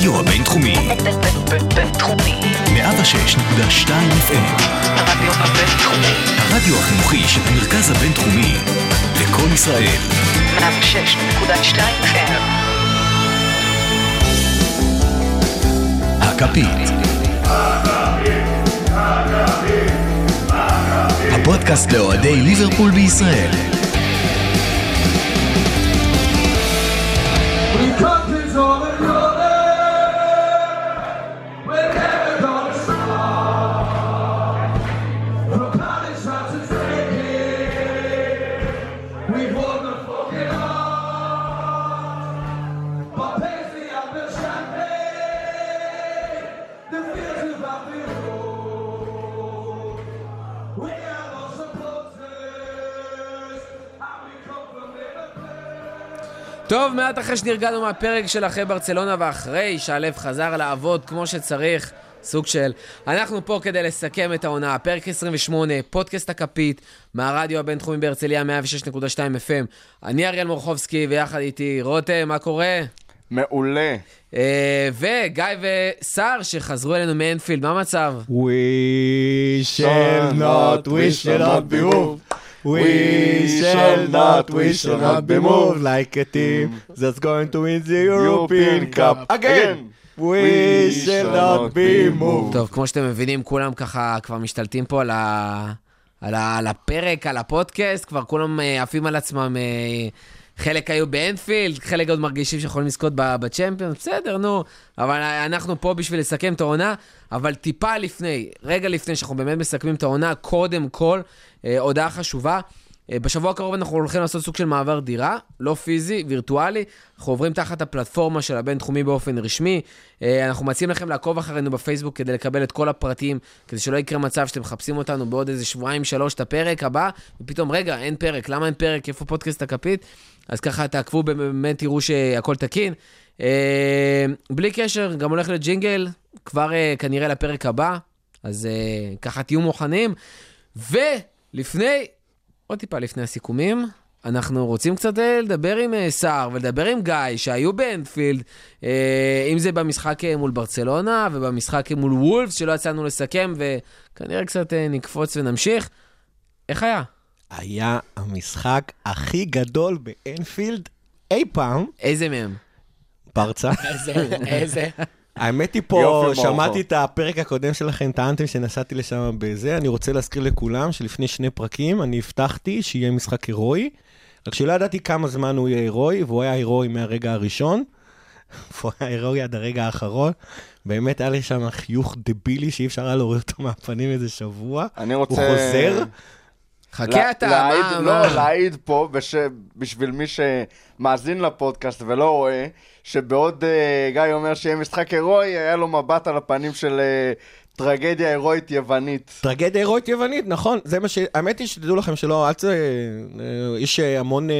הרדיו הבינתחומי. בינתחומי. 106.2 FM. הרדיו הבינתחומי. הרדיו החינוכי של המרכז הבינתחומי. לקום ישראל. 106.2 FM. הכפית. הפודקאסט לאוהדי ליברפול בישראל. טוב, מעט אחרי שנרגענו מהפרק של אחרי ברצלונה ואחרי שהלב חזר לעבוד כמו שצריך, סוג של... אנחנו פה כדי לסכם את העונה, פרק 28, פודקאסט הכפית, מהרדיו הבינתחומי בהרצליה 106.2 FM. אני אריאל מורחובסקי, ויחד איתי רותם, מה קורה? מעולה. אה, וגיא וסער שחזרו אלינו מאנפילד, מה המצב? We shall not, we shall not be moved. We shall not, we shall not be moved like a team that's going to win the European Cup again. We shall not be moved. טוב, כמו שאתם מבינים, כולם ככה כבר משתלטים פה על, ה... על, ה... על הפרק, על הפודקאסט, כבר כולם אה, עפים על עצמם. חלק היו באנפילד, חלק עוד מרגישים שיכולים לזכות בצ'מפיונס, בסדר, נו. אבל אנחנו פה בשביל לסכם את העונה, אבל טיפה לפני, רגע לפני שאנחנו באמת מסכמים את העונה, קודם כל, אה, הודעה חשובה. אה, בשבוע הקרוב אנחנו הולכים לעשות סוג של מעבר דירה, לא פיזי, וירטואלי. אנחנו עוברים תחת הפלטפורמה של הבינתחומי באופן רשמי. אה, אנחנו מציעים לכם לעקוב אחרינו בפייסבוק כדי לקבל את כל הפרטים, כדי שלא יקרה מצב שאתם מחפשים אותנו בעוד איזה שבועיים, שלוש, את הפרק הבא, ופתאום, רגע, אין פרק, למה אין פרק? איפה פודקאסט הכפית? אז ככה תעקבו, באמת תראו שהכל תקין. אה, בלי קשר, גם הולך לג'ינגל, כבר אה, כנראה לפרק הבא, אז אה, ככה תהיו מוכנים. ולפני, עוד טיפה לפני הסיכומים, אנחנו רוצים קצת אה, לדבר עם אה, סער ולדבר עם גיא, שהיו באנפילד, אה, אם זה במשחק מול ברצלונה ובמשחק מול וולפס, שלא יצאנו לסכם, וכנראה קצת נקפוץ ונמשיך. איך היה? היה המשחק הכי גדול באנפילד אי פעם, איזה מהם? ברצה. איזה? איזה? האמת היא פה, שמעתי. את הפרק הקודם שלכם, טענתם שנסעתי לשם בזה, אני רוצה להזכיר לכולם שלפני שני פרקים אני הבטחתי שיהיה משחק הירואי, רק שלא ידעתי כמה זמן הוא יהיה הירואי, והוא היה הירואי מהרגע הראשון, והוא היה הירואי עד הרגע האחרון. באמת היה לי שם חיוך דבילי שאי אפשר היה להוריד אותו מהפנים איזה שבוע. אני הוא רוצה... חוזר, חכה לה- אתה, להעיד, מה... לא, מה? להעיד פה, בש... בשביל מי שמאזין לפודקאסט ולא רואה, שבעוד uh, גיא אומר שיהיה משחק הירואי, היה לו מבט על הפנים של uh, טרגדיה הירואית יוונית. טרגדיה הירואית יוונית, נכון, זה מה ש... האמת היא שתדעו לכם שלא, אל ת... אה, יש המון אה,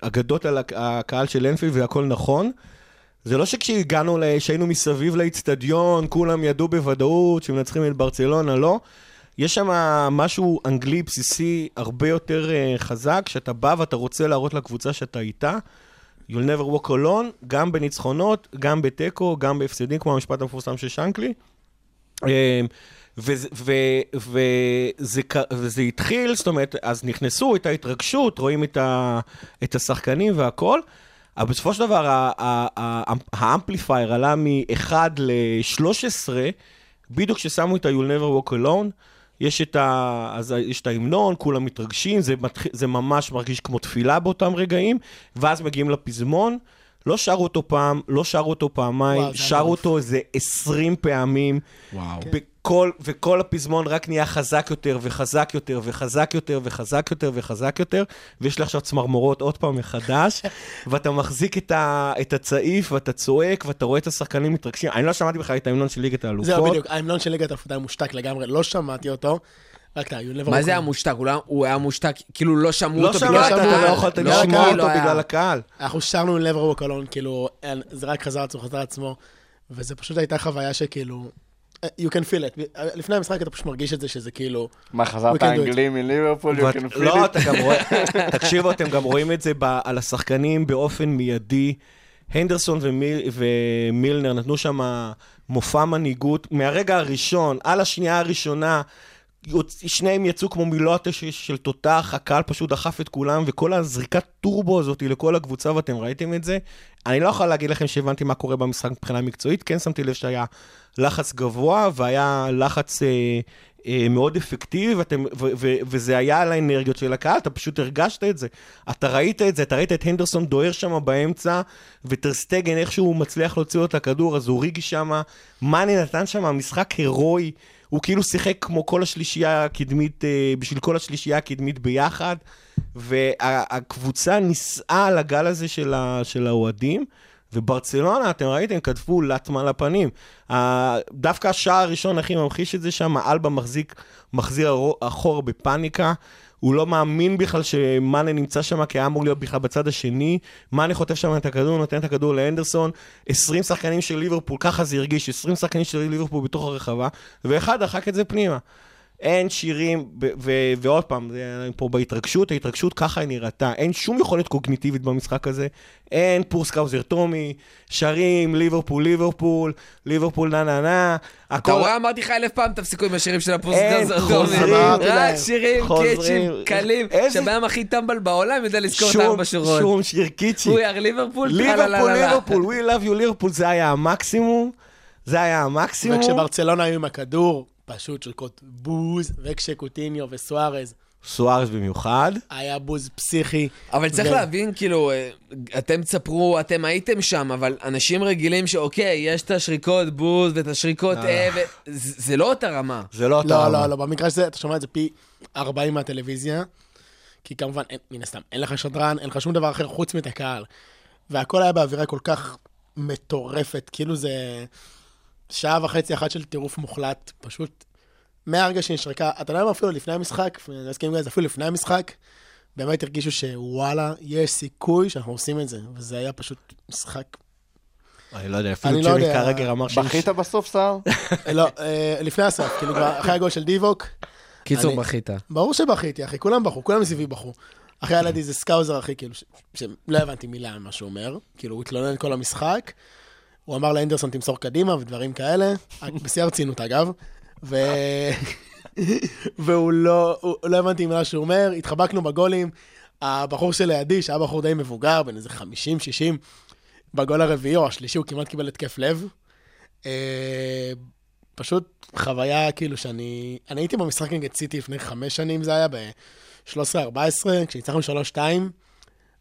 אגדות על הק- הקהל של אנפילד והכל נכון. זה לא שכשהגענו, שהיינו מסביב לאיצטדיון, כולם ידעו בוודאות שמנצחים את ברצלונה, לא. יש שם משהו אנגלי בסיסי הרבה יותר אה, חזק, שאתה בא ואתה רוצה להראות לקבוצה שאתה איתה. You'll never walk alone, גם בניצחונות, גם בתיקו, גם בהפסדים, כמו המשפט המפורסם של שנקלי. אה, וזה- התחיל, זאת אומרת, אז נכנסו את ההתרגשות, רואים את, ה, את השחקנים והכל, אבל בסופו של דבר האמפליפייר עלה מ-1 ל-13, בדיוק כששמו את ה-You'll never walk alone, יש את, ה... אז יש את ההמנון, כולם מתרגשים, זה, מתח... זה ממש מרגיש כמו תפילה באותם רגעים, ואז מגיעים לפזמון, לא שרו אותו פעם, לא שרו אותו פעמיים, וואו, שרו. אותו איזה 20 פעמים. וואו. בכל, וכל הפזמון רק נהיה חזק יותר, וחזק יותר, וחזק יותר, וחזק יותר, וחזק יותר, ויש לי עכשיו צמרמורות עוד פעם מחדש, ואתה מחזיק את, ה, את הצעיף, ואתה צועק, ואתה רואה את השחקנים מתרגשים. אני לא שמעתי בכלל את ההמנון של ליגת האלופות. זהו, בדיוק, ההמנון של ליגת האלופות היה מושתק לגמרי, לא שמעתי אותו. רק אתה, you never מה זה היה. מושתק? הוא לא- הוא היה מושתק, כאילו לא שמעו לא אותו בגלל אתה הקהל. לא יכולת לא, לשמוע כאילו אותו בגלל הקהל. אנחנו שרנו never walk alone, כאילו, אין- זה רק חזר עצמו, חזר עצמו, וזה פשוט הייתה חוויה שכאילו, you can feel it. לפני המשחק אתה פשוט מרגיש את זה שזה כאילו, מה, חזרת. אנגלי מליברפול? you can feel לא, it? אתה גם רואה, תקשיבו, אתם גם רואים את זה ב- על השחקנים באופן מיידי. הנדרסון ומיל, ומילנר נתנו שם מופע מנהיגות מהרגע הראשון, על השנייה הראשונה. שניהם יצאו כמו מילוט של, תותח, הקהל פשוט דחף את כולם, וכל הזריקת טורבו הזאת לכל הקבוצה, ואתם ראיתם את זה. אני לא יכול להגיד לכם שהבנתי מה קורה במשחק מבחינה מקצועית, כן שמתי לב שהיה לחץ גבוה, והיה לחץ אה, אה, מאוד אפקטיבי, ואתם, ו, ו, וזה היה על האנרגיות של הקהל, אתה פשוט הרגשת את זה. אתה ראית את זה, אתה ראית את הנדרסון דוהר שם באמצע, וטרסטגן איכשהו הוא מצליח להוציא לו את הכדור, אז אוריגי שם, מאני נתן שם משחק הירואי. הוא כאילו שיחק כמו כל השלישייה הקדמית, אה, בשביל כל השלישייה הקדמית ביחד, והקבוצה נישאה על הגל הזה של, ה, של האוהדים, וברצלונה, אתם ראיתם, כתבו לטמה לפנים. דווקא השער הראשון הכי ממחיש את זה שם, אלבה מחזיק, מחזיר אחורה בפאניקה. הוא לא מאמין בכלל שמאנה נמצא שם, כי היה אמור להיות בכלל בצד השני. מאנה חוטף שם את הכדור, נותן את הכדור לאנדרסון. 20 שחקנים של ליברפול, ככה זה הרגיש, 20 שחקנים של ליברפול בתוך הרחבה, ואחד דחק את זה פנימה. אין שירים, ו- ו- ועוד פעם, זה פה בהתרגשות, ההתרגשות ככה היא נראתה. אין שום יכולת קוגניטיבית במשחק הזה. אין פורסקאוזר טומי, שרים, ליברפול, ליברפול, ליברפול נה נה נה. אתה הכל- רואה, אמרתי לך אלף פעם, תפסיקו עם השירים של אין, הפוסט חוזרים, רק. שירים. קאצ'ים קלים, איזה- שבהם הכי טמבל בעולם יודע לזכור את שום, הארבע שורות. שום שיר קיצ'י. הוא יאר ליברפול, ליברפול. ליברפול, we love you ליברפול, זה היה המקסימום. זה היה המקסימום. וכשברצלונה היו עם הכדור, פשוט שותקות בוז, וכשקוטיניו וסוארז, סוארס במיוחד. היה בוז פסיכי. אבל צריך ו- להבין, כאילו, אה, אתם תספרו, אתם הייתם שם, אבל אנשים רגילים שאוקיי, יש את השריקות בוז ואת השריקות אה, ו- זה זה לא אותה רמה. זה לא אותה לא, רמה. לא, לא, במקרה הזה אתה שומע את זה פי 40 מהטלוויזיה, כי כמובן, אין- מן הסתם, אין לך שדרן, אין לך שום דבר אחר חוץ מאת הקהל. והכל היה באווירה כל כך מטורפת, כאילו זה שעה וחצי אחת של טירוף מוחלט, פשוט מהרגע שנשרקה, אתה יודע מה אפילו לפני המשחק, אני מסכים עם זה, אפילו לפני המשחק, באמת הרגישו שוואלה, יש סיכוי שאנחנו עושים את זה, וזה היה פשוט משחק אני לא יודע, אפילו לא ג'ימי. קרגר אמר ש... בכית בסוף, סער? לא, אה, לפני הסוף, כאילו אחרי הגול של דיווק, קיצור, בכית. ברור שבכיתי, אחי, כולם בכו, כולם מסביבי בכו. אחי, היה לידי איזה Scouser, אחי, כאילו, שלא הבנתי מילה ממה שהוא אומר. כאילו, הוא התלונן כל המשחק. הוא אמר לאנדרסון, תמסור קדימה ודברים כאלה. בשיא הרצינות, אגב. ו... והוא לא, הוא, לא הבנתי מילה שהוא אומר, התחבקנו בגולים. הבחור שלידי, שהיה בחור די מבוגר, בן איזה 50-60, בגול הרביעי או השלישי הוא כמעט קיבל התקף לב. אה, פשוט חוויה כאילו שאני... אני הייתי במשחק נגד סיטי לפני חמש שנים, זה היה ב-13-14, כשניצחנו 3-2,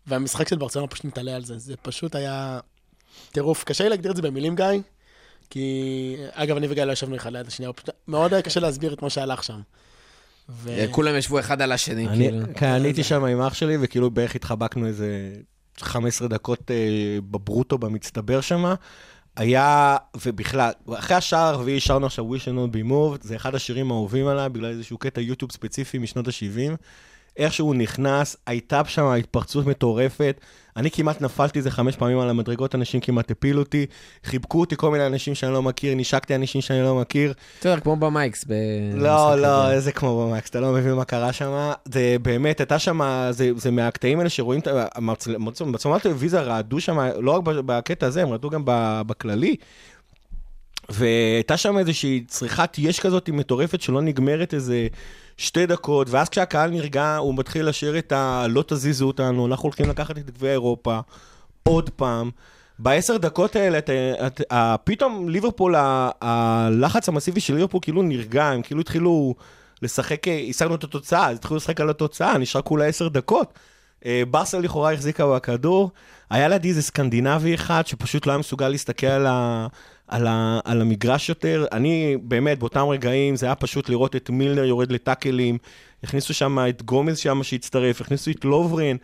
והמשחק של ברצלונה פשוט מתעלה על זה. זה פשוט היה טירוף. קשה לי להגדיר את זה במילים, גיא, כי... אגב, אני וגיא לא ישבנו אחד ליד השנייה, פשוט מאוד היה קשה להסביר את מה שהלך שם. ו... אה, כולם ישבו אחד על השני, אני, כאילו. כן, אני הייתי שם עם אח שלי, וכאילו בערך התחבקנו איזה 15 דקות אה, בברוטו, במצטבר שם. היה, ובכלל, אחרי השער הרביעי שרנו עכשיו We should not be moved, זה אחד השירים האהובים עליי, בגלל איזשהו קטע יוטיוב ספציפי משנות ה-70. איך שהוא נכנס, הייתה שם התפרצות מטורפת. אני כמעט נפלתי איזה חמש פעמים על המדרגות, אנשים כמעט הפילו אותי, חיבקו אותי כל מיני אנשים שאני לא מכיר, נשקתי אנשים שאני לא מכיר. בסדר, כמו במייקס. לא, לא, איזה כמו במקס, אתה לא מבין מה קרה שם. זה באמת, הייתה שם, זה, זה מהקטעים האלה שרואים, מצלמות טלוויזיה רעדו שם, לא רק ב- בקטע הזה, הם רעדו גם ב- בכללי. והייתה שם איזושהי צריכת יש כזאת מטורפת שלא נגמרת איזה שתי דקות, ואז כשהקהל נרגע, הוא מתחיל לשיר את ה... לא תזיזו אותנו, אנחנו הולכים לקחת את גביע אירופה עוד פעם. בעשר דקות האלה, את, את, את, פתאום ליברפול, הלחץ המסיבי של ליברפול כאילו נרגע, הם כאילו התחילו לשחק, השגנו את התוצאה, אז התחילו לשחק על התוצאה, נשאר כולה עשר דקות. אה, ברסה לכאורה החזיקה בכדור, היה לידי איזה סקנדינבי אחד שפשוט לא היה מסוגל להסתכל על, ה, על, ה, על המגרש יותר. אני, באמת, באותם רגעים זה היה פשוט לראות את מילנר יורד לטאקלים, הכניסו שם את גומז שם שהצטרף, הכניסו את לוברן.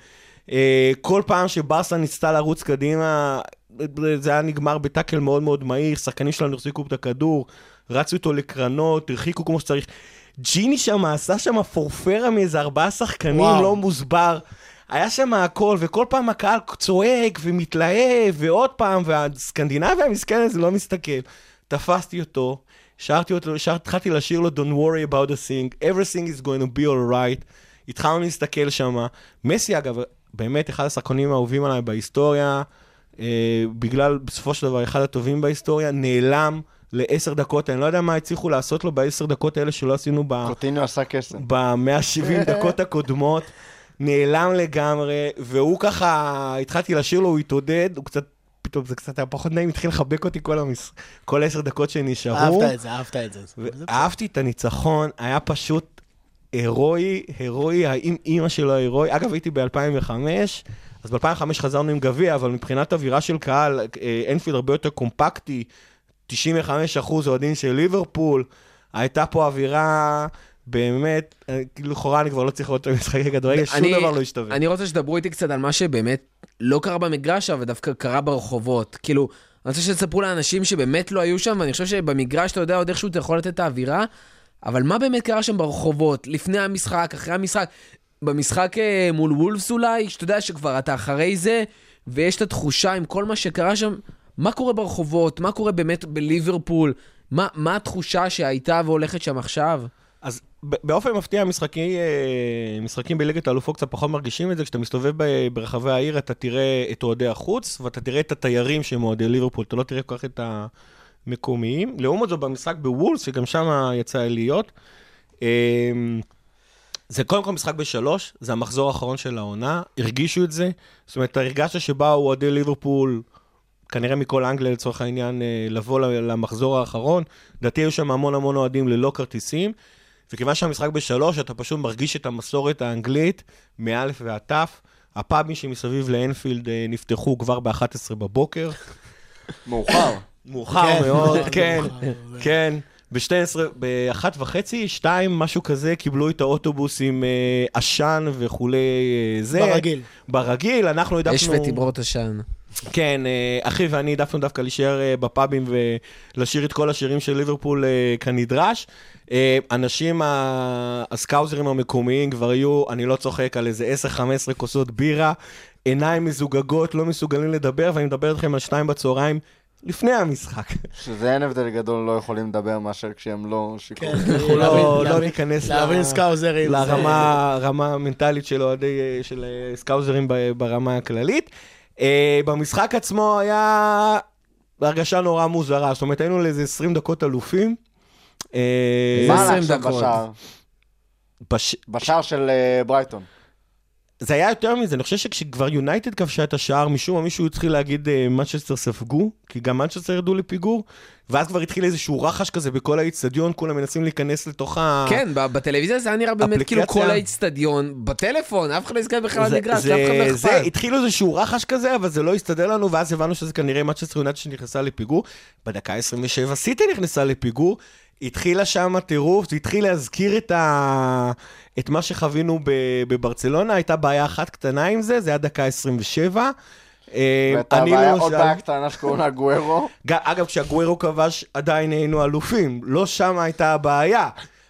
אה, כל פעם שברסה ניסתה לרוץ קדימה, זה היה נגמר בטאקל מאוד מאוד מהיר, שחקנים שלנו החזיקו את הכדור, רצו איתו לקרנות, הרחיקו כמו שצריך. ג'יני שם עשה שם פורפרה מאיזה ארבעה שחקנים, וואו. לא מוסבר. היה שם הכל, וכל פעם הקהל צועק ומתלהב, ועוד פעם, והסקנדינבי המסכן הזה לא מסתכל. תפסתי אותו, שרתי אותו, שר, התחלתי לשיר לו Don't worry about a thing, everything is going to be alright. התחלנו להסתכל שם. מסי, אגב, באמת אחד השחקנים האהובים עליי בהיסטוריה. אה, בגלל, בסופו של דבר, אחד הטובים בהיסטוריה, נעלם לעשר דקות. אני לא יודע מה הצליחו לעשות לו בעשר דקות האלה שלא עשינו ב... קוטיניו עשה קסם. ב-170 דקות הקודמות, נעלם לגמרי, והוא ככה, התחלתי לשיר לו, הוא התעודד, הוא קצת, פתאום זה קצת היה פחות נעים, התחיל לחבק אותי כל, המס... כל עשר דקות שנשארו. אהבת את זה, אהבת את זה. זה אהבתי את הניצחון, היה פשוט הירואי, הירואי, האם אימא שלו הירואי. אגב, הייתי ב-2005, אז ב-2005 חזרנו עם גביע, אבל מבחינת אווירה של קהל, אה, אנפילד הרבה יותר קומפקטי, 95 אחוז אוהדים של ליברפול, הייתה פה אווירה... באמת, לכאורה אני כבר לא צריך לראות את המשחקי כדורגל, שום אני- דבר לא השתווה. אני רוצה שתדברו איתי קצת על מה שבאמת לא קרה במגרש, אבל דווקא קרה ברחובות. כאילו, אני רוצה שתספרו לאנשים שבאמת לא היו שם, ואני חושב שבמגרש, אתה יודע עוד איכשהו אתה יכול לתת את האווירה, אבל מה באמת קרה שם ברחובות, לפני המשחק, אחרי המשחק, במשחק אה, מול וולפס אולי, שאתה יודע שכבר אתה אחרי זה, ויש את התחושה עם כל מה שקרה שם, מה קורה ברחובות, מה קורה באמת בליברפול, מה, מה התחושה שהייתה והולכת שם עכשיו? אז באופן מפתיע, משחקי, אה, משחקים בליגת האלופות קצת פחות מרגישים את זה. כשאתה מסתובב ברחבי העיר, אתה תראה את אוהדי החוץ, ואתה תראה את התיירים שהם אוהדי ליברפול, אתה לא תראה כל כך את המקומיים. לעומת זאת, במשחק בוולס, שגם שם יצא להיות, אה, זה קודם כל משחק בשלוש, זה המחזור האחרון של העונה, הרגישו את זה. זאת אומרת, הרגשת שבאו אוהדי ליברפול, כנראה מכל אנגליה לצורך העניין, אה, לבוא למחזור האחרון. לדעתי היו שם המון המון אוהדים ללא כרטיסים. וכיוון שהמשחק בשלוש, אתה פשוט מרגיש את המסורת האנגלית, מאלף ועד תף. הפאבים שמסביב לאנפילד אה, נפתחו כבר ב-11 בבוקר. מאוחר. מאוחר כן. מאוד, כן, כן. ב-12, ב-1 וחצי, 2, משהו כזה, קיבלו את האוטובוס עם אה, עשן וכולי אה, זה. ברגיל. ברגיל, אנחנו העדפנו... יש ותיברות עשן. כן, אה, אחי ואני העדפנו דווקא להישאר אה, בפאבים ולשיר את כל השירים של ליברפול אה, כנדרש. אה, אנשים, הסקאוזרים המקומיים כבר היו, אני לא צוחק, על איזה 10-15 כוסות בירה, עיניים מזוגגות, לא מסוגלים לדבר, ואני מדבר איתכם על שתיים בצהריים לפני המשחק. שזה אין הבדל גדול, לא יכולים לדבר מאשר כשהם לא שיכורים. כן, אנחנו לא לא ניכנס לרמה המנטלית של אוהדי, של אה, סקאוזרים ברמה הכללית. אה, במשחק עצמו היה הרגשה נורא מוזרה, זאת אומרת היינו לאיזה 20 דקות אלופים. אה, מה 20 עלה עכשיו דקות. בשער? בש... בשער של אה, ברייטון. זה היה יותר מזה, אני חושב שכשכבר יונייטד כבשה את השער, משום מה מישהו התחיל להגיד אה, מנצ'סטר ספגו, כי גם מנצ'סטר ירדו לפיגור, ואז כבר התחיל איזשהו רחש כזה בכל האיצטדיון, כולם מנסים להיכנס לתוך ה... כן, ב- בטלוויזיה זה היה נראה באמת כאילו. כל האיצטדיון, בטלפון, אף אחד לא הזכר בכלל זה- לאף אחד לא זה, אכפת. התחיל איזשהו רחש כזה, אבל זה לא הסתדר לנו, ואז הבנו שזה כנראה מצ'סטר יונייטד שנכנסה לפיגור. בדקה 27 סיטי נכנסה לפיגור, התחילה שם הטירוף, זה התחיל להזכיר את, ה... את מה שחווינו בברצלונה, הייתה בעיה אחת קטנה עם זה, זה היה דקה 27. אה, והייתה אני בעיה- למשל- עוד בעיה קטנה שקוראים לה גוארו. ג- אגב, כשהגוורו כבש, עדיין היינו אלופים, לא שם הייתה הבעיה.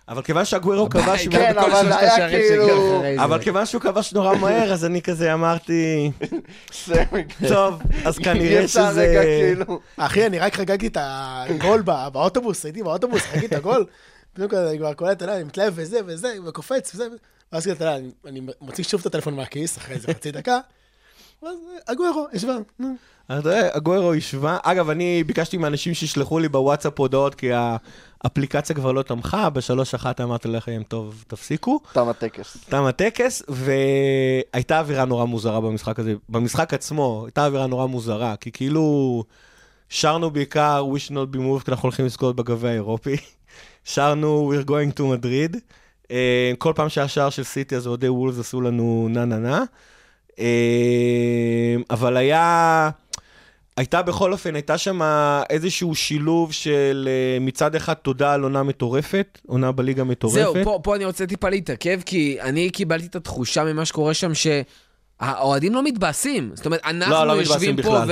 אבל כיוון שהגוורו כבש... כן, בכל אבל שלושת היה השערים כאילו- שהגיעו אחרי זה. אבל כיוון שהוא כבש נורא מהר, אז אני כזה אמרתי. טוב, אז כנראה שזה... כאילו. אחי, אני רק חגגתי את הגול בא- באוטובוס, הייתי באוטובוס, חגגתי את הגול. פתאום כזה, אני כבר קולט, אתה יודע, אני מתלהב וזה וזה, וקופץ וזה. ואז כאילו, אתה יודע, אני- מוציא שוב את הטלפון מהכיס, אחרי איזה חצי דקה. ואז הגוורו, ישבה, נו. אתה יודע, הגוורו השווה. אגב, אני ביקשתי מאנשים שישלחו לי בוואטסאפ הודעות, כי האפליקציה כבר לא תמכה, בשלוש אחת אמרתי לכם, טוב, תפסיקו. תם הטקס. תם הטקס, והייתה אווירה נורא מוזרה במשחק הזה. במשחק עצמו, הייתה אווירה נורא מוזרה, כי כאילו שרנו בעיקר We should not be moved, כי אנחנו הולכים לזכות בגביע האירופי. שרנו We're going to Madrid. אה, כל פעם שהיה שער של סיטי, אז אוהדי וולס עשו לנו נה נה נה. אה, אבל היה... הייתה בכל אופן, הייתה שם איזשהו שילוב של אה, מצד אחד תודה על עונה מטורפת, עונה בליגה מטורפת. זהו, פה, פה אני רוצה טיפה להתעכב, כי אני קיבלתי את התחושה ממה שקורה שם, שהאוהדים לא מתבאסים. זאת אומרת, אנחנו לא, לא יושבים פה בכלל.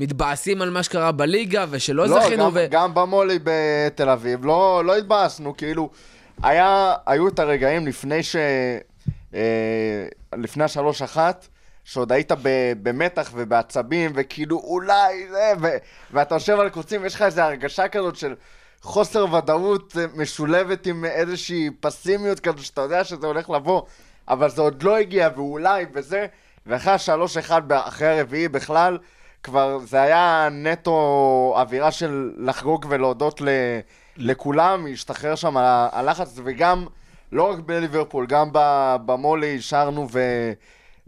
ומתבאסים על מה שקרה בליגה, ושלא לא, זכינו, גם- ו... גם במולי בתל אביב, לא לא התבאסנו, כאילו, היה, היו את הרגעים לפני ש... אה, לפני השלוש אחת, שעוד היית במתח ובעצבים, וכאילו אולי זה, ו- ואתה יושב על קוצים, ויש לך איזו הרגשה כזאת של חוסר ודאות אה, משולבת עם איזושהי פסימיות כזאת, שאתה יודע שזה הולך לבוא, אבל זה עוד לא הגיע, ואולי, וזה, ואחרי השלוש אחד, אחרי הרביעי בכלל, כבר זה היה נטו אווירה של לחגוג ולהודות ל, לכולם, השתחרר שם הלחץ, וגם, לא רק בליברפול, גם במולי שרנו ו,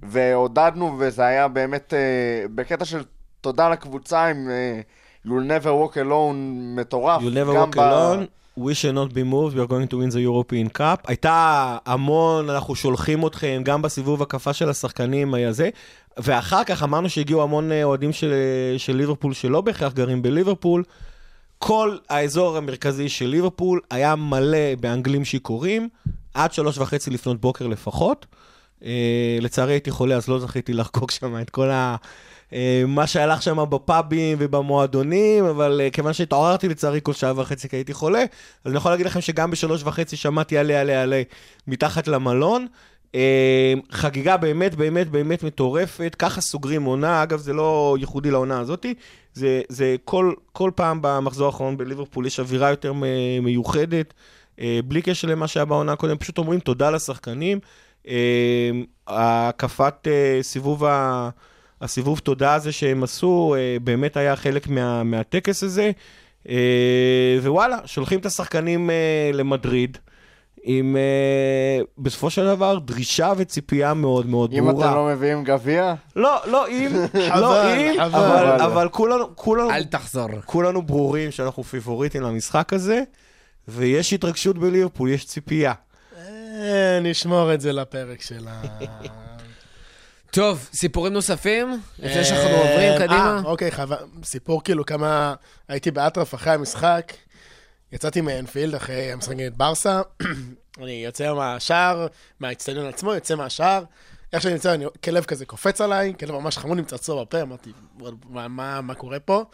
ועודדנו, וזה היה באמת אה, בקטע של תודה לקבוצה עם אה, You'll never walk alone מטורף. You'll never walk ב- alone, we shall not be moved, we are going to win the European Cup. הייתה המון, אנחנו שולחים אתכם, גם בסיבוב הקפה של השחקנים היה זה. ואחר כך אמרנו שהגיעו המון אה, אוהדים של, של ליברפול שלא בהכרח גרים בליברפול. כל האזור המרכזי של ליברפול היה מלא באנגלים שיכורים, עד שלוש וחצי לפנות בוקר לפחות. אה, לצערי הייתי חולה, אז לא זכיתי לחגוג שם את כל ה... אה, מה שהלך שם בפאבים ובמועדונים, אבל אה, כיוון שהתעוררתי לצערי כל שעה וחצי כי הייתי חולה, אז אני יכול להגיד לכם שגם בשלוש וחצי שמעתי עלה עלה עלה מתחת למלון. חגיגה באמת באמת באמת מטורפת, ככה סוגרים עונה, אגב זה לא ייחודי לעונה הזאתי, זה, זה כל, כל פעם במחזור האחרון בליברפול יש אווירה יותר מיוחדת, בלי קשר למה שהיה בעונה הקודמת, פשוט אומרים תודה לשחקנים. אה, הקפת אה, סיבוב ה... הסיבוב תודה הזה שהם עשו, אה, באמת היה חלק מה, מהטקס הזה. אה, ווואלה, שולחים את השחקנים למדריד, עם אה, בסופו של דבר דרישה וציפייה מאוד מאוד אם ברורה. אתם לא מביאים גביע, לא, לא אם, לא אם. אבל, חבל. אבל כולנו, כולנו, אל תחזור. כולנו ברורים שאנחנו פיבוריטים למשחק הזה, ויש התרגשות בליברפול, יש ציפייה. אה, נשמור את זה לפרק של ה... טוב, סיפורים נוספים? לפני שאנחנו אה, עוברים קדימה? אה, אוקיי. סיפור כאילו כמה... הייתי באטרף אחרי המשחק, יצאתי מאנפילד אחרי המשחק נגד ברסה, אני יוצא מהשער, מהאצטדיון עצמו, יוצא מהשער, איך שאני אני... כלב כזה קופץ עליי, כלב ממש חמוד עם צעצוע בפה, אמרתי, מה, מה, מה קורה פה?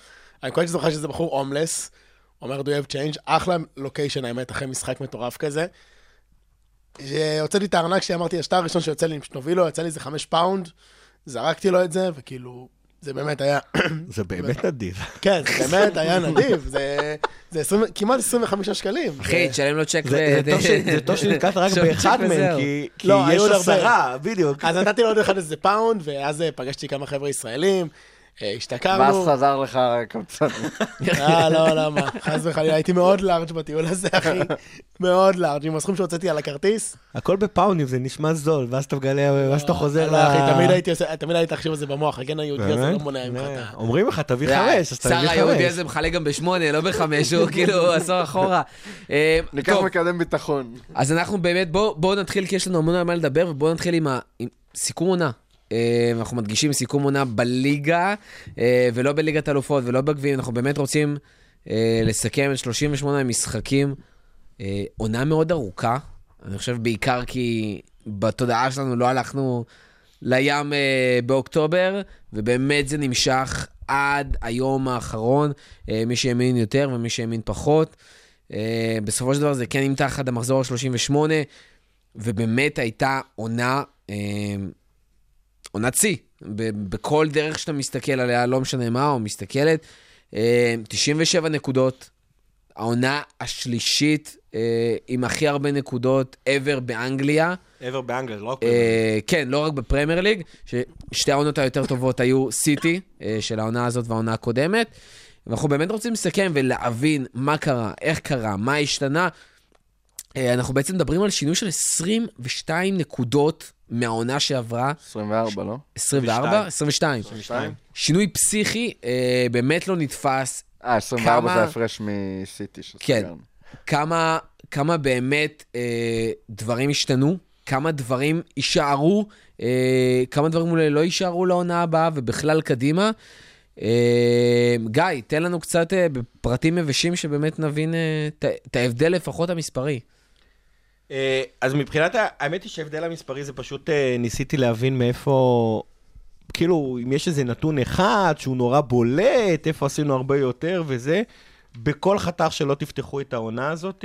אני קודם זוכר שזה בחור הומלס, אומר, do you have change, אחלה location האמת, אחרי משחק מטורף כזה. שהוצאתי את הארנק שלי, אמרתי, השטר הראשון שיוצא לי, פשוט נוביל לו, יצא לי איזה חמש פאונד, זרקתי לו את זה, וכאילו, זה באמת היה, זה באמת נדיב. כן, זה באמת היה נדיב, זה, זה 20, כמעט 25 שקלים. אחי, תשלם לו צ'ק זה, טוב ש, זה טוב שנתקלת רק באחד מהם. כי, כי לא, יש היו עוד הרבה. עשרה, בדיוק. אז נתתי לו עוד אחד איזה פאונד, ואז אה, פגשתי כמה חבר'ה ישראלים, אה, ואז השתכרנו. חזר לך קמצן. אה, לא, למה? חס וחלילה, הייתי מאוד לארג' בטיול הזה, אחי. מאוד לארג', עם הסכום שהוצאתי על הכרטיס. הכל בפאונים, זה נשמע זול, ואז אתה מגלה, ואז אתה חוזר לא, אחי, תמיד הייתי עושה, תמיד הייתי תחשוב על זה במוח, הגן היהודי הזה? לא מונע ממך. אומרים לך, תביא חמש, אז שר תביא היהודי חמש. הזה מחלק גם בשמונה, לא בחמש, הוא כאילו עשור אחורה. אה, ניקח מקדם ביטחון. אז אנחנו באמת, בואו בוא נתחיל, כי יש לנו המון על מה לדבר, ובואו נתחיל עם, ה, עם סיכום עונה. אה, אנחנו מדגישים סיכום עונה בליגה, אה, ולא בליגת אלופות ולא בגביעים, אנחנו באמת רוצים אה, לסכם את 38 המשחקים. עונה מאוד ארוכה, אני חושב בעיקר כי בתודעה שלנו לא הלכנו לים באוקטובר, ובאמת זה נמשך עד היום האחרון, מי שהאמין יותר ומי שהאמין פחות. בסופו של דבר זה כן נמתח עד המחזור ה-38, ובאמת הייתה עונה, עונת שיא, בכל דרך שאתה מסתכל עליה, לא משנה מה, או מסתכלת. אה, 97 נקודות, העונה השלישית אה, עם הכי הרבה נקודות ever באנגליה. עבר באנגליה, לא רק... אה, כן, לא רק בפרמייר ליג, ששתי העונות היותר טובות היו סיטי, אה, של העונה הזאת והעונה הקודמת. ואנחנו באמת רוצים לסכם ולהבין מה קרה, איך קרה, מה השתנה. אה, אנחנו בעצם מדברים על שינוי של 22 נקודות מהעונה שעברה, 24, לא? 24? 22. 22? שינוי פסיכי, אה, באמת לא נתפס. אה, 24 כמה- זה ההפרש מסיטי כן. שסגרנו. כמה, כמה באמת אה, דברים השתנו, כמה דברים יישארו, אה, כמה דברים אולי לא יישארו לעונה הבאה ובכלל קדימה. אה, גיא, תן לנו קצת אה, בפרטים יבשים שבאמת נבין אה, את ההבדל לפחות המספרי. אה, אז מבחינת, האמת היא שההבדל המספרי זה פשוט אה, ניסיתי להבין מאיפה, כאילו, אם יש איזה נתון אחד שהוא נורא בולט, איפה עשינו הרבה יותר וזה, בכל חתך שלא תפתחו את העונה הזאת,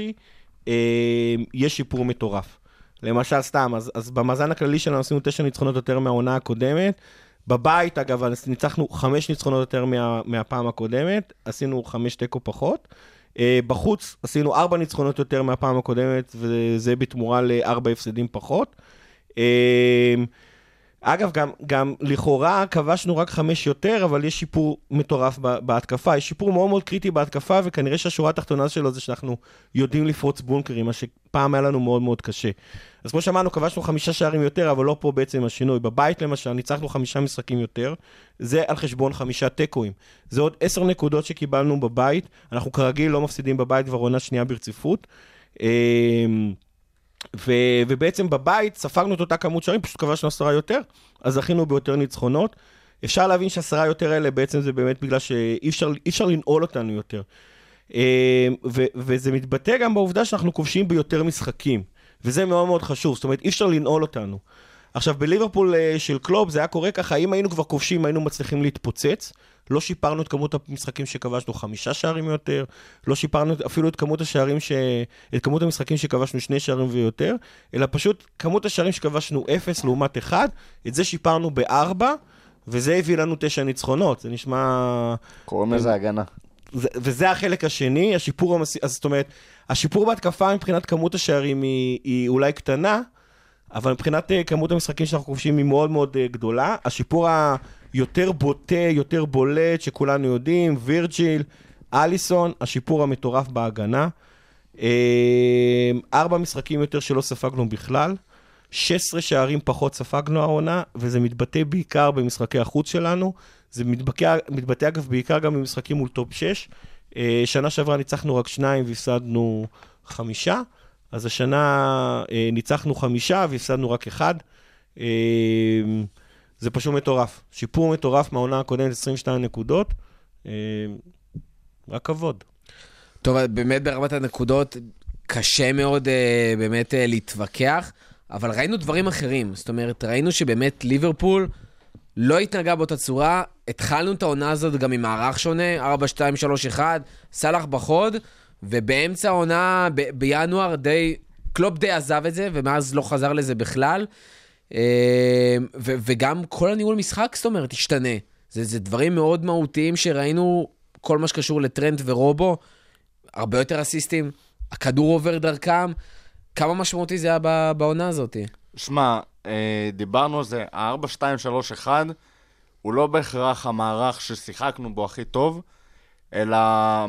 אה, יש שיפור מטורף. למשל, סתם, אז, אז במאזן הכללי שלנו עשינו תשע ניצחונות יותר מהעונה הקודמת. בבית, אגב, ניצחנו חמש ניצחונות יותר מה, מהפעם הקודמת, עשינו חמש תיקו פחות. Uh, בחוץ עשינו ארבע ניצחונות יותר מהפעם הקודמת, וזה בתמורה לארבע הפסדים פחות. אגב, גם, גם לכאורה כבשנו רק חמש יותר, אבל יש שיפור מטורף בהתקפה. יש שיפור מאוד מאוד קריטי בהתקפה, וכנראה שהשורה התחתונה שלו זה שאנחנו יודעים לפרוץ בונקרים, מה שפעם היה לנו מאוד מאוד קשה. אז כמו שאמרנו, כבשנו חמישה שערים יותר, אבל לא פה בעצם השינוי. בבית למשל, ניצחנו חמישה משחקים יותר, זה על חשבון חמישה תיקואים. זה עוד עשר נקודות שקיבלנו בבית, אנחנו כרגיל לא מפסידים בבית כבר עונה שנייה ברציפות. ו- ובעצם בבית ספגנו את אותה כמות שערים, פשוט כבשנו עשרה יותר, אז זכינו ביותר ניצחונות. אפשר להבין שעשרה יותר האלה בעצם זה באמת בגלל שאי אפשר, אפשר לנעול אותנו יותר. אה, ו- וזה מתבטא גם בעובדה שאנחנו כובשים ביותר משחקים, וזה מאוד מאוד חשוב, זאת אומרת אי אפשר לנעול אותנו. עכשיו בליברפול אה, של קלופ זה היה קורה ככה, אם היינו כבר כובשים היינו מצליחים להתפוצץ, לא שיפרנו את כמות המשחקים שכבשנו חמישה שערים יותר, לא שיפרנו אפילו את כמות השערים ש... את כמות המשחקים שכבשנו שני שערים ויותר, אלא פשוט כמות השערים שכבשנו אפס לעומת אחד, את זה שיפרנו בארבע, וזה הביא לנו תשע ניצחונות. זה נשמע... קוראים לזה הגנה. זה, וזה החלק השני, השיפור המס... אז זאת אומרת, השיפור בהתקפה מבחינת כמות השערים היא, היא אולי קטנה, אבל מבחינת אה, כמות המשחקים שאנחנו כובשים היא מאוד מאוד אה, גדולה. השיפור היותר בוטה, יותר בולט, שכולנו יודעים, וירג'יל, אליסון, השיפור המטורף בהגנה. אה, ארבע משחקים יותר שלא ספגנו בכלל. 16 שערים פחות ספגנו העונה, וזה מתבטא בעיקר במשחקי החוץ שלנו. זה מתבטא, מתבטא אגב בעיקר גם במשחקים מול top 6. אה, שנה שעברה ניצחנו רק שניים והפסדנו חמישה, אז השנה אה, ניצחנו חמישה והפסדנו רק אחד. אה, זה פשוט מטורף. שיפור מטורף מהעונה הקודמת, 22 נקודות. אה, רק כבוד. טוב, באמת ברמת הנקודות, קשה מאוד אה, באמת אה, להתווכח, אבל ראינו דברים אחרים. זאת אומרת, ראינו שבאמת ליברפול לא התנהגה באותה צורה. התחלנו את העונה הזאת גם עם מערך שונה, 4, 2, 3, 1, סאלח בחוד, ובאמצע העונה, ב- בינואר, די, קלופ די עזב את זה, ומאז לא חזר לזה בכלל. אה, ו- וגם כל הניהול משחק, זאת אומרת, השתנה. זה, זה דברים מאוד מהותיים שראינו, כל מה שקשור לטרנט ורובו, הרבה יותר אסיסטים, הכדור עובר דרכם. כמה משמעותי זה היה בעונה הזאת? שמע, אה, דיברנו על זה, ה-4, 2, 3, 1, הוא לא בהכרח המערך ששיחקנו בו הכי טוב, אלא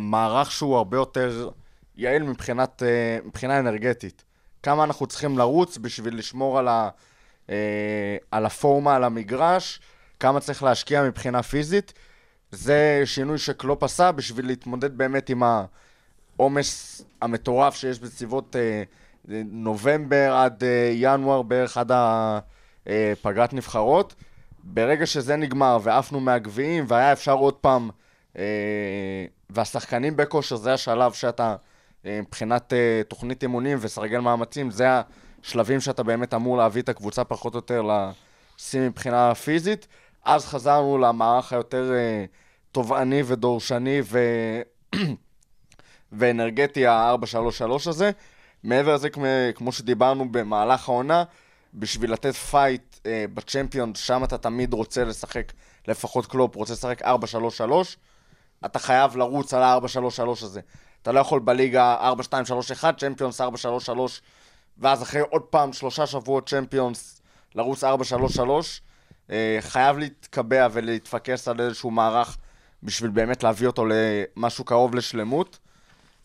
מערך שהוא הרבה יותר יעיל מבחינת, אה, מבחינה אנרגטית. כמה אנחנו צריכים לרוץ בשביל לשמור על, ה, אה, על הפורמה, על המגרש, כמה צריך להשקיע מבחינה פיזית. זה שינוי שקלופ עשה בשביל להתמודד באמת עם העומס המטורף שיש בסביבות אה, נובמבר עד אה, ינואר בערך עד הפגרת נבחרות. ברגע שזה נגמר ועפנו מהגביעים והיה אפשר עוד פעם, אה, והשחקנים בכושר, זה השלב שאתה, אה, מבחינת אה, תוכנית אימונים וסרגל מאמצים, זה השלבים שאתה באמת אמור להביא את הקבוצה פחות או יותר לשיא מבחינה פיזית. אז חזרנו למערך היותר אה, תובעני ודורשני ו... ואנרגטי ה-433 הזה. מעבר לזה, כמו, שדיברנו במהלך העונה, בשביל לתת fight אה, בצ'מפיונס, שם אתה תמיד רוצה לשחק, לפחות קלופ רוצה לשחק 4-3-3, אתה חייב לרוץ על ה-4-3-3 הזה. אתה לא יכול בליגה 4-2-3-1, צ'מפיונס 4-3-3, ואז אחרי עוד פעם שלושה שבועות צ'מפיונס לרוץ 4-3-3. אה, חייב להתקבע ולהתפקס על איזשהו מערך בשביל באמת להביא אותו למשהו קרוב לשלמות.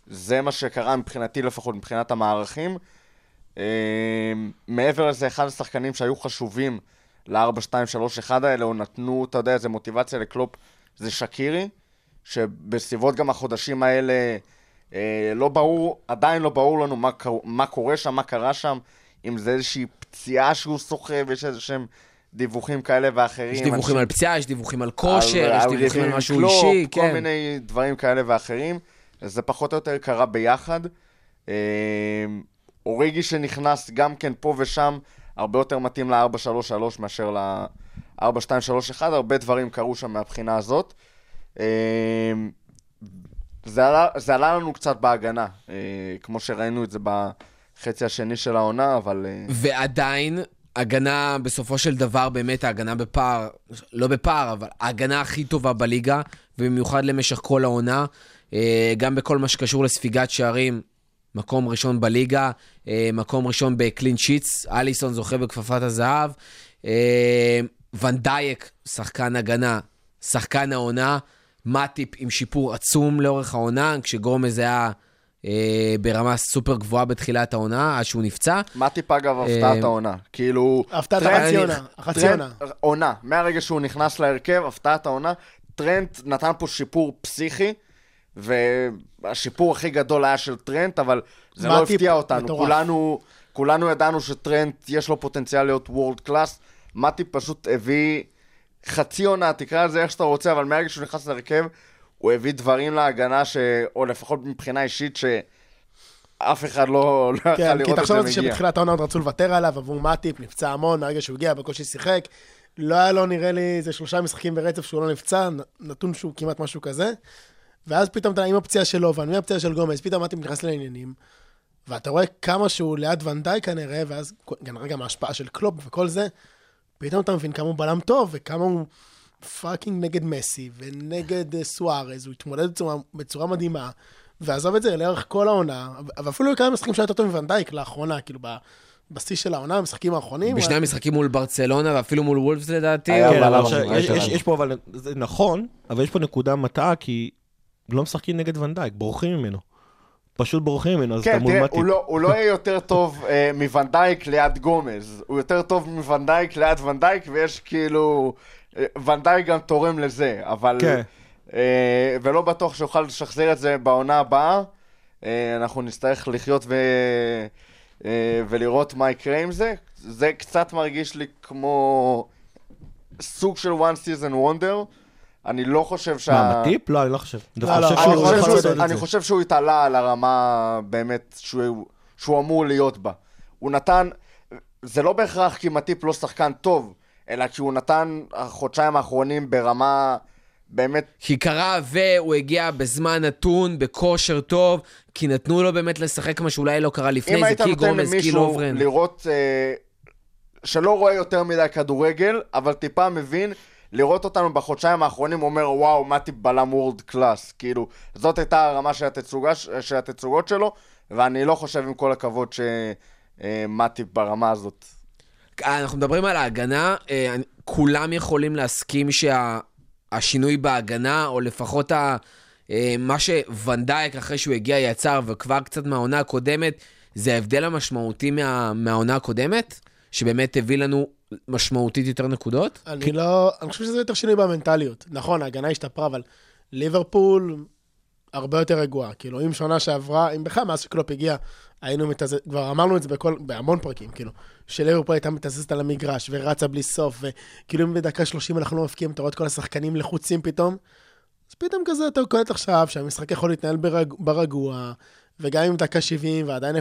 זה מה שקרה מבחינתי לפחות, מבחינת המערכים. אה, מעבר לזה, אחד השחקנים שהיו חשובים ל-4-2-3-1 האלה, או נתנו, אתה יודע, איזה מוטיבציה לקלופ, זה שקירי, שבסביבות גם החודשים האלה אה, לא ברור, עדיין לא ברור לנו מה, מה קורה שם, מה קרה שם, אם זה איזושהי פציעה שהוא סוחב, יש איזה שהם דיווחים כאלה ואחרים. יש דיווחים אנשים- על פציעה, יש דיווחים על כושר, יש דיווחים על משהו קלופ, אישי, כל כן. מיני דברים כאלה ואחרים. זה פחות או יותר קרה ביחד. אה, אוריגי שנכנס גם כן פה ושם, הרבה יותר מתאים ל-4-3-3 מאשר ל-4-2-3-1, הרבה דברים קרו שם מהבחינה הזאת. אה, זה עלה, לנו קצת בהגנה, אה, כמו שראינו את זה בחצי השני של העונה, אבל... אה, ועדיין, הגנה, בסופו של דבר, באמת ההגנה בפער, לא בפער, אבל ההגנה הכי טובה בליגה, ובמיוחד למשך כל העונה, אה, גם בכל מה שקשור לספיגת שערים, מקום ראשון בליגה, מקום ראשון בקלין שיטס, אליסון זוכה בכפפת הזהב. ונדייק, שחקן הגנה, שחקן העונה, מאטיפ עם שיפור עצום לאורך העונה, כשגומז היה אה, ברמה סופר גבוהה בתחילת העונה, עד שהוא נפצע. מאטיפ אגב אה, הפתעת העונה. כאילו... הפתעת החצי עונה, החצי עונה. עונה. מהרגע שהוא נכנס להרכב, הפתעת העונה. טרנט נתן פה שיפור פסיכי, והשיפור הכי גדול היה של טרנט, אבל זה לא הפתיע אותנו. מטורף. כולנו, כולנו ידענו שטרנט יש לו פוטנציאל להיות world class. מאטיפ פשוט הביא חצי עונה, תקרא לזה איך שאתה רוצה, אבל מהרגע שהוא נכנס להרכב, הוא הביא דברים להגנה, ש... או לפחות מבחינה אישית, שאף אחד לא, לא יכל כן, כי לראות את תחשוב זה על זה מגיע. שבתחילת העונה עוד רצו לוותר עליו, עבור מאטיפ, נפצע המון, מהרגע שהוא הגיע, בקושי שיחק. לא היה לו, נראה לי, איזה שלושה משחקים ברצף שהוא לא נפצע, נתון שהוא כמעט משהו כזה. ואז פתאום אתה עם הפציעה שלו, ועם הפציעה של גומז, פתאום מאטיפ נכנס לעניינים. ואתה רואה כמה שהוא ליד ונדייק כנראה, ואז כנראה גם ההשפעה של קלופ וכל זה, פתאום אתה מבין כמה הוא בלם טוב, וכמה הוא fucking נגד מסי, ונגד אה, סוארז, הוא התמודד בצורה, בצורה מדהימה, ועזב את זה לאורך כל העונה, ואפילו כמה משחקים שהיה יותר טוב מוונדייק לאחרונה, כאילו ב- בשיא של העונה, המשחקים האחרונים. בשני המשחקים מול ברצלונה, ואפילו מול וולפס לדעתי. כן? יש פה, אבל זה נכון, אבל יש פה נקודה מטעה, כי לא משחקים נגד ונדייק, בורחים ממנו. פשוט בורחים ממנו, אז אתה כן, מול תראה, מאטיפ. הוא לא, הוא לא יהיה יותר טוב אה, מוונדייק ליד גומז, הוא יותר טוב מוונדייק ליד ונדייק, ויש כאילו... אה, ונדייק גם תורם לזה, אבל... כן. אה, ולא בטוח שיוכל לשחזר את זה בעונה הבאה. אה, אנחנו נצטרך לחיות ו... אה, ולראות מה יקרה עם זה. זה קצת מרגיש לי כמו סוג של one season wonder. אני לא חושב שה... מה, מטיפ? לא, אני לא חושב. אני לא, חושב לא, שהוא חושב שהוא- התעלה על הרמה באמת שהוא, שהוא אמור להיות בה. הוא נתן, זה לא בהכרח כי מטיפ לא שחקן טוב, אלא כי הוא נתן החודשיים האחרונים ברמה באמת, כי קרה והוא הגיע בזמן נתון, בכושר טוב, כי נתנו לו באמת לשחק מה שאולי לא קרה לפני אם זה, היית כי נותן גומז, כי למישהו לוברן. לראות, אה, שלא רואה יותר מדי כדורגל, אבל טיפה מבין, לראות אותנו בחודשיים האחרונים, אומר, וואו, מטיפ בלם וורד קלאס. כאילו, זאת הייתה הרמה של, התצוגה, של התצוגות שלו, ואני לא חושב, עם כל הכבוד, שמטיפ ברמה הזאת. אנחנו מדברים על ההגנה, אה, כולם יכולים להסכים שהשינוי בהגנה, או לפחות ה, אה, מה שוונדייק אחרי שהוא הגיע יצר, וכבר קצת מהעונה הקודמת, זה ההבדל המשמעותי מה, מהעונה הקודמת, שבאמת הביא לנו משמעותית יותר נקודות. אני לא, אני חושב שזה יותר שינוי במנטליות. נכון, ההגנה השתפרה, אבל ליברפול הרבה יותר רגועה. כאילו, אם שנה שעברה, אם בכלל מאז שקלופ הגיע, היינו מתזז... כבר אמרנו את זה בכל, בהמון פרקים, כאילו, שליברפול הייתה מתזזת על המגרש ורצה בלי סוף, וכאילו אם בדקה 30 אנחנו לא מפקיעים, אתה רואה את כל השחקנים לחוצים פתאום, אז פתאום כזה אתה קולט עכשיו שהמשחק יכול להתנהל ברג... ברגוע, וגם אם דקה 70 ועדיין 0-0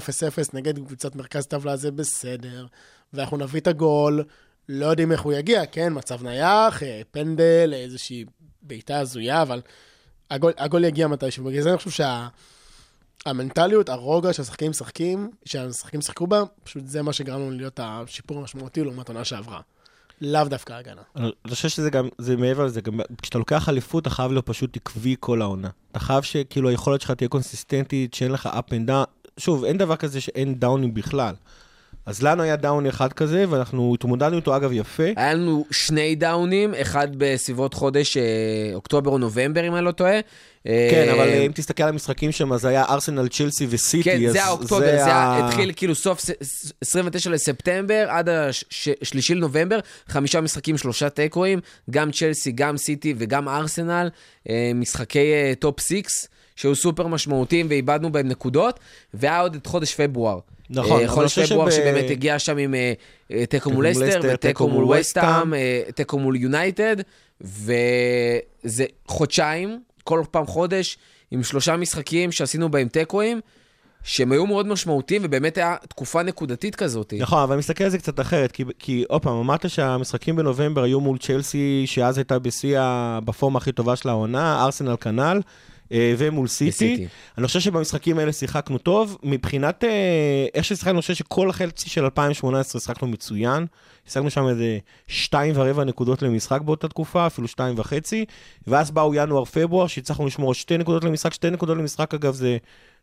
נגד קבוצת מרכז טבלה זה בסדר, ואנחנו נביא את הגול, לא יודעים איך הוא יגיע, כן, מצב נייח, אה, פנדל, איזושהי בעיטה הזויה, אבל הגול, הגול יגיע מתישהו. בגלל זה אני חושב שהמנטליות, הרוגע שהשחקנים משחקים, שהשחקנים שיחקו בה, פשוט זה מה שגרם לנו להיות השיפור המשמעותי לעומת עונה שעברה. לאו דווקא ההגנה. אני חושב שזה גם, זה מעבר לזה, גם כשאתה לוקח אליפות, אתה חייב להיות פשוט עקבי כל העונה. אתה חייב שכאילו היכולת שלך תהיה קונסיסטנטית, שאין לך up and down. שוב, אין דבר כזה שאין דאונים בכלל. אז לנו היה דאון אחד כזה, ואנחנו התמודדנו איתו אגב יפה. היה לנו שני דאונים, אחד בסביבות חודש אה, אוקטובר או נובמבר, אם אני לא טועה. אה, כן, אבל אם תסתכל על המשחקים שם, אז היה ארסנל, צ'לסי וסיטי. כן, זה האוקטובר, זה ה- היה- התחיל כאילו סוף ס- ס- 29 לספטמבר עד השלישי לנובמבר, חמישה משחקים, שלושה תיקואים, גם צ'לסי, גם סיטי וגם ארסנל, אה, משחקי אה, top six, שהיו סופר משמעותיים ואיבדנו בהם נקודות, והיה עוד את חודש פברואר. נכון, אה, חודש חושב פברואר שב- שבאמת הגיע שם עם תיקו מול אסטר, לסטר, ותיקו תיקו מול וסטאם, תיקו מול יונייטד, וזה חודשיים, כל פעם חודש, עם שלושה משחקים שעשינו בהם תיקואים, שהם היו מאוד משמעותיים, ובאמת היה תקופה נקודתית כזאת. נכון, אבל אני מסתכל על זה קצת אחרת, כי, עוד פעם, אמרת שהמשחקים בנובמבר היו מול צ'לסי, שאז הייתה בשיא, בפורמה הכי טובה של העונה, ארסנל כנ"ל, ומול סיטי. וסיטי. אני חושב שבמשחקים האלה שיחקנו טוב. מבחינת אה, איך ששיחקנו, אני חושב שכל החצי של 2018 שיחקנו מצוין. השגנו שם איזה שתיים ורבע נקודות למשחק באותה תקופה, אפילו שתיים וחצי. ואז באו ינואר-פברואר, שהצלחנו לשמור שתי נקודות למשחק. שתי נקודות למשחק, אגב, זה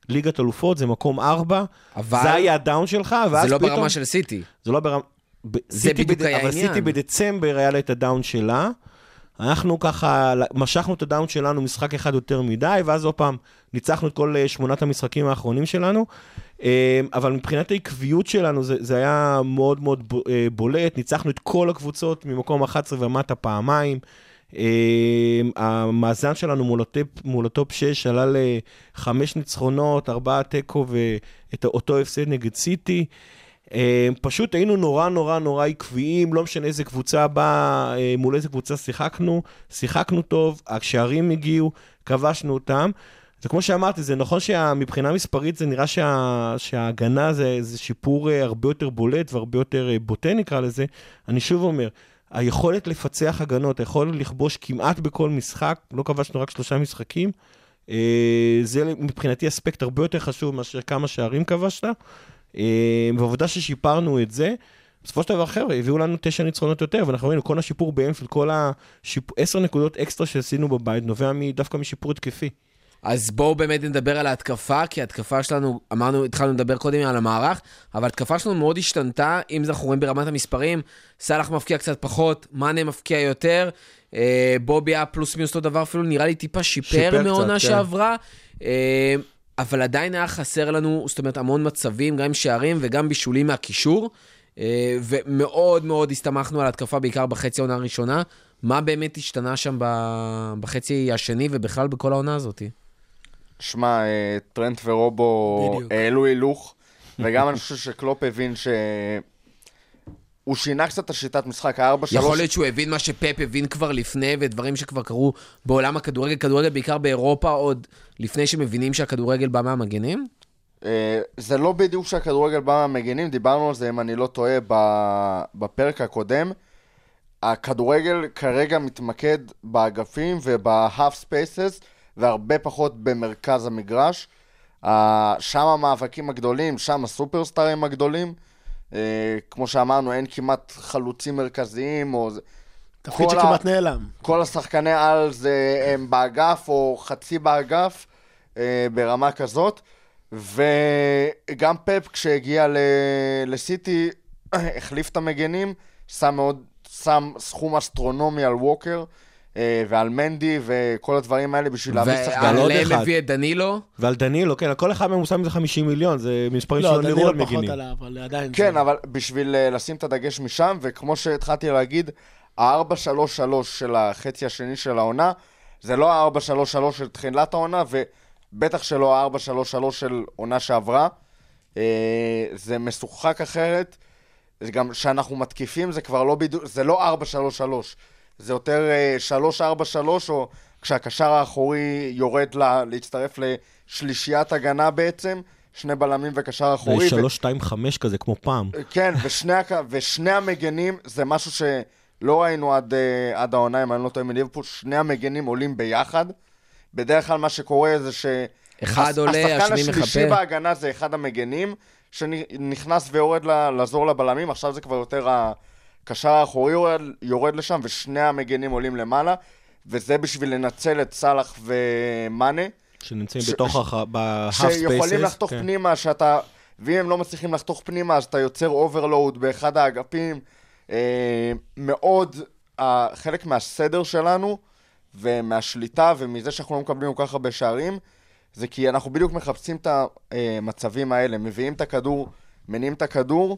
ליגת אלופות, זה מקום ארבע. אבל זה היה הדאון שלך, ואז זה לא פתאום... ברמה של סיטי. זה לא ברמה... זה סיטי בדיוק בד- היה אבל העניין. סיטי בדצמבר היה לה את הדאון שלה. אנחנו ככה משכנו את הדאון שלנו משחק אחד יותר מדי, ואז עוד פעם ניצחנו את כל אה, שמונת המשחקים האחרונים שלנו. אה, אבל מבחינת העקביות שלנו זה, זה היה מאוד מאוד אה, בולט, ניצחנו את כל הקבוצות ממקום 11 ומטה פעמיים. המאזן שלנו מול הטופ, מול הטופ 6 עלה לחמש ניצחונות, ארבעה תיקו ואת אותו הפסד נגד סיטי. אה, פשוט היינו נורא נורא נורא עקביים, לא משנה איזה קבוצה באה, אה, מול איזה קבוצה שיחקנו, שיחקנו טוב, השערים הגיעו, כבשנו אותם. זה כמו שאמרתי, זה נכון שמבחינה מספרית זה נראה שה, שההגנה זה, זה שיפור אה, הרבה יותר בולט והרבה יותר בוטה נקרא לזה. אני שוב אומר, היכולת לפצח הגנות, היכולת לכבוש כמעט בכל משחק, לא כבשנו רק שלושה משחקים, זה מבחינתי אספקט הרבה יותר חשוב מאשר כמה שערים כבשת. אה, והעובדה ששיפרנו את זה, בסופו של דבר, חבר'ה, הביאו לנו תשע ניצחונות יותר, ואנחנו ראינו כל השיפור באנפילד, כל העשר נקודות אקסטרה שעשינו בבית, נובע דווקא משיפור התקפי. אז בואו באמת נדבר על ההתקפה, כי ההתקפה שלנו, אמרנו, התחלנו לדבר קודם על המערך, אבל ההתקפה שלנו מאוד השתנתה, אם אנחנו רואים ברמת המספרים, סאלח מפקיע קצת פחות, מאנה מפקיע יותר, אה, בובי היה פלוס מינוס אותו דבר, אפילו נראה לי טיפה שיפר, שיפר מעונה כן. שעברה, אה, אבל עדיין היה חסר לנו, זאת אומרת, המון מצבים, גם שערים וגם בישולים מהקישור, אה, ומאוד מאוד הסתמכנו על ההתקפה, בעיקר בחצי העונה הראשונה. מה באמת השתנה שם בחצי השני ובכלל בכל העונה הזאת? שמע, אה, טרנט ורובו. העלו הילוך, וגם אני חושב שקלופ הבין ש... הוא שינה קצת את השיטת משחק, הארבע שלוש... יכול להיות שהוא הבין מה שפפ הבין כבר לפני, ודברים שכבר קרו בעולם הכדורגל, כדורגל בעיקר באירופה, עוד לפני שמבינים שהכדורגל בא מהמגנים? אה, זה לא בדיוק שהכדורגל בא מהמגינים, דיברנו על זה, אם אני לא טועה, בפרק הקודם. הכדורגל כרגע מתמקד באגפים וב-half spaces, והרבה פחות במרכז המגרש. שם המאבקים הגדולים, שם הסופרסטארים הגדולים. אה, כמו שאמרנו, אין כמעט חלוצים מרכזיים, או... זה- תפקיד כל ה- שכמעט נעלם. כל השחקני על זה הם באגף או חצי באגף אה, ברמה כזאת. וגם פפ כשהגיע ל- לסיטי החליף את המגנים, שם, מאוד, שם סכום אסטרונומי על ווקר ועל מנדי וכל הדברים האלה בשביל להביא שחקנים. עוד ועליהם אחד. הביא את דנילו. ועל דנילו, כן, כל אחד מהם הוא שם איזה 50 מיליון, זה מספרים לא, שלא נראו על דנילו פחות מגינים. עליו, אבל עדיין... כן, זה- אבל בשביל אה, לשים את הדגש משם, וכמו שהתחלתי להגיד, ה-4-3-3 של החצי השני של העונה, זה לא ה-4-3-3 של תחילת העונה, ובטח שלא ה-4-3-3 של עונה שעברה. אה, זה משוחק אחרת. זה גם כשאנחנו מתקיפים, זה כבר לא בדיוק, זה לא 4-3-3. זה יותר אה, 3-4-3, או כשהקשר האחורי יורד לה, להצטרף לשלישיית הגנה בעצם, שני בלמים וקשר אחורי. זה ו- 3-2-5 כזה, כמו פעם. כן, ושני, ושני המגנים, זה משהו שלא ראינו עד, אה, עד העונה, אם אני לא טועה מליברפול, שני המגנים עולים ביחד. בדרך כלל מה שקורה זה ש... אחד הש- עולה, השחקן השני השלישי מחפה. בהגנה זה אחד המגנים, שנכנס ויורד לעזור לבלמים, עכשיו זה כבר יותר הקשר האחורי יורד, יורד לשם, ושני המגנים עולים למעלה, וזה בשביל לנצל את סאלח ומאנה. שנמצאים ש- בתוך ש-. ב-half spaces. שיכולים לחתוך כן. פנימה, שאתה... ואם הם לא מצליחים לחתוך פנימה, אז אתה יוצר overload באחד האגפים. אה, מאוד, אה, חלק מהסדר שלנו, ומהשליטה, ומזה שאנחנו לא מקבלים כל כך הרבה שערים, זה כי אנחנו בדיוק מחפשים את המצבים האלה. מביאים את הכדור, מניעים את הכדור,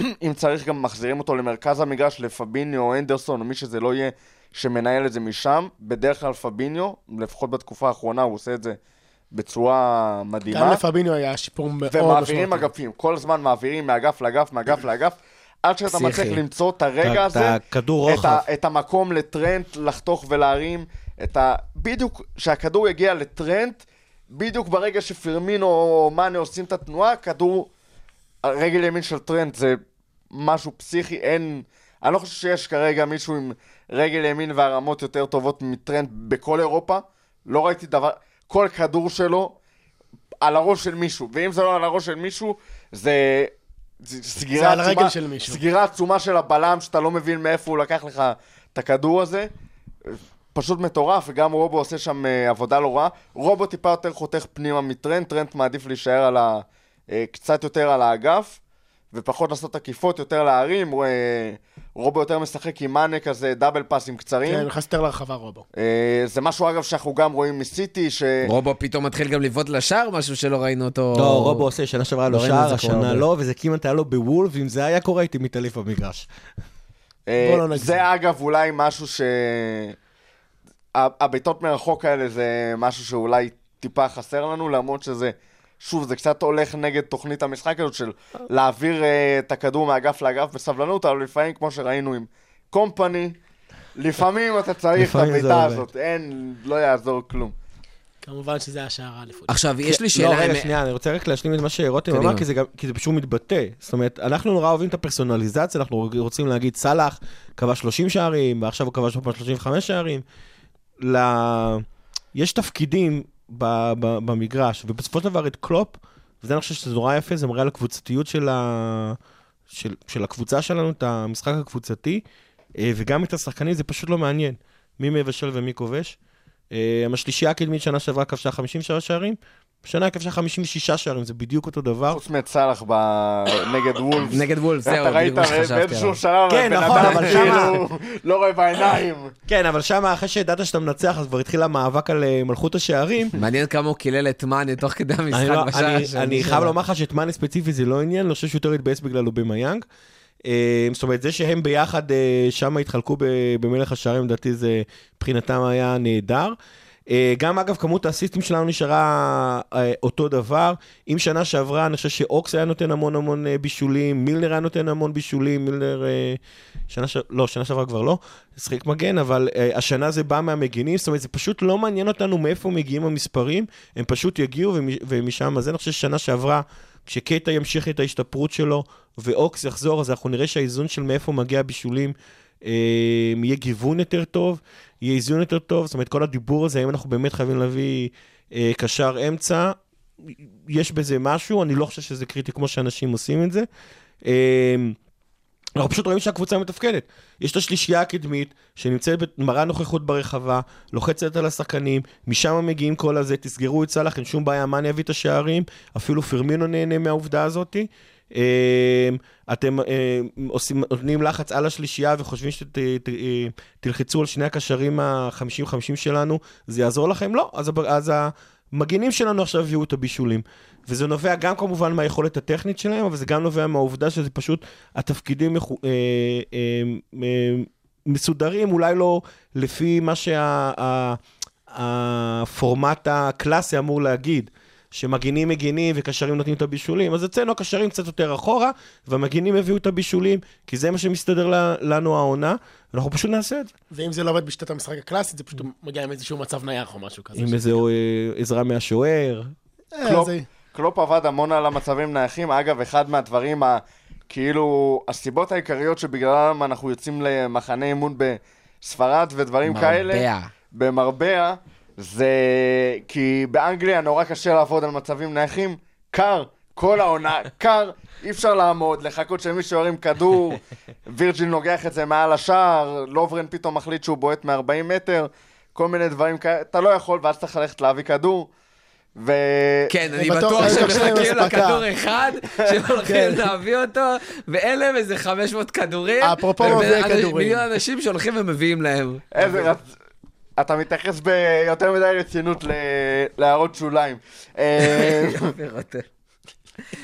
אם צריך גם מחזירים אותו למרכז המגרש, לפביניו או אנדרסון, או מי שזה לא יהיה, שמנהל את זה משם. בדרך כלל פביניו, לפחות בתקופה האחרונה, הוא עושה את זה בצורה מדהימה. גם לפביניו היה שיפור מאוד משמעותי. ומעבירים אגפים, כל הזמן מעבירים מאגף לאגף, מאגף לאגף, עד שאתה. מצליח למצוא את הרגע את הזה, הכדור את, רוחב. ה, את המקום לטרנט לחתוך ולהרים, את ה... בדיוק כשהכדור יגיע לטרנט, בדיוק ברגע שפרמינו או מאנה עושים את התנועה, כדור, רגל ימין של טרנט זה משהו פסיכי, אין... אני לא חושב שיש כרגע מישהו עם רגל ימין והרמות יותר טובות מטרנט בכל אירופה. לא ראיתי דבר... כל כדור שלו על הראש של מישהו, ואם זה לא על הראש של מישהו, זה... זה סגירה זה על עצומה, הרגל של מישהו. סגירה עצומה של הבלם, שאתה לא מבין מאיפה הוא לקח לך את הכדור הזה. פשוט מטורף, וגם רובו עושה שם אה, עבודה לא רעה. רובו טיפה יותר חותך פנימה מטרנט, טרנט מעדיף להישאר על ה... אה, קצת יותר על האגף, ופחות לעשות עקיפות, יותר להרים. רובו יותר משחק עם מאנה כזה, דאבל פאסים קצרים. כן, נכנס יותר להרחבה רובו. אה, זה משהו, אגב, שאנחנו גם רואים מסיטי, ש... רובו פתאום מתחיל גם לבעוט לשער, משהו שלא ראינו אותו. לא, רובו עושה, שנה שעברה לו לא ראינו את שער, השנה. לא, וזה כמעט היה לו בוולף, ואם זה היה קורה, הייתי מתעלף במגרש. אה, לא. זה אגב אולי משהו ש... הבעיטות מרחוק האלה זה משהו שאולי טיפה חסר לנו, למרות שזה, שוב, זה קצת הולך נגד תוכנית המשחק הזאת של להעביר אה, את הכדור מאגף לאגף בסבלנות, אבל לפעמים, כמו שראינו עם קומפני, לפעמים אתה צריך את הבעיטה עובד. הזאת, אין, לא יעזור כלום. כמובן שזה השער האליפות. עכשיו, יש לי לא, שאלה... רגע, אם- שנייה, אני רוצה רק להשלים את מה שרותם. אמר, כי זה גם- כי זה פשוט מתבטא. זאת אומרת, אנחנו נורא אוהבים את הפרסונליזציה, אנחנו רוצים להגיד, סאלח כבש 30 שערים, ועכשיו הוא כבש עוד פעם 35 שערים. ל... יש תפקידים ב- ב- במגרש, ובסופו של דבר את קלופ, וזה אני חושב שזה נורא יפה, זה מראה על הקבוצתיות של, ה... של, של הקבוצה שלנו, את המשחק הקבוצתי, אה, וגם את השחקנים, זה פשוט לא מעניין. מי מבשל ומי כובש. אה, השלישייה הקדמית שנה שעברה כבשה 53 שערים, היא כבשה 56 שערים, זה בדיוק אותו דבר. חוץ מצלח נגד וולפס. נגד וולף, זהו, אתה ראית בדיוק מה שחשבתי עליו. באיזשהו שלב, כן, נכון, אדם אבל שמה- כאילו לא רואה בעיניים. כן, אבל שם, אחרי שידעת שאתה מנצח, אז כבר התחיל המאבק על אה, מלכות השערים. מעניין כמה הוא קילל את מאני תוך כדי אני, המשחק לא, בשער אני. חייב לומר לך שאת מאנה ספציפי זה לא עניין, אני חושב שיותר התבאס בגלל אובמיאנג. אה, זאת אומרת, זה שהם ביחד אה, שם התחלקו במלך השערים, לדעתי זה מבחינתם היה נהדר. אה, גם אגב, כמות האסיסטים שלנו נשארה אה, אותו דבר. אם שנה שעברה, אני חושב שאוקס היה נותן המון המון אה, בישולים, מילנר היה נותן המון בישולים, מילנר... שנה ש... לא, שנה שעברה כבר לא, שחק מגן, אבל השנה זה בא מהמגינים, זאת אומרת, זה פשוט לא מעניין אותנו מאיפה מגיעים המספרים, הם פשוט יגיעו ומ... ומשם, אז אני חושב ששנה שעברה, כשקייטה ימשיך את ההשתפרות שלו ואוקס יחזור, אז אנחנו נראה שהאיזון של מאיפה מגיע הבישולים יהיה גיוון יותר טוב, יהיה איזון יותר טוב, זאת אומרת, כל הדיבור הזה, האם אנחנו באמת חייבים להביא אה, קשר אמצע, יש בזה משהו, אני לא חושב שזה קריטי כמו שאנשים עושים את זה. אה, אנחנו פשוט רואים שהקבוצה מתפקדת. יש את השלישייה הקדמית, שנמצאת במראה נוכחות ברחבה, לוחצת על השחקנים, משם מגיעים כל הזה, תסגרו את סאלח, אין שום בעיה, מאן יביא את השערים, אפילו פרמינו נהנה מהעובדה הזאת. אה, אתם אה, עושים, נותנים לחץ על השלישייה וחושבים שתלחצו על שני הקשרים ה-50-50 שלנו, זה יעזור לכם? לא, אז, אז המגינים שלנו עכשיו יביאו את הבישולים. וזה נובע גם כמובן מהיכולת הטכנית שלהם, אבל זה גם נובע מהעובדה שזה פשוט, התפקידים מחו, אה, אה, אה, מסודרים, אולי לא לפי מה שהפורמט הקלאסי אמור להגיד. שמגינים מגינים וקשרים נותנים את הבישולים, אז אצלנו הקשרים קצת יותר אחורה, והמגינים הביאו את הבישולים, כי זה מה שמסתדר לנו העונה, אנחנו פשוט נעשה את זה. ואם זה לא עובד בשיטת המשחק הקלאסית, זה פשוט מגיע עם איזשהו מצב נייח או משהו כזה. עם איזה אה, עזרה מהשוער. אה, קלופ, עבד המון על המצבים נייחים. אגב, אחד מהדברים, ה, כאילו, הסיבות העיקריות שבגללם אנחנו יוצאים למחנה אימון בספרד ודברים כאלה, מרבע. במרבע, זה כי באנגליה נורא קשה לעבוד על מצבים נייחים. קר, כל העונה, קר, אי אפשר לעמוד, לחכות שמישהו ירים כדור, וירג'יל נוגח את זה מעל השער, לוברן פתאום מחליט שהוא בועט מ-40 מטר, כל מיני דברים כאלה, אתה לא יכול, ואז צריך ללכת להביא כדור. ו... כן, אני בטוח- בטוח אני שהם בטוח שהם מחכים אספקה. לכדור אחד, שהם הולכים כן. להביא אותו, ואין להם איזה 500 כדורים. אפרופו מביאי כדורים. מיליון אנשים שהולכים ומביאים להם. איזה. אתה מתייחס ביותר מדי רצינות. להערות שוליים. אה,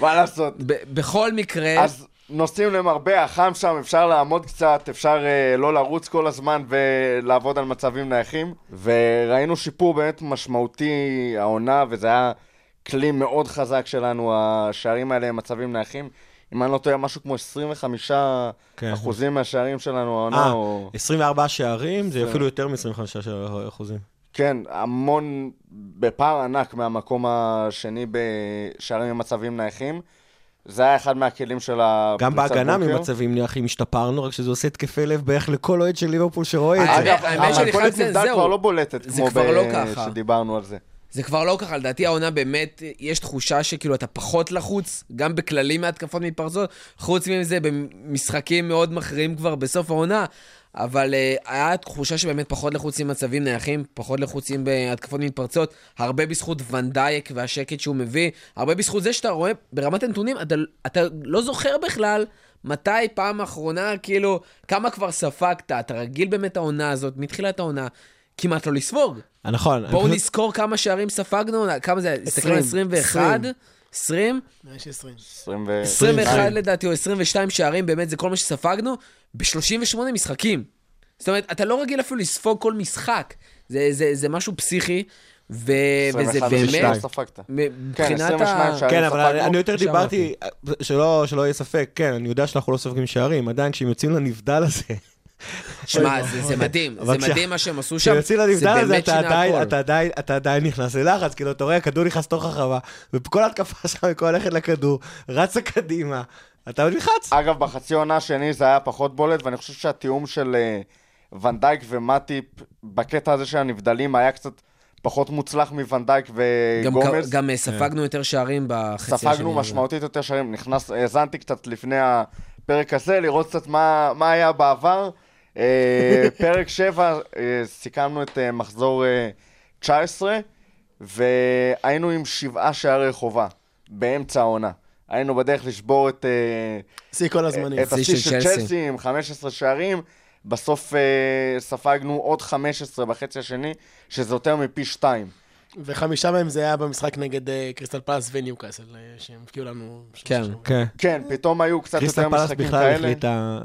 מה לעשות? בכל מקרה, אז נוסעים למרבה החם שם, אפשר לעמוד קצת, אפשר אה, לא לרוץ כל הזמן ולעבוד על מצבים נייחים. וראינו שיפור באמת משמעותי העונה, וזה היה כלי מאוד חזק שלנו, השערים האלה הם מצבים נייחים. אם אני לא טועה, משהו כמו 25 כן. אחוזים מהשערים שלנו העונה, אה, או... 24 שערים, זה אפילו יותר מ-25 אחוזים. כן, המון, בפער ענק מהמקום השני בשערים עם מצבים נייחים. זה היה אחד מהכלים של הפריצת גם בהגנה. ממצבים נייחים השתפרנו, רק שזה עושה התקפי לב בערך לכל אוהד של ליברפול שרואה את זה. אגב, האמת חייב המתכונת לציין, נבדל זהו. כבר לא בולטת, זה כמו לא ככה. שדיברנו על זה. זה כבר לא ככה, לדעתי העונה באמת, יש תחושה שכאילו אתה פחות לחוץ, גם בכללים מהתקפות מתפרצות, חוץ מזה במשחקים מאוד מכריעים כבר בסוף העונה, אבל uh, היה תחושה שבאמת פחות לחוצים מצבים נייחים, פחות לחוצים בהתקפות מתפרצות, הרבה בזכות ונדייק והשקט שהוא מביא, הרבה בזכות זה שאתה רואה ברמת הנתונים, אתה, אתה לא זוכר בכלל מתי פעם אחרונה, כאילו, כמה כבר ספגת, אתה רגיל באמת העונה הזאת, מתחילת העונה, כמעט לא לספוג. נכון. בואו אני פשוט- נזכור כמה שערים ספגנו, כמה זה, הסתכלנו על 21? 20? יש 20. 20 21 לדעתי, או 22 שערים, באמת זה כל מה שספגנו, ב-38 משחקים. זאת אומרת, אתה לא רגיל אפילו לספוג כל משחק. זה, זה, זה משהו פסיכי, ו... וזה 21 באמת, ושתיים ספגת. מבחינת כן, 22 ה... שערים. כן, אבל ספגנו, אני- אני יותר שאמרתי. דיברתי, שלא שלא יהיה ספק, כן, אני יודע שאנחנו לא סופגים שערים, עדיין כשהם יוצאים לנבדל הזה, שמע, זה, מדהים, זה מדהים מה שהם עשו שם, זה לנבדל הזה, באמת אתה שינה עדיין- הכל. אתה עדיין- נכנס ללחץ, כאילו, אתה רואה, הכדור נכנס לתוך הרחבה, וכל התקפה שלך במקום ללכת לכדור, רצה קדימה, אתה נלחץ. אגב, בחצי עונה השני זה היה פחות בולט, ואני חושב שהתיאום של אה, ונדייק ומטיפ בקטע הזה של הנבדלים היה קצת פחות מוצלח מוונדייק גם, וגומז. גם אה, ספגנו יותר שערים בחצי השני. ספגנו הזה. משמעותית יותר שערים. נכנס, האזנתי קצת לפני הפרק הזה, לראות קצת מה, מה היה בעבר. אה, פרק 7, אה, סיכמנו את אה, מחזור אה, 19, והיינו עם שבעה שערי חובה באמצע העונה. היינו בדרך לשבור את... שיא כל הזמנים. את השיא של צ'לסי. עם 15 שערים, בסוף ספגנו עוד 15 בחצי השני, שזה יותר מפי שתיים. וחמישה מהם זה היה במשחק נגד אה, קריסטל פלס וניוקאסל, אה, שהם הפקיעו לנו... כן. כן. כן, פתאום היו קצת קריסטל יותר משחקים בכלל כאלה. החליטה...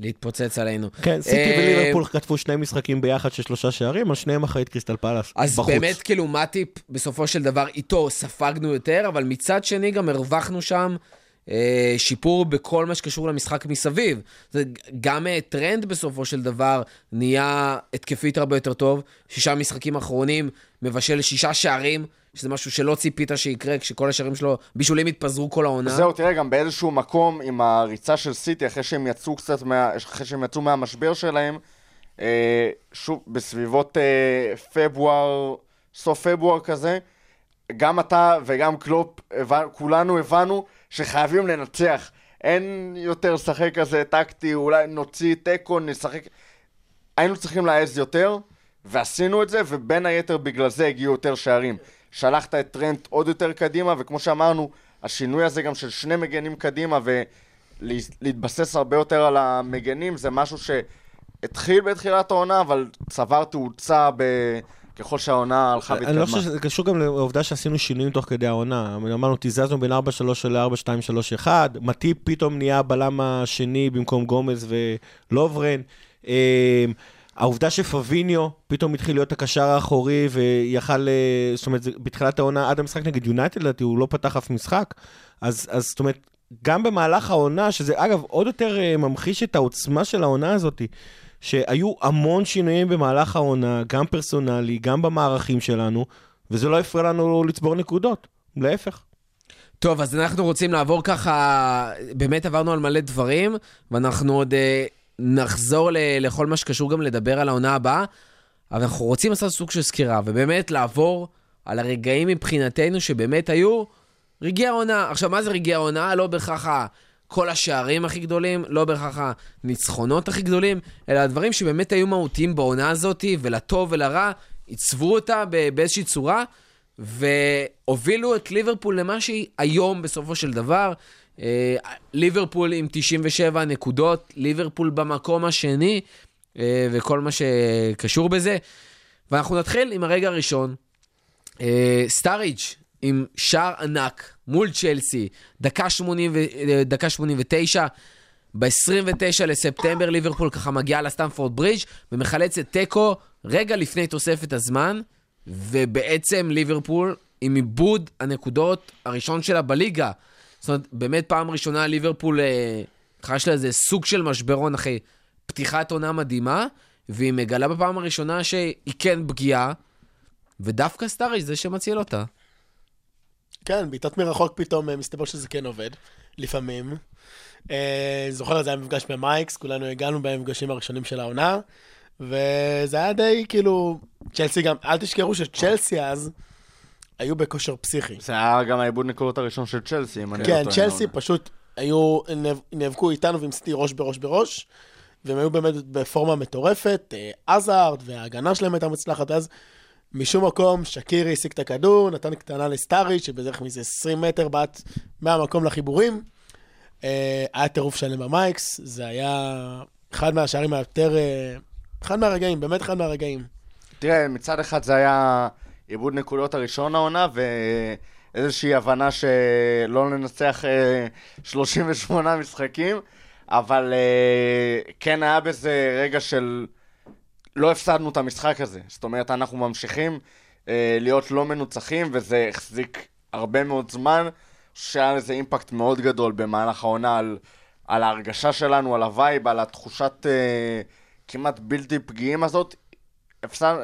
להתפוצץ עלינו. כן, סיטי אה, וליברפול כתבו שני משחקים ביחד של שלושה שערים, על שניהם אחראית קריסטל פלס. אז בחוץ. באמת, כאילו, מטיפ, בסופו של דבר, איתו ספגנו יותר, אבל מצד שני גם הרווחנו שם שיפור בכל מה שקשור למשחק מסביב. גם אה, טרנד בסופו של דבר נהיה התקפית הרבה יותר טוב. שישה משחקים אחרונים, מבשל שישה שערים, שזה משהו שלא ציפית שיקרה, כשכל השערים שלו, בישולים התפזרו כל העונה. זהו, תראה, גם באיזשהו מקום עם הריצה של סיטי, אחרי שהם יצאו קצת, מה, אחרי שהם יצאו מהמשבר שלהם, אה, שוב, בסביבות אה, פברואר, סוף פברואר כזה, גם אתה וגם קלופ, כולנו הבנו שחייבים לנצח. אין יותר לשחק כזה טקטי, אולי נוציא תיקו, נשחק... היינו צריכים להעז יותר, ועשינו את זה, ובין היתר בגלל זה הגיעו יותר שערים. שלחת את טרנט עוד יותר קדימה, וכמו שאמרנו, השינוי הזה גם של שני מגנים קדימה, ולהתבסס הרבה יותר על המגנים, זה משהו שהתחיל בתחילת העונה, אבל צבר תאוצה ב... ככל שהעונה הלכה והתקדמה. אני לא חושב שזה קשור גם לעובדה שעשינו שינויים תוך כדי העונה. אמרנו, תיזזנו בין 4-3 ל-4-2-3-1, מטיפ פתאום נהיה הבלם השני במקום גומז ולוברן. אה, העובדה שפביניו פתאום התחיל להיות הקשר האחורי ויכל, אה, זאת אומרת, בתחילת העונה, עד המשחק נגד יונייטד, לדעתי, הוא לא פתח אף משחק. אז, אז זאת אומרת, גם במהלך העונה, שזה אגב עוד יותר אה, ממחיש את העוצמה של העונה הזאת, שהיו המון שינויים במהלך העונה, גם פרסונלי, גם במערכים שלנו, וזה לא הפריע לנו לצבור נקודות, להפך. טוב, אז אנחנו רוצים לעבור ככה, באמת עברנו על מלא דברים, ואנחנו עוד אה, נחזור ל- לכל מה שקשור גם לדבר על העונה הבאה, אבל אנחנו רוצים לעשות סוג של סקירה, ובאמת לעבור על הרגעים מבחינתנו שבאמת היו רגעי העונה. עכשיו, מה זה רגעי העונה? לא בהכרח כל השערים הכי גדולים, לא בהכרח הניצחונות הכי גדולים, אלא הדברים שבאמת היו מהותיים בעונה הזאת, ולטוב ולרע, עיצבו אותה באיזושהי צורה. והובילו את ליברפול למה שהיא היום בסופו של דבר. אה, ליברפול עם 97 נקודות, ליברפול במקום השני, אה, וכל מה שקשור בזה. ואנחנו נתחיל עם הרגע הראשון. אה, סטאריג' עם שער ענק מול צ'לסי, דקה, 80 ו... אה, דקה 89. ב-29 לספטמבר ליברפול ככה מגיעה לסטמפורד ברידג' ומחלצת תיקו רגע לפני תוספת הזמן, ובעצם ליברפול עם עיבוד הנקודות הראשון שלה בליגה. זאת אומרת, באמת פעם ראשונה ליברפול אה, חש לה איזה סוג של משברון אחרי פתיחת עונה מדהימה, והיא מגלה בפעם הראשונה שהיא כן פגיעה, ודווקא סטאריש זה שמציל אותה. כן, בעיטות מרחוק פתאום אה, מסתבר שזה כן עובד, לפעמים. אה, זוכר, זה היה מפגש במייקס, כולנו הגענו במפגשים הראשונים של העונה, וזה היה די כאילו, צ'לסי גם, אל תשכחו שצ'לסי אז היו בכושר פסיכי. זה היה גם העיבוד נקודות הראשון של צ'לסי, אם אני לא כן, טועה. צ'לסי פשוט היו, נאב- נאבקו איתנו ועם סיטי ראש בראש בראש, והם היו באמת בפורמה מטורפת, אה, עזארד, וההגנה שלהם הייתה מוצלחת, אז משום מקום שקירי השיג את הכדור, נתן קטנה לסטארי, שבדרך מאיזה 20 מטר בעט מהמקום לחיבורים. אה, היה טירוף שלם במייקס, זה היה אחד מהשערים היותר... אה, אחד מהרגעים, באמת אחד מהרגעים. תראה, מצד אחד זה היה עיבוד נקודות הראשון העונה, ואיזושהי הבנה שלא ננצח אה, 38 משחקים, אבל אה, כן היה בזה רגע של לא הפסדנו את המשחק הזה. זאת אומרת, אנחנו ממשיכים אה, להיות לא מנוצחים, וזה החזיק הרבה מאוד זמן, שהיה לזה impact מאוד גדול במהלך העונה על, על ההרגשה שלנו, על ה vibe, על התחושת אה, כמעט בלתי פגיעים הזאת. הפסד,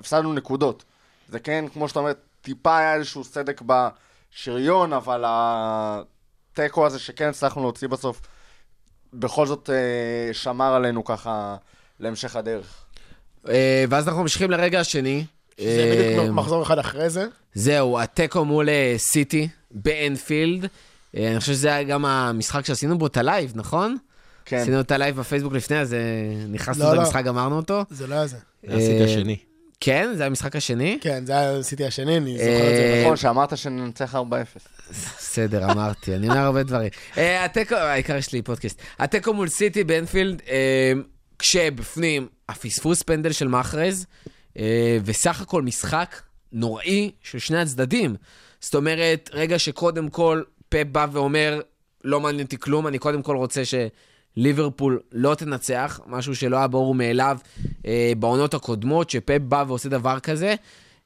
הפסדנו נקודות. זה כן, כמו שאתה אומר, טיפה היה איזשהו סדק בשריון, אבל התיקו הזה שכן הצלחנו להוציא בסוף, בכל זאת אה, שמר עלינו ככה להמשך הדרך. אה, ואז אנחנו ממשיכים לרגע השני. זה אה, בדיוק מחזור אחד אחרי זה. זהו, התיקו מול אה, סיטי באנפילד. אה, אני חושב שזה היה גם המשחק שעשינו בו את ה live, נכון? כן. עשינו את ה live בפייסבוק לפני, אז אה, נכנסנו לא, לא. למשחק, גמרנו אותו. זה לא היה זה. עשיתי השני. כן, זה המשחק השני? כן, זה היה סיטי השני, אני זוכר את אה, זה. נכון, שאמרת שננצח 4-0. בסדר, אמרתי, אני אומר הרבה דברים. אה, התיקו, העיקר יש לי פודקאסט. התיקו מול סיטי באנפילד, אה, כשבפנים הפספוס פנדל של מחרז, אה, וסך הכל משחק נוראי של שני הצדדים. זאת אומרת, רגע שקודם כל פפ בא ואומר, לא מעניין אותי כלום, אני קודם כל רוצה שליברפול לא תנצח, משהו שלא היה ברור מאליו אה, בעונות הקודמות, שפפ בא ועושה דבר כזה.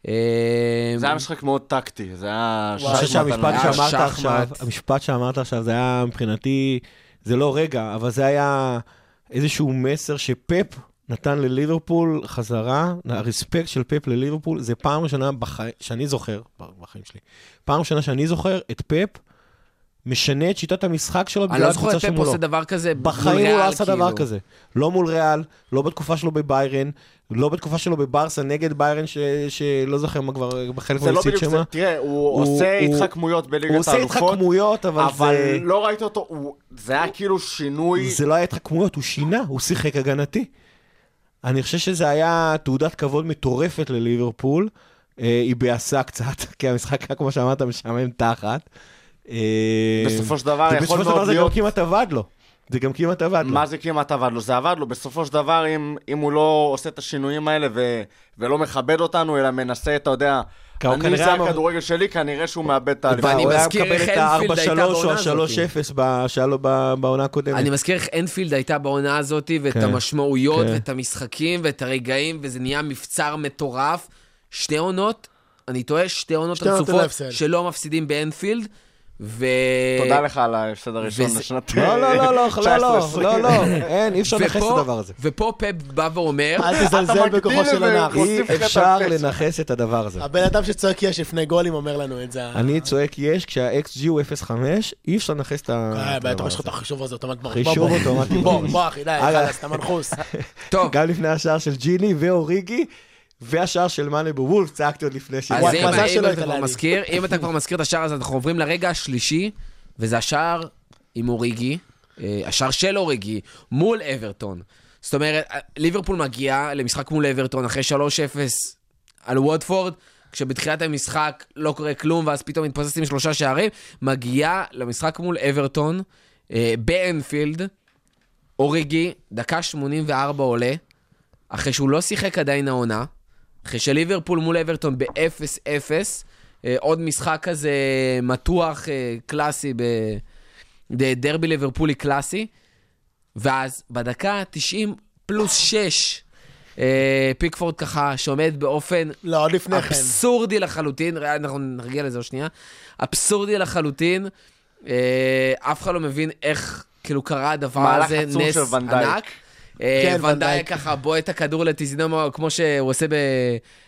אה, זה היה משחק מאוד טקטי, זה היה... אני חושב שחמט שהמשפט שאמרת שחמט. עכשיו, המשפט שאמרת עכשיו, זה היה מבחינתי, זה לא רגע, אבל זה היה איזשהו מסר שפפ נתן לליברפול חזרה, הרספקט של פפ לליברפול, זה פעם ראשונה בחיים, שאני זוכר, בחיים שלי, פעם ראשונה שאני זוכר את פפ משנה את שיטת המשחק שלו אני בגלל לא זוכר הקבוצה את פפ שמולו. עושה דבר כזה מול בחיים הוא לא עשה דבר כאילו. כזה. לא מול ריאל, לא בתקופה שלו בביירן, לא בתקופה שלו בברסה נגד ביירן, ש- שלא זוכר מה כבר, בחלק זה לא בדיוק שמה. זה, תראה, הוא הוא- עושה הוא- התחכמויות הוא בליגת עושה האלופות, התחכמויות, אבל אבל זה... לא ראית אותו, הוא- זה היה כאילו שינוי... זה לא היה התחכמויות, הוא שינה, הוא שיחק הגנתי. אני חושב שזה היה תעודת כבוד מטורפת לליברפול. אה, היא בעשה קצת, כי המשחק היה, כמו שאמרת, משעמם תחת. אה, בסופו של דבר יכול מאוד זה גם להיות... כמעט עבד לו. זה גם כמעט עבד לו. מה זה כמעט עבד לו? זה עבד לו. בסופו של דבר, אם, אם הוא לא עושה את השינויים האלה ו, ולא מכבד אותנו, אלא מנסה, אתה יודע, אני כנראה זה היה- הכדורגל שלי, כנראה שהוא מאבד את ואני האליפות. הוא היה מזכיר מקבל איך את אנפילד הייתה ה-4-3 או בעונה הזאת. ה-3-0 ב- שהיה לו ב- בעונה הקודמת. אני מזכיר איך אנפילד הייתה בעונה הזאת, ואת כן, המשמעויות, כן. ואת המשחקים, ואת הרגעים, וזה נהיה מבצר מטורף. שתי עונות, אני טועה, שתי עונות רצופות. שלא מפסידים באנפילד, ו... תודה לך על ההפסד הראשון וזה- לשנת... לא, לא, לא, לא, לא, לא, 19-20. לא, לא, אין, אי אפשר לנכס את הדבר הזה. ופה פפ בא ואומר, אל תזלזל בכוחו של הנח. אי אפשר. לנכס את הדבר הזה. הבן אדם שצועק יש לפני גולים אומר לנו את זה. אני צועק יש, כשה-XG הוא 0.5, אי אפשר לנכס את ה- אה, את בטח הדבר יש לך את הזה. החישוב הזה אוטומט ברור. חישוב בוא, בוא. אוטומטי בוא. בוא אחי, די. חלאס, אתה מנחוס. טוב, גם לפני השער של ג'יני ואוריגי, והשער של מאנה בוולף, צעקתי עוד לפני ש... אז אם, אתה כבר. מזכיר, אם אתה כבר מזכיר את השער הזה, אנחנו עוברים לרגע השלישי, וזה השער עם אוריגי, אה, השער של אוריגי, מול אברטון. זאת אומרת, אה, ליברפול מגיעה למשחק מול אברטון אחרי 3-0 על וודפורד, כשבתחילת המשחק לא קורה כלום, ואז פתאום מתפססת עם שלושה שערים, מגיעה למשחק מול אברטון, אה, באנפילד, אוריגי, דקה 84 עולה, אחרי שהוא לא שיחק עדיין העונה, אחרי שליברפול מול אברטון ב-0-0, אה, עוד משחק כזה מתוח, אה, קלאסי, דרבי ליברפולי קלאסי, ואז בדקה 90 פלוס 6, אה, פיקפורד ככה שעומד באופן לא, עוד לפני כן. אבסורדי לחלוטין, ראה, אנחנו נרגיע לזה עוד שנייה, אבסורדי לחלוטין, אף אחד לא מבין איך כאילו קרה הדבר מהלך הזה, עצום נס של ונדייק. ענק. אה, כן, ונדייק ונדייק. ככה בועט את הכדור לטיזינומו, כמו שהוא עושה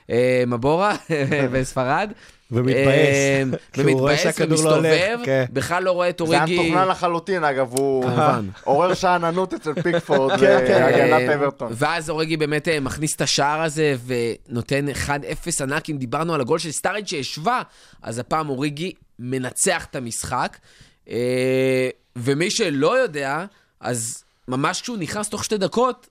במבורה, בספרד. ומתבאס. אה, כי הוא רואה ומתבאס שהכדור לא הולך, ומסתובב, כן. בכלל לא רואה את זה היה אוריגי. מתוכנן לחלוטין, אגב, הוא. עורר שאננות אצל פיקפורד כן, כן. בהגנת אה, אברטון. ואז אוריגי באמת אה, מכניס את השער הזה ונותן 1-0 ענק. אם דיברנו על הגול של סטאריץ' שהשווה, אז הפעם אוריגי מנצח את המשחק. אה, ומי שלא יודע, אז ממש כשהוא נכנס תוך שתי דקות,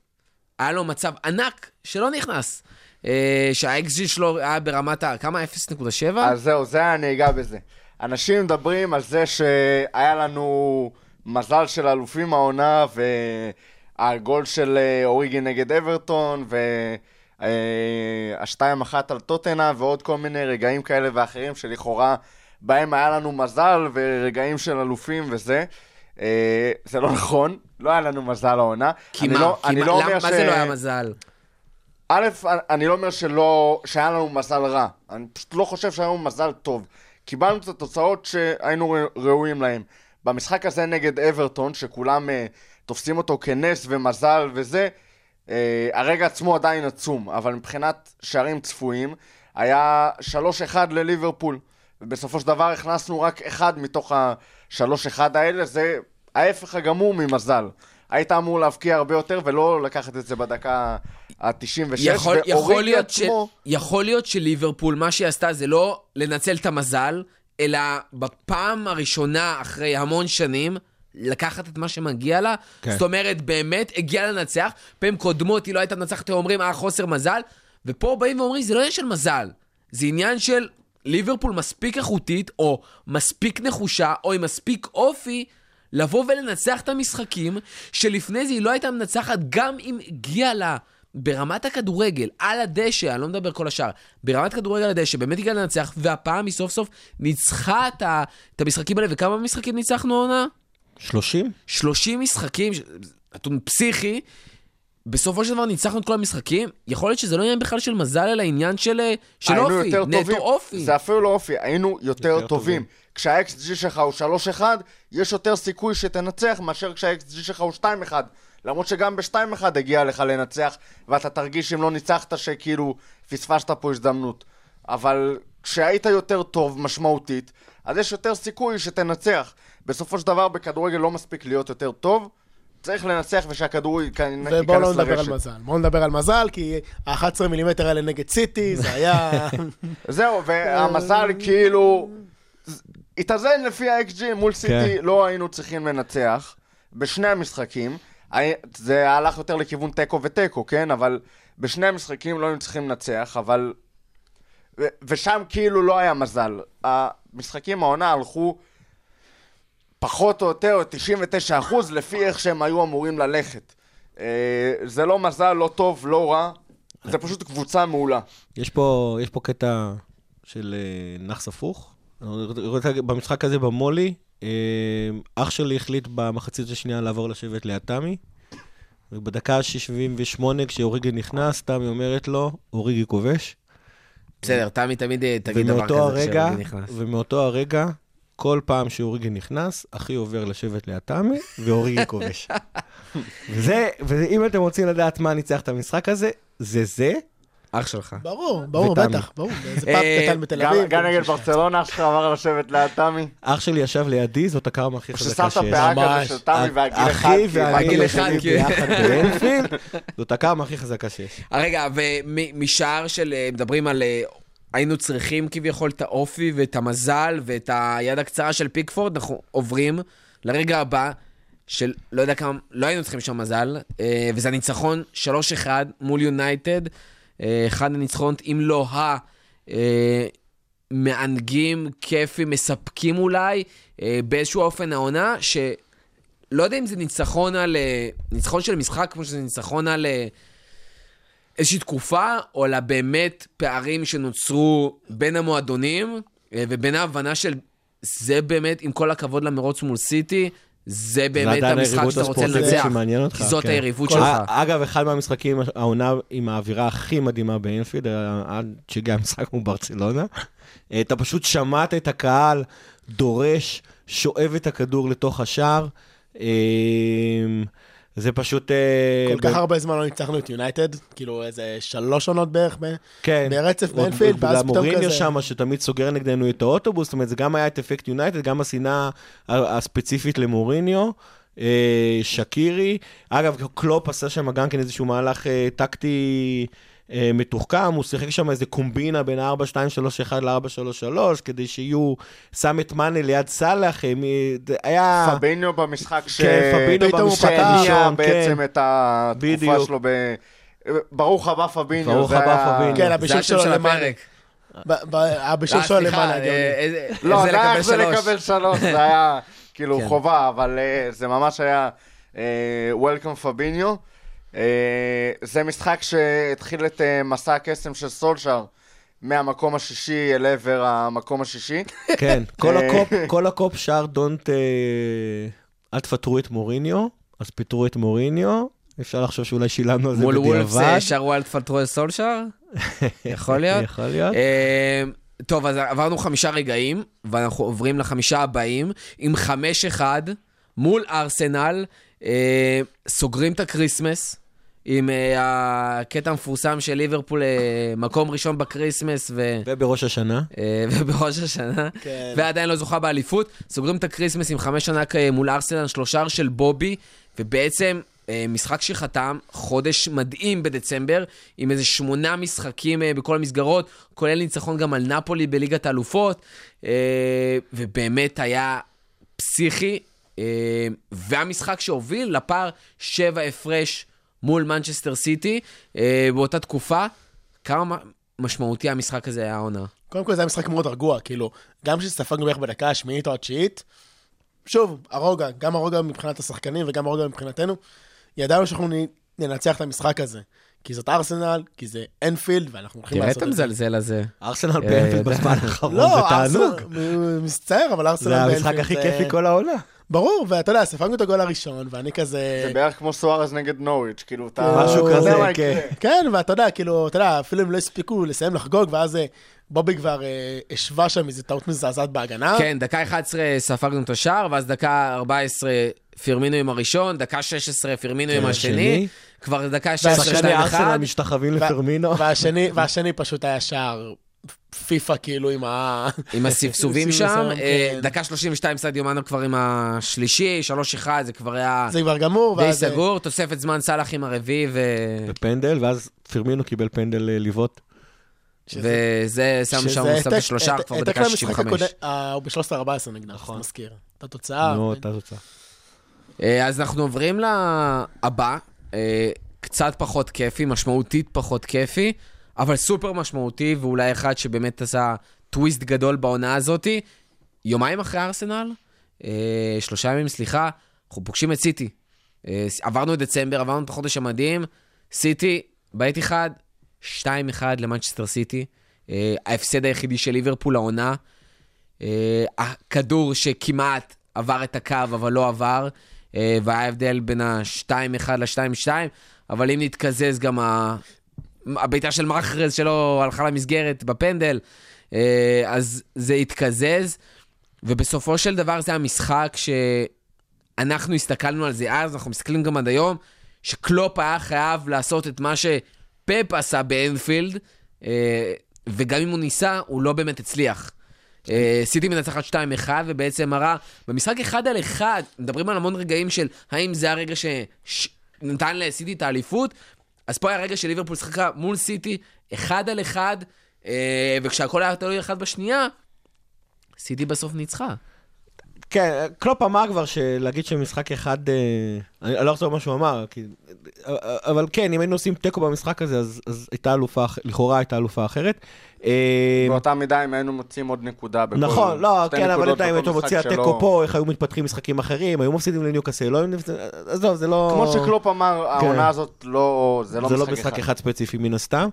היה לו מצב ענק שלא נכנס. אה, שה-XG שלו היה ברמת ה... כמה? 0.7? אז זהו, זה אני אגע בזה. אנשים מדברים על זה שהיה לנו מזל של אלופים העונה, והגול של אה, אוריגי נגד אברטון, והשתיים אחת על טוטנה, ועוד כל מיני רגעים כאלה ואחרים שלכאורה בהם היה לנו מזל, ורגעים של אלופים וזה. אה, זה לא נכון, לא היה לנו מזל העונה. כי מה? לא- כי מה- לא למה- אומר מה ש- זה לא היה מזל? א', אני לא אומר שלא, שהיה לנו מזל רע, אני פשוט לא חושב שהיה לנו מזל טוב. קיבלנו את התוצאות שהיינו ראויים להן. במשחק הזה נגד אברטון, שכולם uh, תופסים אותו כנס ומזל וזה, uh, הרגע עצמו עדיין עצום, אבל מבחינת שערים צפויים, היה 3-1 לליברפול. ובסופו של דבר הכנסנו רק אחד מתוך ה-3-1 האלה, זה ההפך הגמור ממזל. היית אמור להבקיע הרבה יותר ולא לקחת את זה בדקה ה-96, יכול, יכול, ואוריגי להיות ש, עצמו... יכול להיות שליברפול, מה שהיא עשתה זה לא לנצל את המזל, אלא בפעם הראשונה אחרי המון שנים, לקחת את מה שמגיע לה. כן. זאת אומרת, באמת הגיעה לנצח. פעמים קודמות היא לא הייתה מנצחת, הם אומרים, אה, חוסר מזל. ופה באים ואומרים, זה לא עניין של מזל, זה עניין של ליברפול מספיק איכותית, או מספיק נחושה, או עם מספיק אופי, לבוא ולנצח את המשחקים, שלפני זה היא לא הייתה מנצחת, גם אם הגיעה לה ברמת הכדורגל, על הדשא, אני לא מדבר כל השאר, ברמת כדורגל על הדשא, באמת הגיעה לנצח, והפעם היא סוף סוף ניצחה את, ה, את המשחקים האלה, וכמה משחקים ניצחנו העונה? 30? 30 משחקים, נתון פסיכי. בסופו של דבר ניצחנו את כל המשחקים, יכול להיות שזה לא עניין בכלל של מזל, אלא עניין של, אה, של אופי, יותר נטו טובים. אופי. זה אפילו לא אופי, היינו יותר, יותר טובים. כשה-XG שלך הוא 3-1, יש יותר סיכוי שתנצח מאשר כשה-XG שלך הוא 2-1. למרות שגם ב-2-1 הגיע לך לנצח, ואתה תרגיש אם לא ניצחת שכאילו פספסת פה הזדמנות. אבל כשהיית יותר טוב משמעותית, אז יש יותר סיכוי שתנצח. בסופו של דבר בכדורגל לא מספיק להיות יותר טוב, צריך לנצח ושהכדור ייכנס לרשת. ובואו לא נדבר על מזל. בואו נדבר על מזל, כי ה-11 מילימטר האלה נגד סיטי, זה היה... זהו, והמזל כאילו... התאזן לפי ה-XG מול סיטי, לא היינו צריכים לנצח בשני המשחקים. זה הלך יותר לכיוון תיקו ותיקו, כן? אבל בשני המשחקים לא היינו צריכים לנצח, אבל... ו- ושם כאילו לא היה מזל. המשחקים העונה הלכו פחות או יותר 99 אחוז לפי איך שהם היו אמורים ללכת. אה, זה לא מזל, לא טוב, לא רע, זה פשוט קבוצה מעולה. יש פה, יש פה קטע של אה, נאחס הפוך. במשחק הזה במולי, אה, אח שלי החליט במחצית השנייה לעבור לשבת ליד תמי. ובדקה ה-78, כשאוריגי נכנס, תמי אומרת לו, אוריגי כובש. בסדר, תמי תמיד אה, תגיד דבר כזה הרגע, כשאוריגי נכנס. ומאותו הרגע, כל פעם שאוריגי נכנס, אחי עובר לשבת ליד תמי, ואוריגי כובש. וזה, ואם אתם רוצים לדעת מה ניצח את המשחק הזה, זה זה. אח שלך. ברור, ברור. בטח, ברור. באיזה פאב אה, קטן בתל אביב. גם נגד ברצלונה אח שלך עבר לשבת ליד תמי? אח שלי ישב לידי, זאת הקרמה הכי חזקה ששמת שיש. פאה כזה. של תמי והגיל אחד, אחי כאילו, ואני בגיל אחד, כן. ביחד באנפילד, זאת הקרמה הכי חזקה שיש. אה, רגע, ומשער של, אה, מדברים על... היינו צריכים כביכול את האופי ואת המזל ואת היד הקצרה של פיקפורד, אנחנו עוברים לרגע הבא של לא יודע כמה, לא היינו צריכים שם מזל, וזה הניצחון 3-1 מול יונייטד, אחד הניצחונות, אם לא ה... אה, מענגים, כיפים, מספקים אולי, אה, באיזשהו אופן העונה, שלא יודע אם זה ניצחון על... אה, ניצחון של משחק, כמו שזה ניצחון על... אה, איזושהי תקופה, או על באמת פערים שנוצרו בין המועדונים, אה, ובין ההבנה של זה באמת, עם כל הכבוד למרוץ מול סיטי, זה באמת המשחק שאתה רוצה לנצח. שמעניין אותך, כי זאת כן. היריבות כל- שלך. אגב, אחד מהמשחקים, העונה עם האווירה הכי מדהימה באנפילד, היה עד שהגיע המשחק מול ברצלונה. אה, אתה פשוט שמעת את הקהל דורש, שואב את הכדור לתוך השער. זה פשוט... אה, כל כך הרבה זמן לא ניצחנו את יונייטד, כאילו איזה שלוש עונות בערך כן. ברצף עוד- באנפילד, ואז פתאום כזה... שם, שתמיד סוגר נגדנו את האוטובוס, זאת אומרת, זה גם היה את אפקט יונייטד, גם השנאה הספציפית למוריניו. אה, שקירי, אגב, קלופ עשה שם גם כן איזשהו מהלך אה, טקטי מתוחכם, הוא שיחק שם איזה קומבינה בין ה-4-2-3-1 ל-4-3-3, כדי שיהיו, שם את מאנה ליד סאלח, אה, היה... פביניו במשחק ש... כן, הוא במשחק הראשון, בעצם כן. את התקופה. שלו ב... ברוך הבא פביניו. ברוך הבא פביניו. כן, הבישול שלו ב- הבישול אה, שלו למעלה, אה, לא, זה היה איך זה שלוש. לקבל שלוש, זה היה כאילו כן. חובה, אבל אה, זה ממש היה וולקאם פביניו. זה משחק שהתחיל את אה, מסע הקסם של סולשאר מהמקום השישי אל עבר המקום השישי. כן, כל אה. הקופ, כל הקופ שר don't, אה, אל תפטרו את מוריניו, אז פיטרו את מוריניו, אפשר לחשוב שאולי שילמנו על זה מול וולפס בדיעבד. אה, שרו על תפטרו סולשאר? יכול להיות. יכול להיות. אה, טוב, אז עברנו חמישה רגעים, ואנחנו עוברים לחמישה הבאים, עם חמש אחד מול ארסנל, אה, סוגרים את ה Christmas, עם אה, הקטע המפורסם של ליברפול, אה, מקום ראשון ב Christmas, ו... ובראש השנה. אה, ובראש השנה, כן. ועדיין לא זוכה באליפות. סוגרים את ה Christmas עם חמש אה, מול ארסנל, שלושה של בובי, ובעצם משחק שחתם, חודש מדהים בדצמבר, עם איזה שמונה משחקים בכל המסגרות, כולל ניצחון גם על נפולי בליגת האלופות, ובאמת היה פסיכי, והמשחק שהוביל לפער שבע הפרש מול מנצ'סטר סיטי אה, באותה תקופה. כמה משמעותי המשחק הזה היה העונה. קודם כל זה היה משחק מאוד רגוע, כאילו, גם כשספגנו בערך בדקה השמינית או התשיעית, שוב, הרוגע, גם הרוגע מבחינת השחקנים וגם הרוגע מבחינתנו, ידענו שאנחנו ננצח את המשחק הזה. כי זאת ארסנל, כי זה אנפילד, ואנחנו הולכים תראה לעשות את את זה. המזלזל הזה. ארסנל אה, באנפילד. בזמן האחרון, זה לא, תענוג. ארסנל, מצטער, אבל ארסנל זה המשחק באנפילד הכי זה- כיפי כל העונה. ברור, ואתה יודע, ספגנו את הגול הראשון, ואני כזה... זה בערך כמו סוארז נגד נוריץ', כאילו, אתה... משהו יודע כזה, מה כן. יקרה. כן, ואתה יודע, כאילו, אתה יודע, אפילו הם לא הספיקו לסיים לחגוג, ואז אה, בובי כבר אה, השווה שם איזו טעות מזעזעת בהגנה. כן, דקה 11 ספגנו את השער, ואז דקה 14 פירמינו עם הראשון, דקה 16 פירמינו עם השני, השני. כבר דקה 16 שחקני 2-1. ארסנל משתחווים ו- לפרמינו. והשני, והשני פשוט היה שער פיפא, כאילו, עם ה... עם הספסובים שם, אה, כן. דקה 32 סדיו מנו כבר עם השלישי, 3-1, זה כבר היה זה כבר גמור, די. אה, סגור, תוספת זמן סאלח עם הרביעי, ו- בפנדל, ואז פרמינו קיבל פנדל אה, לבעוט. וזה שם שם, השלושה העתק- כבר בדקה למשחק 65. הקודם- אה, הוא ב-13-14 נגדם, נכון. מזכיר. את התוצאה. נו, אותה תוצאה. אה, אז אנחנו עוברים לבא, אה, קצת פחות כיפי, משמעותית פחות כיפי, אבל סופר משמעותי, ואולי אחד שבאמת עשה טוויסט גדול בעונה הזאתי. יומיים אחרי ארסנל, אה, שלושה ימים, סליחה, אנחנו פוגשים את סיטי. אה, עברנו את דצמבר, עברנו את החודש המדהים, סיטי, בעת אחד, 2-1 למנצ'סטר סיטי. אה, ההפסד היחידי של ליברפול העונה. אה, הכדור שכמעט עבר את הקו, אבל לא עבר, אה, והיה הבדל בין ה-2-1 ל-2-2, אבל אם נתקזז גם ה... הבעיטה של מחרז שלו הלכה למסגרת בפנדל, אה, אז זה התקזז, ובסופו של דבר זה המשחק שאנחנו הסתכלנו על זה אז, אנחנו מסתכלים גם עד היום, שקלופ היה חייב לעשות את מה שפפ עשה באנפילד, אה, וגם אם הוא ניסה, הוא לא באמת הצליח. אה, סיטי מנצחת 2-1, ובעצם מראה, במשחק אחד על אחד, מדברים על המון רגעים של האם זה הרגע שנתן לסיטי את האליפות, אז פה היה רגע שליברפול שיחקה מול סיטי, אחד על אחד, אה, וכשהכל היה תלוי אחד בשנייה, סיטי בסוף ניצחה. כן, קלופ אמר כבר שלהגיד שמשחק אחד, אה, אני לא אחזור מה שהוא אמר, כי, אבל כן, אם היינו עושים תיקו במשחק הזה, אז, אז הייתה אלופה, לכאורה הייתה אלופה אחרת. אה, באותה מידה, אם היינו מוצאים עוד נקודה בכל... נכון, לא, כן, אבל אם היית משחק מוציא התיקו פה, איך היו מתפתחים משחקים אחרים, היו מפסידים לניוקאסל, לא היו... עזוב, זה לא... כמו שקלופ אמר, כן. העונה הזאת לא... זה לא זה לא משחק משחק אחד. אחד ספציפי מן הסתם.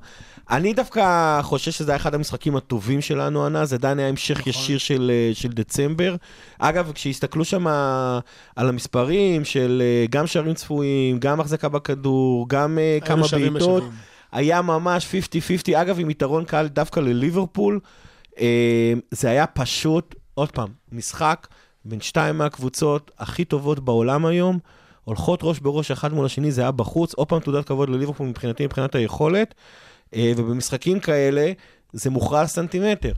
אני דווקא חושב שזה היה אחד המשחקים הטובים שלנו העונה, זה עדיין היה המשך נכון. ישיר של, אה, של דצמבר. אגב, כשהסתכלו שם על המספרים של אה, גם שערים צפויים, גם החזקה בכדור, גם היינו כמה בעיטות. היה ממש 50-50, אגב, עם יתרון קל דווקא לליברפול. אה, זה היה פשוט, עוד פעם, משחק בין שתיים מהקבוצות הכי טובות בעולם היום. הולכות ראש בראש אחד מול השני, זה היה בחוץ. עוד פעם תעודת כבוד לליברפול מבחינתי, מבחינת היכולת. אה, ובמשחקים כאלה, זה מוכרע סנטימטר.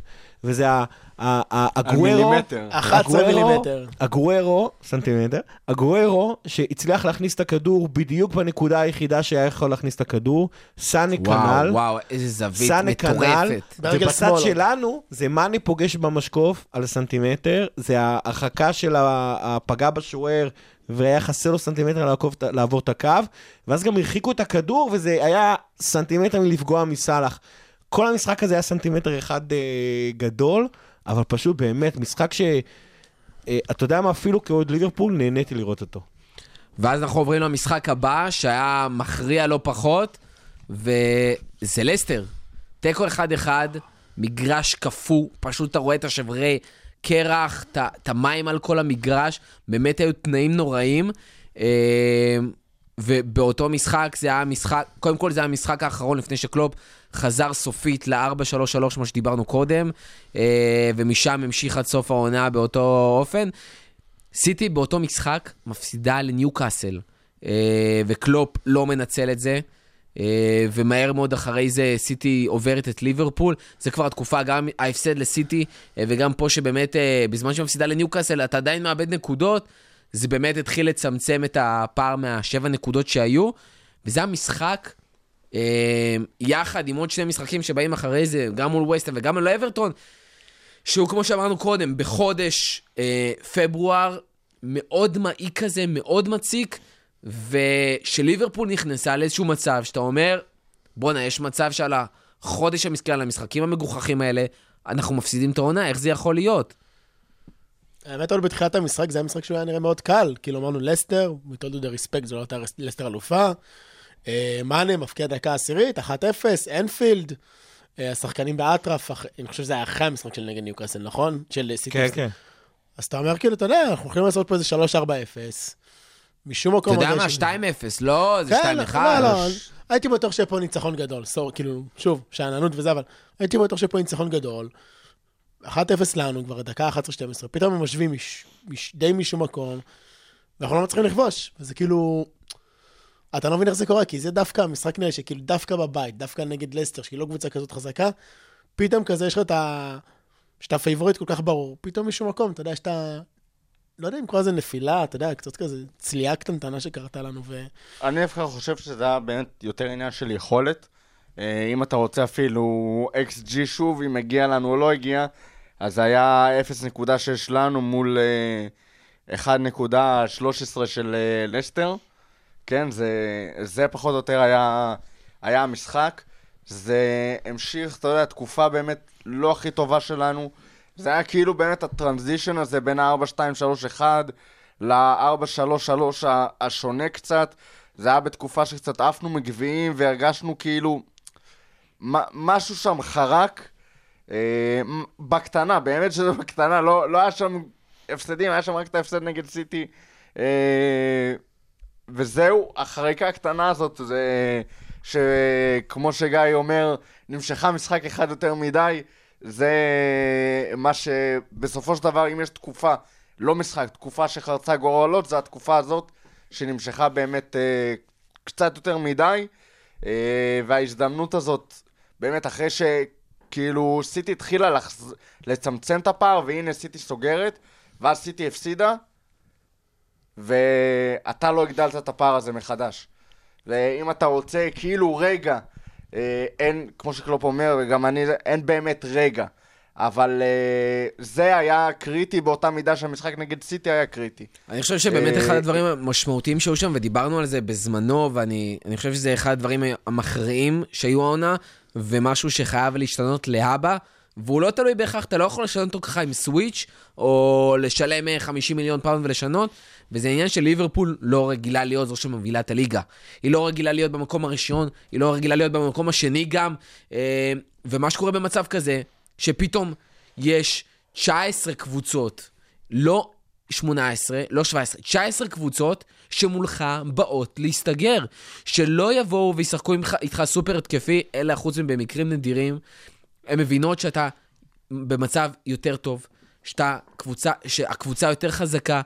וזה ה- ה- ה- הגוארו... מילימטר. 11 הגוארו- מילימטר. הגוארו, סנטימטר, הגוארו שהצליח להכניס את הכדור בדיוק בנקודה היחידה שהיה יכול להכניס את הכדור, סאנה כנ"ל. וואו, וואו, איזה זווית סאנה כנ"ל, מטורפת. ובצד. שלנו זה מאני פוגש במשקוף על סנטימטר, זה ההרחקה של ה- הפגע בשוער והיה חסר לו סנטימטר לעקוב, לעבור את הקו, ואז גם הרחיקו את הכדור וזה היה סנטימטר מלפגוע מסאלח. כל המשחק הזה היה סנטימטר אחד אה, גדול, אבל פשוט באמת משחק ש... אה, אתה יודע מה, אפילו כאוהד ליברפול נהניתי לראות אותו. ואז אנחנו עוברים למשחק הבא, שהיה מכריע לא פחות, וזה לסטר. תיקו 1-1, מגרש קפוא, פשוט אתה רואה את השברי קרח, את המים על כל המגרש, באמת היו תנאים נוראים. ובאותו משחק זה היה המשחק, קודם כל זה היה המשחק האחרון לפני שקלופ חזר סופית ל-4-3-3, מה שדיברנו קודם, אה, ומשם המשיך עד סוף העונה באותו אופן. סיטי באותו משחק מפסידה לניוקאסל, אה, וקלופ לא מנצל את זה, אה, ומהר מאוד אחרי זה סיטי עוברת את ליברפול. זה כבר התקופה, גם ההפסד לסיטי, אה, וגם פה שבאמת אה, בזמן שמפסידה לניוקאסל אתה עדיין מאבד נקודות, זה באמת התחיל לצמצם את הפער מהשבע נקודות שהיו, וזה המשחק. אה, יחד עם עוד שני משחקים שבאים אחרי זה, גם מול וסטהאם וגם מול אברטון, שהוא, כמו שאמרנו קודם, בחודש אה, פברואר, מאוד מעיק כזה, מאוד מציק, ושליברפול נכנסה לאיזשהו מצב שאתה אומר, בואנה, יש מצב שעל החודש המסכן, על המשחקים המגוחכים האלה, אנחנו מפסידים את העונה, איך זה יכול להיות? האמת, עוד בתחילת המשחק, זה היה משחק שהוא היה נראה מאוד קל. כאילו, אמרנו לסטר, you the respect, זו לא הייתה לסטר אלופה. אה, מאנה מפקיע דקה עשירית, 1-0, אנפילד. אה, השחקנים באטרף, אני חושב שזה היה אחרי המשחק של נגד ניוקאסל, נכון? של סיטי. כן, כן. אז אתה אומר, כאילו, אתה יודע, אנחנו יכולים לעשות פה איזה 3-4-0. משום אתה מקום... יודע עוד מה, יש- 2-0, לא, זה כן, 2-1. לא, לא, הייתי בטוח שיהיה פה ניצחון גדול, סור, כאילו, שוב, שאננות וזה, אבל הייתי בטוח שיהיה פה ניצחון גדול. 1-0 לנו, כבר דקה 11-12, פתאום הם משווים מש, מש, די משום מקום, ואנחנו לא מצליחים לכבוש. וזה כאילו... אתה לא מבין איך זה קורה, כי זה דווקא המשחק נראה שכאילו דווקא בבית, דווקא נגד לסטר, שהיא לא קבוצה כזאת חזקה, פתאום כזה יש לך את ה... שאתה פייבוריט כל כך ברור, פתאום משום מקום, אתה יודע שאתה... לא יודע אם קורא לזה נפילה, אתה יודע, קצת כזה צליעה קטנטנה שקרתה לנו, ו... אני דווקא חושב שזה היה באמת יותר עניין של יכולת. אה, אם אתה רוצה אפילו XG שוב, אם הגיע לנו או לא הגיע, אז היה 0.6 לנו מול אה, 1.13 של אה, לסטר. כן, זה, זה פחות או יותר היה, היה המשחק. זה המשיך, אתה יודע, תקופה באמת לא הכי טובה שלנו. זה היה כאילו באמת הטרנזישן הזה בין ה-4-2-3-1 ל-4-3-3 השונה קצת. זה היה בתקופה שקצת עפנו מגביעים והרגשנו כאילו משהו שם חרק. אה, בקטנה, באמת שזה בקטנה, לא, לא היה שם הפסדים, היה שם רק את ההפסד נגד סיטי. אה, וזהו, החריקה הקטנה הזאת, זה שכמו שגיא אומר, נמשכה משחק אחד יותר מדי, זה מה שבסופו של דבר, אם יש תקופה, לא משחק, תקופה שחרצה גורלות, זה התקופה הזאת שנמשכה באמת אה, קצת יותר מדי, אה, וההזדמנות הזאת, באמת אחרי שכאילו סיטי התחילה לחז... לצמצם את הפער, והנה סיטי סוגרת, ואז סיטי הפסידה, ואתה לא הגדלת את הפער הזה מחדש. ואם אתה רוצה, כאילו רגע, אה, אין, כמו שקלופ אומר, וגם אני, אין באמת רגע. אבל אה, זה היה קריטי באותה מידה שהמשחק נגד סיטי היה קריטי. אני חושב שבאמת אה, אחד הדברים המשמעותיים שהיו שם, ודיברנו על זה בזמנו, ואני אני חושב שזה אחד הדברים המכריעים שהיו העונה, ומשהו שחייב להשתנות להבא, והוא לא תלוי בהכרח, אתה לא יכול לשנות אותו ככה עם switch, או לשלם אה, 50 מיליון פאונד ולשנות, וזה עניין של ליברפול לא רגילה להיות זו שמובילה את הליגה. היא לא רגילה להיות במקום הראשון, היא לא רגילה להיות במקום השני גם, אה, ומה שקורה במצב כזה, שפתאום יש 19 קבוצות, לא 18, לא 17, 19 קבוצות שמולך באות להסתגר. שלא יבואו וישחקו איתך, סופר התקפי, אלא חוץ מבמקרים נדירים. הן מבינות שאתה במצב יותר טוב, שאתה קבוצה, שהקבוצה יותר חזקה,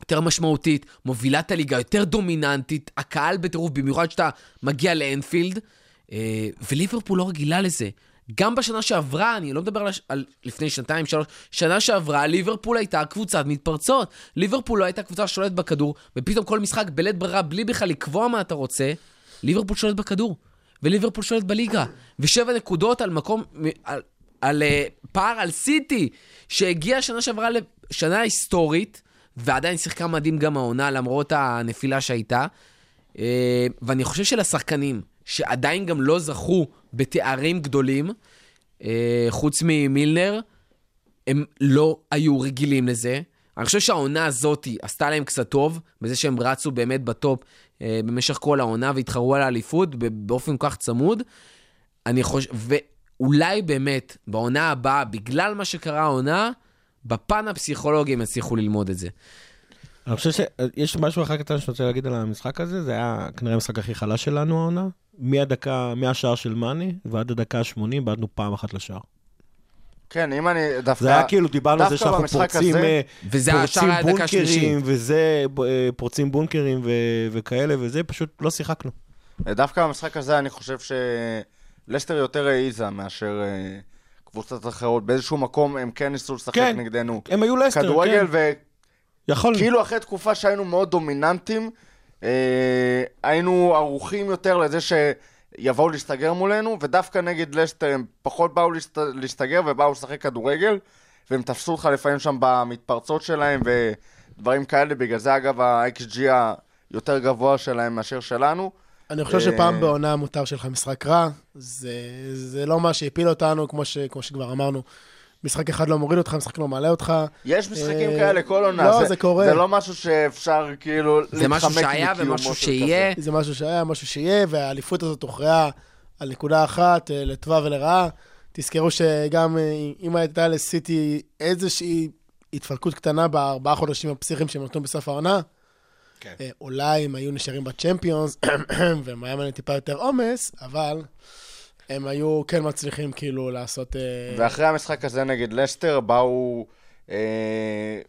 יותר משמעותית, מובילה את הליגה, יותר דומיננטית, הקהל בטירוף, במיוחד שאתה מגיע לאנפילד, אה, וליברפול לא רגילה לזה. גם בשנה שעברה, אני לא מדבר על, הש- על לפני שנתיים, שלוש, שנה שעברה, ליברפול הייתה קבוצת מתפרצות. ליברפול לא הייתה קבוצה ששולטת בכדור, ופתאום כל משחק בלית ברירה, בלי בכלל לקבוע מה אתה רוצה, ליברפול שולט בכדור. וליברפול שולט בליגה. ושבע נקודות על מקום, על, על אה, פער על סיטי, שהגיעה שנה שעברה לשנה היסטורית, ועדיין שיחקה מדהים גם העונה, למרות הנפילה שהייתה. אה, ואני חושב שלשחקנים, שעדיין גם לא זכו בתארים גדולים, אה, חוץ ממילנר, הם לא היו רגילים לזה. אני חושב שהעונה הזאת עשתה להם קצת טוב, בזה שהם רצו באמת בטופ אה, במשך כל העונה והתחרו על האליפות באופן כל כך צמוד. אני חושב, ואולי באמת בעונה הבאה, בגלל מה שקרה העונה, בפן הפסיכולוגי הם יצליחו ללמוד את זה. אני חושב שיש משהו אחד קטן שאני רוצה להגיד על המשחק הזה, זה היה כנראה המשחק הכי חלש שלנו העונה. מהדקה, מהשער של מאני ועד הדקה ה-80, בעטנו פעם אחת לשער. כן, אם אני דווקא... זה היה כאילו, דיברנו על זה שאנחנו פורצים, הזה- אה, וזה פורצים. בונקרים, וזה, אה, פורצים בונקרים ו- וכאלה, וזה, פשוט לא שיחקנו. דווקא במשחק הזה אני חושב שלסטר יותר העיזה מאשר אה, קבוצות אחרות. באיזשהו מקום הם כן ניסו לשחק כן. נגדנו. הם היו לסטר, כדורגל, כן. יכול. וכאילו אחרי תקופה שהיינו מאוד דומיננטים, אה, היינו ערוכים יותר לזה שיבואו להסתגר מולנו, ודווקא נגד לסטר הם פחות באו להסת... להסתגר ובאו לשחק כדורגל, והם תפסו אותך לפעמים שם במתפרצות שלהם ודברים כאלה, בגלל זה אגב ה-XG היותר גבוה שלהם מאשר שלנו. אני חושב אה, שפעם בעונה מותר שלך משחק רע, זה, זה לא מה שהפיל אותנו, כמו, ש, כמו שכבר אמרנו. משחק אחד לא מוריד אותך, משחק לא מעלה אותך. יש משחקים אה, כאלה כל עונה. לא, זה קורה. זה לא משהו שאפשר כאילו זה משהו להתחמק שהיה מקיומו ומשהו של שיהיה. כזה. זה משהו שהיה, משהו שיהיה, והאליפות הזאת הוכרעה על נקודה אחת, אה, לטובה ולרעה. תזכרו שגם אה, אם הייתה לסיטי איזושהי התפרקות קטנה בארבעה חודשים הפסיכיים שהם נתנו בסוף העונה, כן. אולי הם היו נשארים בצ'מפיונס, והם היה להם טיפה יותר עומס, אבל הם היו כן מצליחים כאילו לעשות... אה, ואחרי המשחק הזה נגד לסטר באו... אה,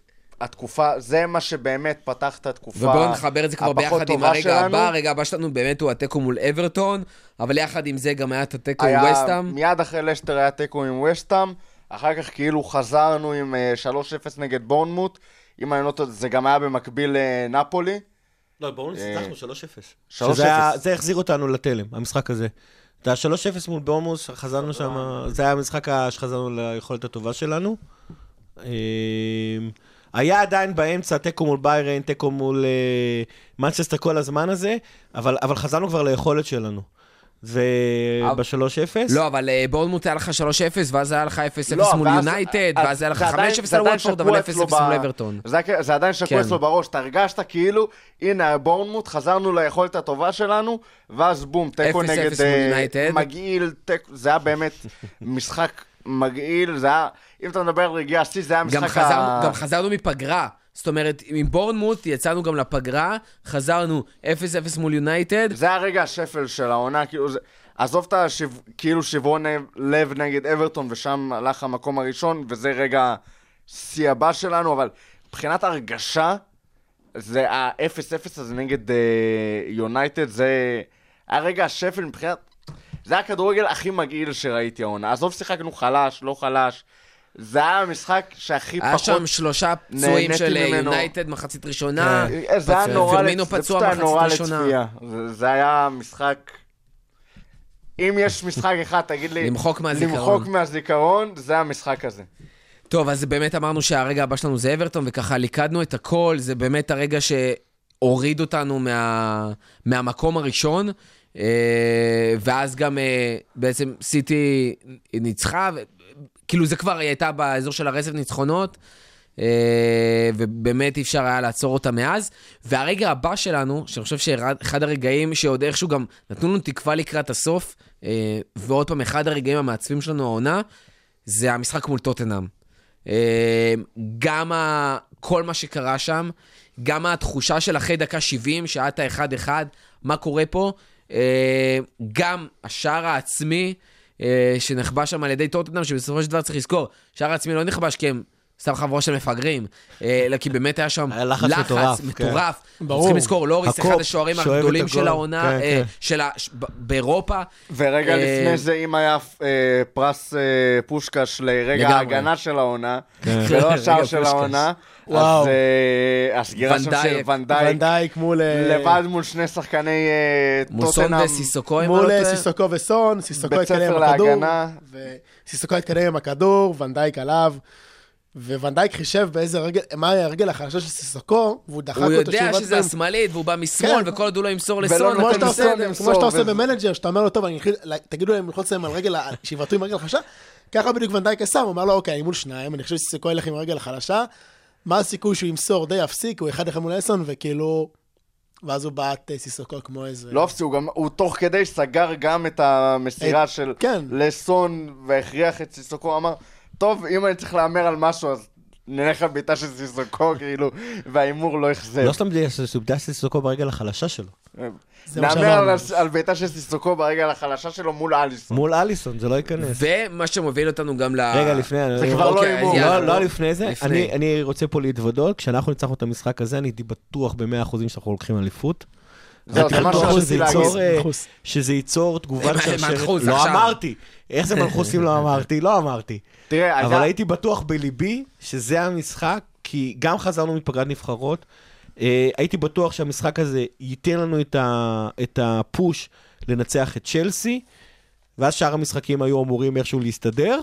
התקופה, זה מה שבאמת פתח את התקופה ובואו נחבר את זה כבר הפחות ביחד עם טובה הרגע שלנו. הבא. הרגע הבא שלנו באמת הוא התיקו מול אברטון, אבל יחד עם זה גם היה את התיקו עם וסטאם. מיד אחרי לסטר היה תיקו עם וסטאם, אחר כך כאילו חזרנו עם אה, 3-0 נגד בורנמוט, אם אני לא טועה, זה גם היה במקביל לנפולי. לא, אה, ניצחנו 3-0. 3-0. שזה היה- זה החזיר אותנו לתלם, המשחק הזה. את ה-3-0 מול בורמוס, חזרנו שם, זה היה המשחק שחזרנו ליכולת הטובה שלנו. אמ, היה עדיין באמצע תיקו מול ביירן, תיקו מול אה, מנצ'סטר כל הזמן הזה, אבל אבל חזרנו כבר ליכולת שלנו. וב-3-0, לא, אבל אה, בורנמוט היה לך 3-0, ואז היה לך 0-0 לא, מול יונייטד, אז ואז היה לך זה עדיין- 5-0 זה על וולפורד, אבל אצלו 0-0 מול אברטון. זה, זה עדיין שקוע כן. אצלו בראש, אתה הרגשת כאילו, הנה בורנמוט, חזרנו ליכולת הטובה שלנו, ואז בום, תיקו 0-0 נגד אה. מגעיל, זה היה באמת משחק מגעיל, זה היה, אם אתה מדבר על רגיעה שיא, זה היה גם משחק חזרנו, גם חזרנו מפגרה. זאת אומרת, עם בורנמוט יצאנו גם לפגרה, חזרנו 0-0 מול יונייטד. זה היה רגע השפל של העונה, כאילו זה... עזוב את השיו... כאילו שברון לב נגד אברטון, ושם הלך המקום הראשון, וזה רגע שיא הבא שלנו, אבל מבחינת הרגשה, זה ה-0-0 הזה נגד אה, יונייטד, זה היה רגע השפל מבחינת... זה הכדורגל הכי מגעיל שראיתי העונה. עזוב, שיחקנו חלש, לא חלש. זה היה המשחק שהכי היה פחות... שם שלושה פצועים של אה. יונייטד, מחצית ראשונה. אה, זה היה נורא, היה. לצפייה. זה, היה משחק... אם יש משחק אחד, תגיד לי... למחוק מהזיכרון. למחוק מהזיכרון, זה המשחק הזה. טוב, אז באמת אמרנו שהרגע הבא שלנו זה אברטון, וככה ליכדנו את הכל, זה באמת הרגע שהוריד אותנו מה, מהמקום הראשון, אה, ואז גם בעצם סיטי ניצחה, ו- כאילו זה כבר, היא הייתה באזור של הרצף ניצחונות, אה, ובאמת אי אפשר היה לעצור אותה מאז. והרגע הבא שלנו, שאני חושב שאחד הרגעים שעוד איכשהו גם נתנו לנו תקווה לקראת הסוף, אה, ועוד פעם, אחד הרגעים המעצבים שלנו העונה, זה המשחק מול טוטנאם. אה, גם. כל מה שקרה שם, גם התחושה של אחרי דקה 70, שהיה את ה-1-1, מה קורה פה, גם השער העצמי אה, שנחבש שם על ידי טוטנאם, שבסופו של דבר צריך לזכור, שער העצמי לא נכבש כי הם סתם חבורה של מפגרים, אה, אלא כי באמת היה שם היה לחץ מטורף, כן. מטורף. ברור. צריכים לזכור, לוריס, הקופ אחד השוערים הגדולים. של העונה, כן, אה, כן. של ה- ש- ב- באירופה. ורגע אה, לפני זה, אם היה אה, פרס אה, פושקש לרגע לגמרי. ההגנה של העונה, כן. ולא השער של פושקש. העונה, וואו. אז אה, הסגירה שם של ונדייק. ונדייק, ונדייק מול... אה, לבד מול שני שחקני אה, מוסון טוטנאם, וסיסוקו, אם אני מול לא אה, טועה. סיסוקו וסון, סיסוקו בית התקדם ספר עם הכדור, להגנה. וסיסוקו התקדם עם הכדור, ונדייק עליו, וונדייק חישב באיזה רגל, מה היה הרגל החלשה של סיסוקו, והוא דחק הוא אותו יודע שזה השמאלית, והוא בא משמאל, כן. וכל עוד הוא לא ימסור ולא לסון, נותן הכל שאתה עושה, בסדר. כמו שאתה עושה במנג'ר, שאתה אומר לו, טוב, אני אתחיל- תגידו להם ללחוץ להם על רגל, ה- שיברטו עם רגל חלשה, ככה בדיוק ונדייק עשה, הוא אמר לו, אוקיי, אני מול שניים, אני חושב שסיסוקו ילך עם הרגל החלשה, מה הסיכוי שהוא ימסור די אפסיק, הוא אחד אחד מול אסון, וכאילו, ואז הוא בעט אה, סיסוקו כמו איזה... לא אפסי, הוא גם, הוא תוך כדי סגר גם את המסירה את- של כן. לסון והכריח את סיסוקו, אמר, טוב, אם אני צריך להמר על משהו, אז נלך על בעיטה של סיסוקו, כאילו, וההימור לא אכזב. לא סתם סובדה סיסוקו ברגל החלשה שלו. מה נאמר. על, על בעיטה של סיסוקו ברגל החלשה שלו מול אליסון. מול אליסון, זה לא ייכנס. ומה שמוביל אותנו גם ל... רגע, לפני... זה אני- כבר לא אוקיי, הימור. לא. לא לפני זה, אני רוצה פה להתוודות, כשאנחנו ניצחנו את המשחק הזה, אני הייתי בטוח ב-100% שאנחנו לוקחים אליפות. זהו, זה מה שרציתי שזה להגיד. ייצור, אה. שזה ייצור תגובת שרשרת. לא. אמרתי. איך זה מנחוסים לא אמרתי? לא אמרתי. תראה, אבל. הייתי בטוח בליבי שזה המשחק, כי גם חזרנו מפגרת נבחרות, אה, הייתי בטוח שהמשחק הזה ייתן לנו את הפוש לנצח את צ'לסי, ואז שאר המשחקים היו אמורים איכשהו להסתדר,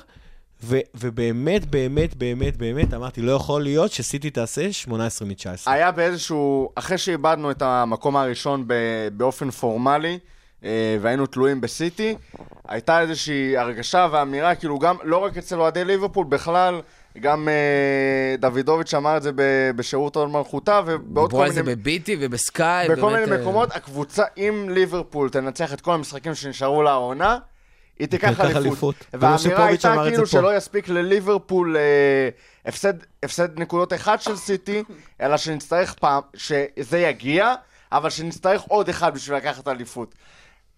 ו, ובאמת, באמת, באמת, באמת, אמרתי, לא יכול להיות שסיטי תעשה 18 מ-19. היה באיזשהו, אחרי שאיבדנו את המקום הראשון ב, באופן פורמלי, אה, והיינו תלויים בסיטי, הייתה איזושהי הרגשה ואמירה, כאילו גם, לא רק אצל אוהדי ליברפול, בכלל, גם אה, דוידוביץ' אמר את זה ב- בשירות עוד מלכותה, ובעוד דיברו כל על זה מיני... בביטי ובסקאי. בכל באמת, מיני אה, מקומות, הקבוצה, אם ליברפול תנצח את כל המשחקים שנשארו לה העונה, היא תיקח תיקח אליפות. והאמירה הייתה כאילו. שלא יספיק לליברפול אה, הפסד, הפסד נקודות אחד של סיטי, אלא שנצטרך פעם, שזה יגיע, אבל שנצטרך עוד אחד בשביל לקחת אליפות.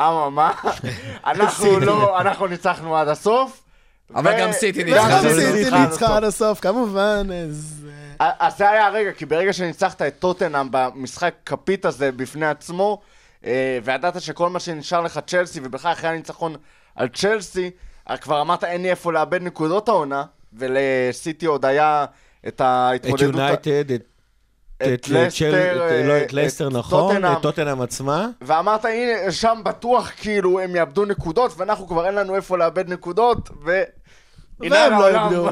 אממה, אנחנו לא, אנחנו ניצחנו עד הסוף. אבל גם סיטי ניצחה. סיטי עד הסוף. כמובן, אז... אה, אז זה היה הרגע, כי ברגע שניצחת את טוטנאם במשחק כפית הזה בפני עצמו, אה, וידעת שכל מה שנשאר לך צ'לסי, ובכלל אחרי הניצחון על צ'לסי, אה, כבר אמרת אין לי איפה לאבד נקודות העונה, ולסיטי עוד היה את את ההתמודדות... יונייטד, את... את את לסטר, את- לא, אה, את לסטר את נכון. את טוטנאם עצמה. ואמרת, הנה, שם בטוח כאילו הם יאבדו נקודות, ואנחנו כבר אין לנו איפה לאבד נקודות, ו... והם לא. איבדו.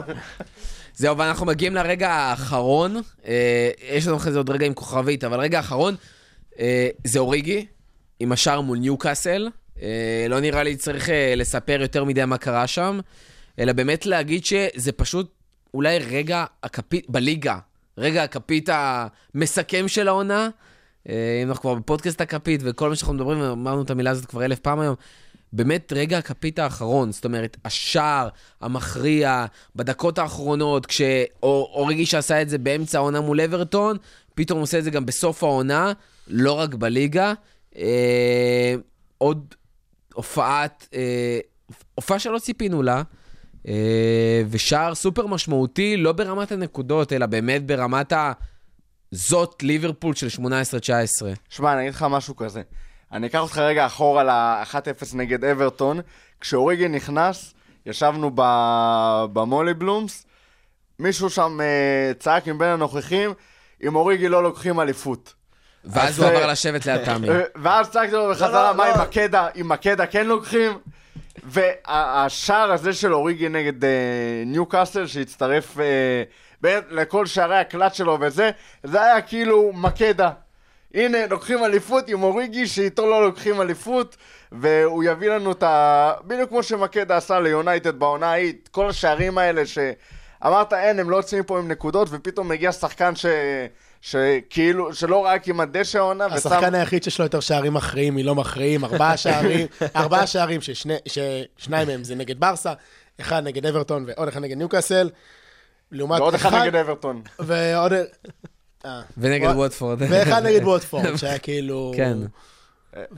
זהו, ואנחנו מגיעים לרגע האחרון. אה, יש לנו אחרי זה עוד רגע עם כוכבית, אבל רגע האחרון אה, זה אוריגי, עם השער מול ניוקאסל. אה, לא נראה לי צריך אה, לספר יותר מדי מה קרה שם, אלא באמת להגיד שזה פשוט אולי רגע הכפית, בליגה, רגע הכפית המסכם של העונה. אה, אם אנחנו כבר בפודקאסט הכפית וכל מה שאנחנו מדברים, אמרנו את המילה הזאת כבר אלף פעם היום, באמת רגע הכפית האחרון, זאת אומרת, השער המכריע בדקות האחרונות, כשאוריגי שעשה את זה באמצע העונה מול אברטון, פתאום עושה את זה גם בסוף העונה, לא רק בליגה. אה, עוד הופעת, אה, הופעה שלא ציפינו לה, אה, ושער סופר משמעותי, לא ברמת הנקודות, אלא באמת ברמת ה... זאת ליברפול של 18-19. שמע, אני אגיד לך משהו כזה. אני אקח אותך רגע אחורה ל-1-0 נגד אברטון. כשאוריגי נכנס, ישבנו במולי בלומס, מישהו שם אה, צעק מבין הנוכחים, עם אוריגי לא לוקחים אליפות. ואז אז, הוא אה, עבר לשבת ליד תמי. אה, ואז צעקתי לו בחזרה, לא, מה לא. עם מקדה, עם מקדה כן לוקחים? והשער הזה של אוריגי נגד אה, ניו קאסל, שהצטרף אה, לכל שערי הקלט שלו וזה, זה היה כאילו מקדה. הנה, לוקחים אליפות עם אוריגי, שאיתו לא לוקחים אליפות, והוא יביא לנו את ה... בדיוק כמו שמקדה עשה ליונייטד בעונה ההיא, כל השערים האלה שאמרת, אין, הם לא יוצאים פה עם נקודות, ופתאום מגיע שחקן ש... שכאילו, שלא ראה כמעט דשא העונה, ושם... השחקן היחיד שיש לו יותר שערים מכריעים מלא מכריעים, ארבעה שערים, ארבעה שערים ששני, ששניים מהם זה נגד ברסה, אחד נגד אברטון ועוד אחד נגד ניוקאסל. לעומת ועוד אחד נגד אברטון. ועוד... אה. ונגד ווטפורד. ואחד נגד ווטפורד, שהיה כאילו... כן.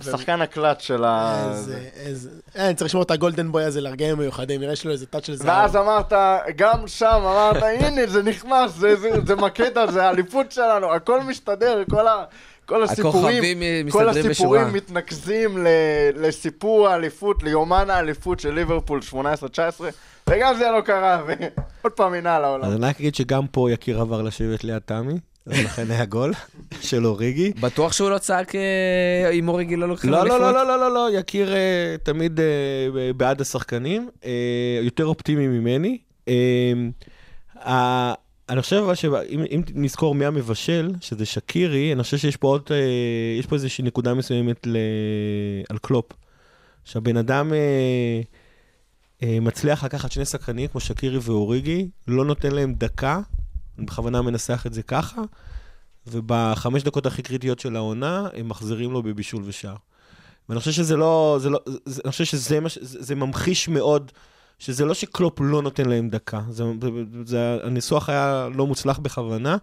שחקן הקלאץ' של ה... איזה, איזה... אין, צריך לשמור את הגולדן בוי הזה לרגעים מיוחדים, נראה שיש לו איזה טאץ' של זהב. ואז אמרת, גם שם אמרת, הנה, זה נכנס, זה- זה- זה מקטע, זה האליפות שלנו, הכל מסתדר, כל ה... כל הסיפורים, כל הסיפורים בשורה. מתנקזים ל- לסיפור האליפות, ליומן האליפות של ליברפול 18-19, וגם זה לא קרה, ועוד פעם הנה על אז. אני רק אגיד שגם פה יקיר עבר לשבת ליד תמי, אז לכן היה גול של אוריגי. בטוח שהוא לא צעק אה, אם אוריגי לא לוקחים לא, אליפות? לא, לא, לא, לא, לא, יקיר אה, תמיד אה, בעד השחקנים, יותר אופטימי ממני. אני חושב שאם אם נזכור מי המבשל, שזה שקירי, אני חושב שיש פה עוד, יש פה איזושהי נקודה מסוימת ל... על קלופ. שהבן אדם אה, אה, מצליח לקחת שני שחקנים כמו שקירי ואוריגי, לא נותן להם דקה, אני בכוונה מנסח את זה ככה, ובחמש דקות הכי קריטיות של העונה, הם מחזירים לו בבישול ושער. ואני חושב שזה לא, זה לא, זה, אני חושב שזה מה, זה, זה ממחיש מאוד, שזה לא שקלופ לא נותן להם דקה, זה, זה, זה, הניסוח היה לא מוצלח בכוונה,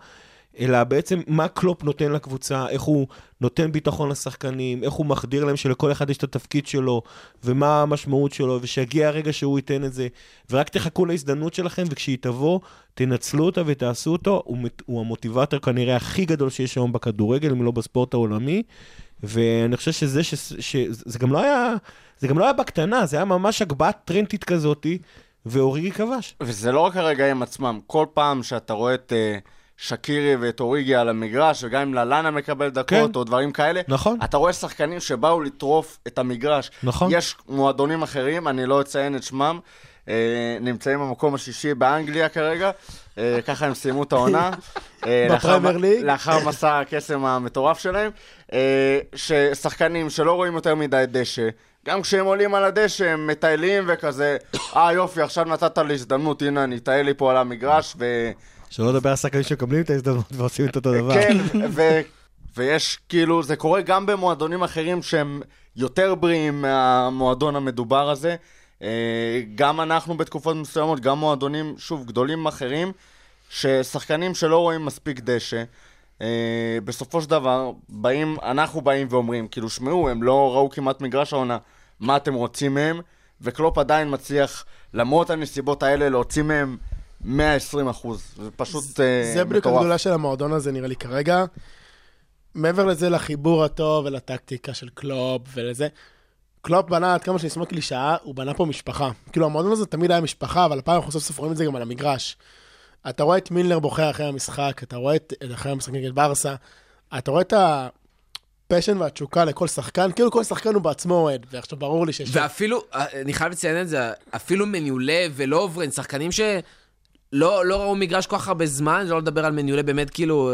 אלא בעצם מה קלופ נותן לקבוצה, איך הוא נותן ביטחון לשחקנים, איך הוא מחדיר להם שלכל אחד יש את התפקיד שלו, ומה המשמעות שלו, ושיגיע הרגע שהוא ייתן את זה, ורק תחכו להזדמנות שלכם, וכשהיא תבוא, תנצלו אותה ותעשו אותו, הוא, הוא המוטיבטור כנראה הכי גדול שיש היום בכדורגל, אם לא בספורט העולמי, ואני חושב שזה, ש, ש, זה גם לא היה, זה גם לא היה בקטנה, זה היה ממש הגבהת טרנטית כזאתי, ואוריגי כבש. וזה לא רק הרגעים עצמם, כל פעם שאתה רואה את אה, שקירי ואת אוריגי על המגרש, וגם אם ללאנה מקבל דקות כן. או דברים כאלה, נכון. אתה רואה שחקנים שבאו לטרוף את המגרש. נכון. יש מועדונים אחרים, אני לא אציין את שמם, אה, נמצאים במקום השישי באנגליה כרגע, אה, ככה הם סיימו את העונה. אה, לאחר- בפרמייר ליג. לאחר מסע הקסם המטורף שלהם, אה, ששחקנים שלא רואים יותר מדי דשא, גם כשהם עולים על הדשא הם מטיילים וכזה, אה יופי, עכשיו נתת לי הזדמנות, הנה אני אטייל לי פה על המגרש, ו... שלא לדבר על שחקנים שמקבלים את ההזדמנות ועושים את אותו דבר. כן, ו... ויש כאילו, זה קורה גם במועדונים אחרים שהם יותר בריאים מהמועדון המדובר הזה. אה, גם אנחנו בתקופות מסוימות, גם מועדונים, שוב, גדולים אחרים, ששחקנים שלא רואים מספיק דשא, אה, בסופו של דבר, באים, אנחנו באים ואומרים, כאילו, שמעו, הם לא ראו כמעט מגרש העונה, מה אתם רוצים מהם? וקלופ עדיין מצליח, למרות הנסיבות האלה, להוציא מהם 120 אחוז. זה פשוט אה, זה בדיוק מטורף. הגדולה של המועדון הזה, נראה לי כרגע. מעבר לזה, לחיבור הטוב ולטקטיקה של קלופ ולזה, קלופ בנה, עד כמה שאני אשמע קלישאה, הוא בנה פה משפחה. כאילו, המועדון הזה תמיד היה משפחה, אבל הפעם אנחנו סוף סוף רואים את זה גם על המגרש. אתה רואה את מילנר בוכה אחרי המשחק, אתה רואה את, אחרי המשחק נגד ברסה, אתה רואה את ה passion והתשוקה לכל שחקן, כאילו כל שחקן הוא בעצמו אוהד, ועכשיו ברור לי שיש... ואפילו, אה, אני חייב לציין את זה, אפילו מניולה ולוברן, שחקנים שלא לא ראו מגרש כל כך הרבה זמן, לא לדבר על מניולה באמת כאילו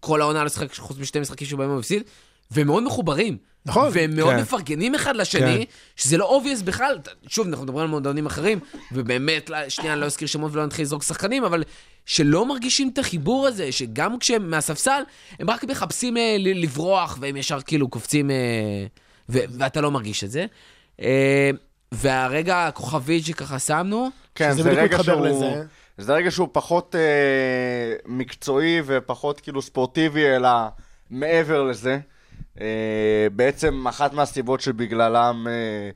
כל העונה לא לשחק חוץ משתי משחקים שבהם הוא הפסיד, והם מאוד מחוברים. נכון. והם מאוד כן. מפרגנים אחד לשני, שזה לא obvious בכלל. שוב, אנחנו מדברים על מועדונים אחרים, ובאמת, לא- שנייה, אני לא אזכיר שמות ולא נתחיל לזרוק שחקנים, אבל שלא מרגישים את החיבור הזה, שגם כשהם מהספסל, הם רק מחפשים אה, ל- לברוח, והם ישר כאילו קופצים, אה, ו- ואתה לא מרגיש את זה. אה, והרגע הכוכבית שככה שמנו, כן, שזה זה בדיוק רגע מתחבר שהוא... לזה. זה רגע שהוא פחות אה, מקצועי ופחות כאילו ספורטיבי, אלא מעבר לזה. אה, בעצם אחת מהסיבות שבגללם אה,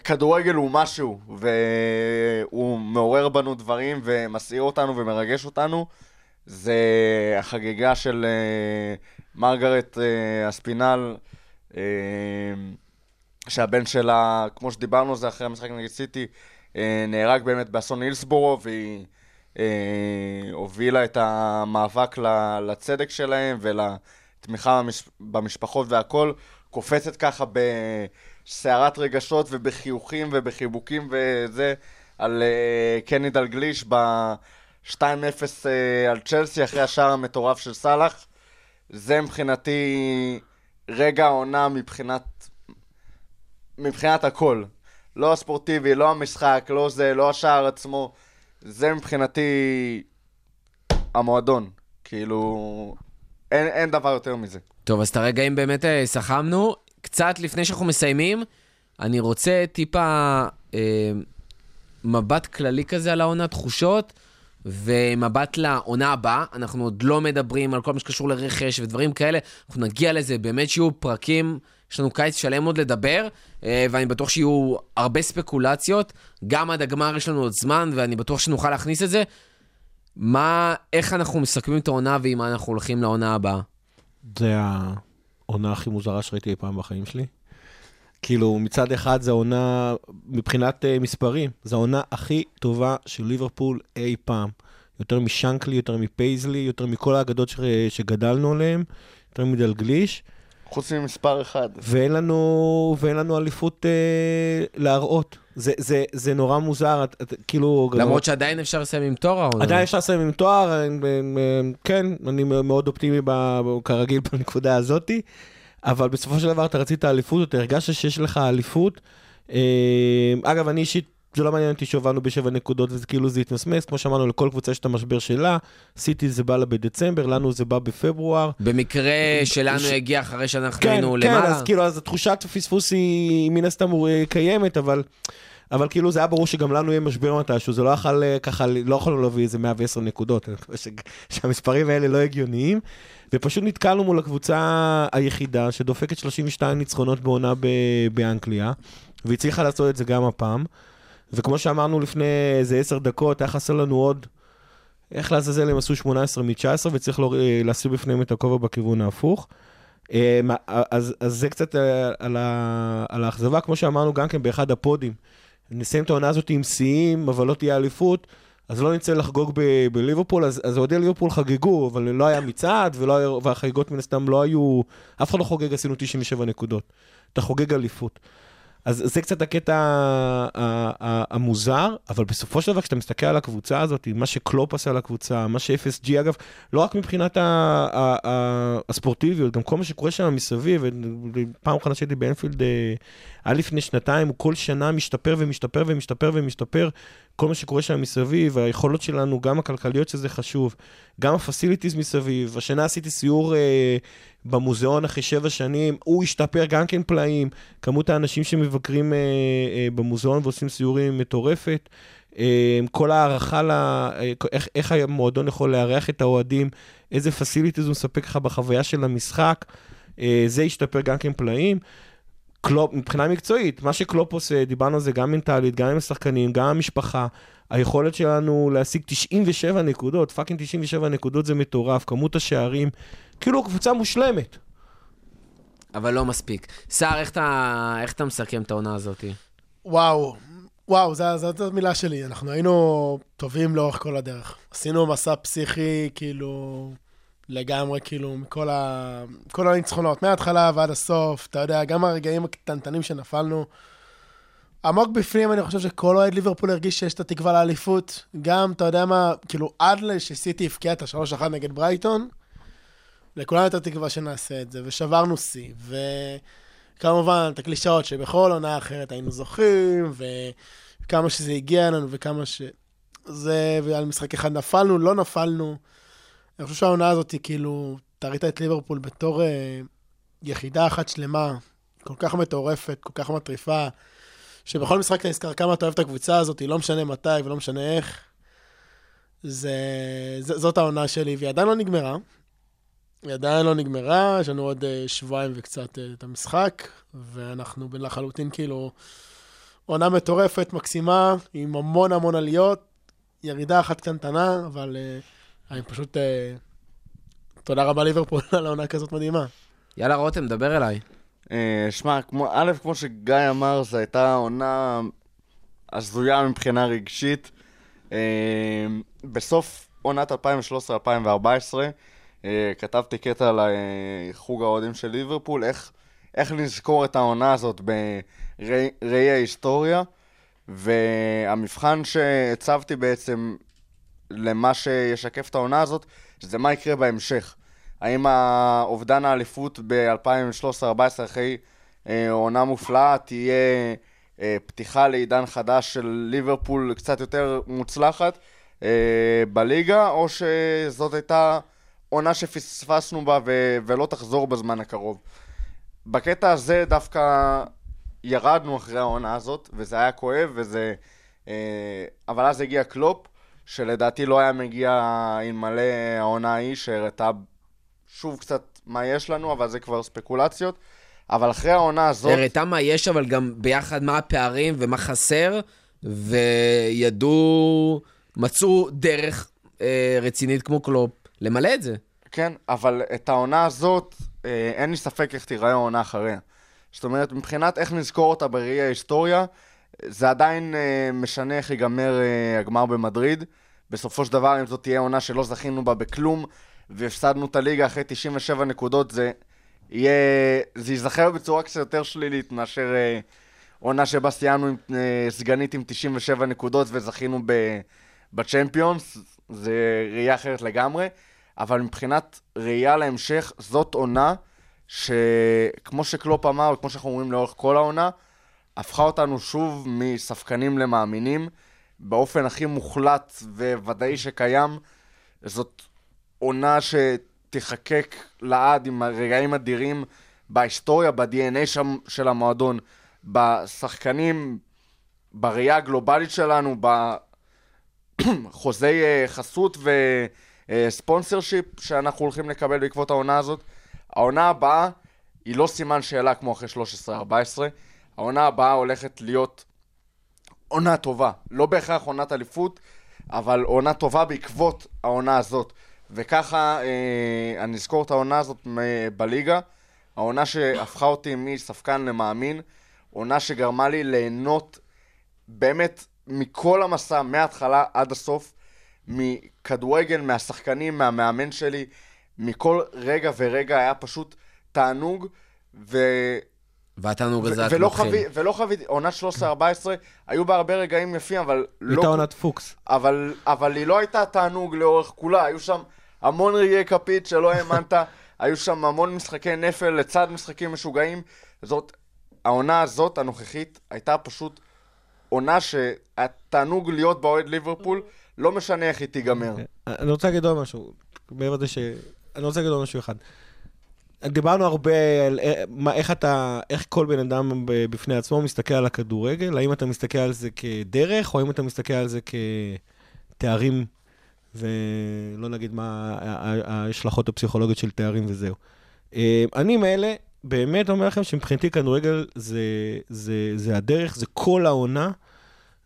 כדורגל הוא משהו, והוא מעורר בנו דברים ומסעיר אותנו ומרגש אותנו, זה החגיגה של אה, מרגרט אה, אספינל, אה, שהבן שלה, כמו שדיברנו על זה אחרי המשחק נגד סיטי, נהרג באמת באסון הילסבורו, והיא אה, הובילה את המאבק לצדק שלהם ולתמיכה במש- במשפחות והכל, קופצת ככה בסערת רגשות ובחיוכים ובחיבוקים וזה, על אה, קני דלגליש ב-2-0 אה, על צ'לסי אחרי השער המטורף של סאלח. זה מבחינתי רגע העונה מבחינת מבחינת הכל. לא הספורטיבי, לא המשחק, לא זה, לא השער עצמו. זה מבחינתי המועדון. כאילו, אין, אין דבר יותר מזה. טוב, אז את הרגעים באמת אה, סכמנו. קצת לפני שאנחנו מסיימים, אני רוצה טיפה אה, מבט כללי כזה על העונה, תחושות, ומבט לעונה הבאה, אנחנו עוד לא מדברים על כל מה שקשור לרכש ודברים כאלה, אנחנו נגיע לזה, באמת שיהיו פרקים, יש לנו קיץ שלם עוד לדבר, אה, ואני בטוח שיהיו הרבה ספקולציות, גם עד הגמר יש לנו עוד זמן, ואני בטוח שנוכל להכניס את זה. מה, איך אנחנו מסכמים את העונה ועם מה אנחנו הולכים לעונה הבאה? זה העונה הכי מוזרה שראיתי אי פעם בחיים שלי. כאילו, מצד אחד זה העונה, מבחינת uh, מספרים, זו העונה הכי טובה של ליברפול אי פעם. יותר משנקלי, יותר מפייזלי, יותר מכל האגדות ש... שגדלנו עליהן, יותר מדלגליש, חוץ ממספר אחד. ואין לנו, ואין לנו אליפות אה, להראות. זה, זה, זה נורא מוזר, את, את, כאילו... למרות שעדיין אפשר לסיים עם תואר העונה. עדיין אפשר לסיים עם תואר, אה, אה, כן, אני מאוד אופטימי ב- כרגיל בנקודה הזאתי, אבל בסופו של דבר אתה רצית אליפות, אתה הרגשת שיש לך אליפות. אה, אגב, אני אישית, זה לא מעניין אותי שהובלנו בשבע נקודות וזה כאילו זה התמסמס, כמו שאמרנו, לכל קבוצה יש את המשבר שלה, סיטי זה בא לה בדצמבר, לנו זה בא בפברואר. במקרה שלנו הגיע אחרי שאנחנו כן, היינו כן, למעלה. אז כאילו, אז תחושת הפספוס היא מן הסתם אה, קיימת, אבל... אבל כאילו זה היה ברור שגם לנו יהיה משבר מתישהו, זה לא יכול אה, ככה, לא יכולנו להביא איזה 110 נקודות, אני מקווה ש- שהמספרים האלה לא הגיוניים, ופשוט נתקלנו מול הקבוצה היחידה שדופקת 32 ניצחונות בעונה ב- באנגליה, והצליחה לעשות את זה גם הפעם, וכמו שאמרנו לפני איזה 10 דקות, היה חסר לנו עוד, איך לעזאזל הם עשו 18 מ-19, וצריך לא- להסיר בפניהם את הכובע בכיוון ההפוך. מה- אז, אז זה קצת אה, על, ה, על האכזבה, כמו שאמרנו גם כן באחד הפודים. נסיים את העונה הזאת עם שיאים, אבל לא תהיה אליפות, אז לא נצא לחגוג ב- בליברפול, אז אוהדי ליברפול חגגו, אבל לא היה מצעד, ולא היה, והחגיגות מן הסתם לא היו... אף אחד לא חוגג, עשינו 97 נקודות. אתה חוגג אליפות. אז זה קצת הקטע המוזר, אבל בסופו של דבר, כשאתה מסתכל על הקבוצה הזאת, מה שקלופ עשה לקבוצה, מה ש-FSG, אגב, לא רק מבחינת הספורטיביות, גם כל מה שקורה שם מסביב, פעם אחת שהייתי באנפילד, אה, היה לפני שנתיים, הוא כל שנה משתפר ומשתפר ומשתפר ומשתפר, כל מה שקורה שם מסביב, היכולות שלנו, גם הכלכליות שזה חשוב, גם הפסיליטיז מסביב. השנה עשיתי סיור אה, במוזיאון אחרי שבע שנים, הוא השתפר גם כן פלאים, כמות האנשים שמבקרים אה, אה, במוזיאון ועושים סיורים מטורפת. אה, כל הערכה, ל, אה, איך, איך המועדון יכול לארח את האוהדים, איזה facilities הוא מספק לך בחוויה של המשחק, אה, זה השתפר גם כן פלאים. קלופ, מבחינה מקצועית, מה שקלופ עושה, דיברנו על זה גם מנטלית, גם עם השחקנים, גם המשפחה, היכולת שלנו להשיג 97 נקודות, fucking 97 נקודות זה מטורף, כמות השערים, כאילו קבוצה מושלמת. אבל לא מספיק. סער, איך אתה, איך אתה מסכם את העונה הזאת? וואו, וואו, זו- זאת המילה שלי. אנחנו היינו טובים לאורך כל הדרך. עשינו מסע פסיכי, כאילו, לגמרי, כאילו, מכל ה... כל הניצחונות, מההתחלה ועד הסוף, אתה יודע, גם הרגעים הקטנטנים שנפלנו. עמוק בפנים, אני חושב שכל אוהד ליברפול הרגיש שיש את התקווה לאליפות. גם, אתה יודע מה, כאילו, עד שסיטי הבקיע את השלוש אחת נגד ברייטון, לכולנו הייתה תקווה שנעשה את זה, ושברנו שיא, וכמובן, את הקלישאות שבכל עונה אחרת היינו זוכים, וכמה שזה הגיע לנו, וכמה ש... זה, ועל משחק אחד נפלנו, לא נפלנו. אני חושב שהעונה הזאת היא כאילו, אתה ראית את ליברפול בתור אה, יחידה אחת שלמה, כל כך מטורפת, כל כך מטריפה, שבכל משחק אתה נזכר כמה אתה אוהב את הקבוצה הזאת, לא משנה מתי ולא משנה איך. זה, זאת העונה שלי, והיא עדיין לא נגמרה. היא עדיין לא נגמרה, יש לנו עוד אה, שבועיים וקצת אה, את המשחק, ואנחנו לחלוטין כאילו עונה מטורפת, מקסימה, עם המון המון עליות, ירידה אחת קטנטנה, אבל אה, אני פשוט... תודה רבה ליברפול על העונה כזאת מדהימה. יאללה, רותם, דבר אליי. שמע, א', כמו שגיא אמר, זו הייתה עונה הזויה מבחינה רגשית. בסוף עונת 2013-2014, אה, כתבתי קטע על אה, חוג האוהדים של ליברפול, איך, איך לזכור את העונה הזאת בראי ההיסטוריה, והמבחן שהצבתי בעצם למה שישקף את העונה הזאת, זה מה יקרה בהמשך. האם האובדן האליפות ב-2013-2014 אחרי אה, עונה מופלאה תהיה אה, פתיחה לעידן חדש של ליברפול קצת יותר מוצלחת אה, בליגה, או שזאת הייתה עונה שפספסנו בה ו- ולא תחזור בזמן הקרוב. בקטע הזה דווקא ירדנו אחרי העונה הזאת, וזה היה כואב, וזה... אה, אבל אז הגיע קלופ, שלדעתי לא היה מגיע אלמלא העונה ההיא, שהראתה שוב קצת מה יש לנו, אבל זה כבר ספקולציות. אבל אחרי העונה הזאת... הראתה מה יש, אבל גם ביחד מה הפערים ומה חסר, וידעו, מצאו דרך אה, רצינית כמו קלופ למלא את זה. כן, אבל את העונה הזאת, אה, אין לי ספק איך תיראה העונה אחריה. זאת אומרת, מבחינת איך נזכור אותה בראי ההיסטוריה, זה עדיין אה, משנה איך ייגמר אה, הגמר במדריד. בסופו של דבר, אם זאת תהיה עונה שלא זכינו בה בכלום, והפסדנו את הליגה אחרי 97 נקודות, זה יהיה... זה ייזכר בצורה קצת יותר שלילית מאשר עונה שבה סיימנו עם סגנית עם 97 נקודות וזכינו ב... בצ'מפיונס, זה ראייה אחרת לגמרי, אבל מבחינת ראייה להמשך, זאת עונה שכמו שקלופ אמר, וכמו שאנחנו אומרים לאורך כל העונה, הפכה אותנו שוב מספקנים למאמינים, באופן הכי מוחלט וודאי שקיים. זאת עונה שתיחקק לעד עם רגעים אדירים בהיסטוריה, ב-DNA שם, של המועדון, בשחקנים, בראייה הגלובלית שלנו, בחוזי אה, חסות וספונסר שיפ שאנחנו הולכים לקבל בעקבות העונה הזאת. העונה הבאה היא לא סימן שאלה כמו אחרי 13-14. העונה הבאה הולכת להיות עונה טובה. לא בהכרח עונת אליפות, אבל עונה טובה בעקבות העונה הזאת. וככה אה, אני אזכור את העונה הזאת בליגה. העונה שהפכה אותי מספקן למאמין. עונה שגרמה לי ליהנות באמת מכל המסע, מההתחלה עד הסוף. מכדורגל, מהשחקנים, מהמאמן שלי. מכל רגע ורגע היה פשוט תענוג. ו... והתענוג הזה רק ולא מתחיל. חווי, ולא חוויתי, עונת 13-14, היו בה הרבה רגעים יפים, אבל לא... הייתה עונת פוקס. אבל, אבל היא לא הייתה תענוג לאורך כולה, היו שם המון רגעי כפית שלא האמנת, היו שם המון משחקי נפל לצד משחקים משוגעים. זאת, העונה הזאת, הנוכחית, הייתה פשוט עונה שהתענוג להיות באוהד ליברפול, לא משנה איך היא תיגמר. אני רוצה להגיד עוד משהו, מעבר לזה ש... אני רוצה להגיד עוד משהו אחד. דיברנו הרבה על אה, מה, איך אתה, איך כל בן אדם בפני עצמו מסתכל על הכדורגל, האם אתה מסתכל על זה כדרך, או האם אתה מסתכל על זה כתארים, ולא נגיד מה ההשלכות הפסיכולוגיות של תארים וזהו. אה, אני מאלה, באמת אומר לכם שמבחינתי כדורגל זה, זה, זה הדרך, זה כל העונה.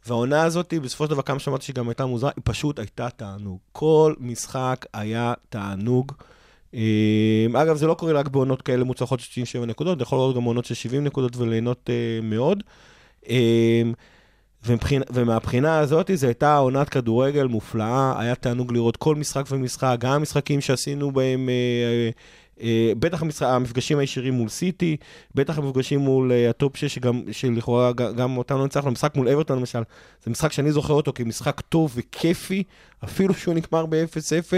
והעונה הזאת, בסופו של דבר, כמה שאמרתי שהיא גם הייתה מוזרה, היא פשוט הייתה תענוג. כל משחק היה תענוג. אה, אגב, זה לא קורה רק בעונות כאלה מוצלחות של 97 נקודות, זה יכול להיות גם בעונות של 70 נקודות וליהנות אה, מאוד. אה, ומבחינה, ומהבחינה הזאת, זו הייתה עונת כדורגל מופלאה, היה תענוג לראות כל משחק ומשחק, גם המשחקים שעשינו בהם, אה, בטח המשחק, המפגשים הישירים מול סיטי, בטח המפגשים מול אה, הטופ 6, שגם, שלכאורה גם אותנו ניצחנו, המשחק מול אברטון למשל, זה משחק שאני זוכר אותו כמשחק טוב וכיפי, אפילו שהוא נגמר ב-0-0.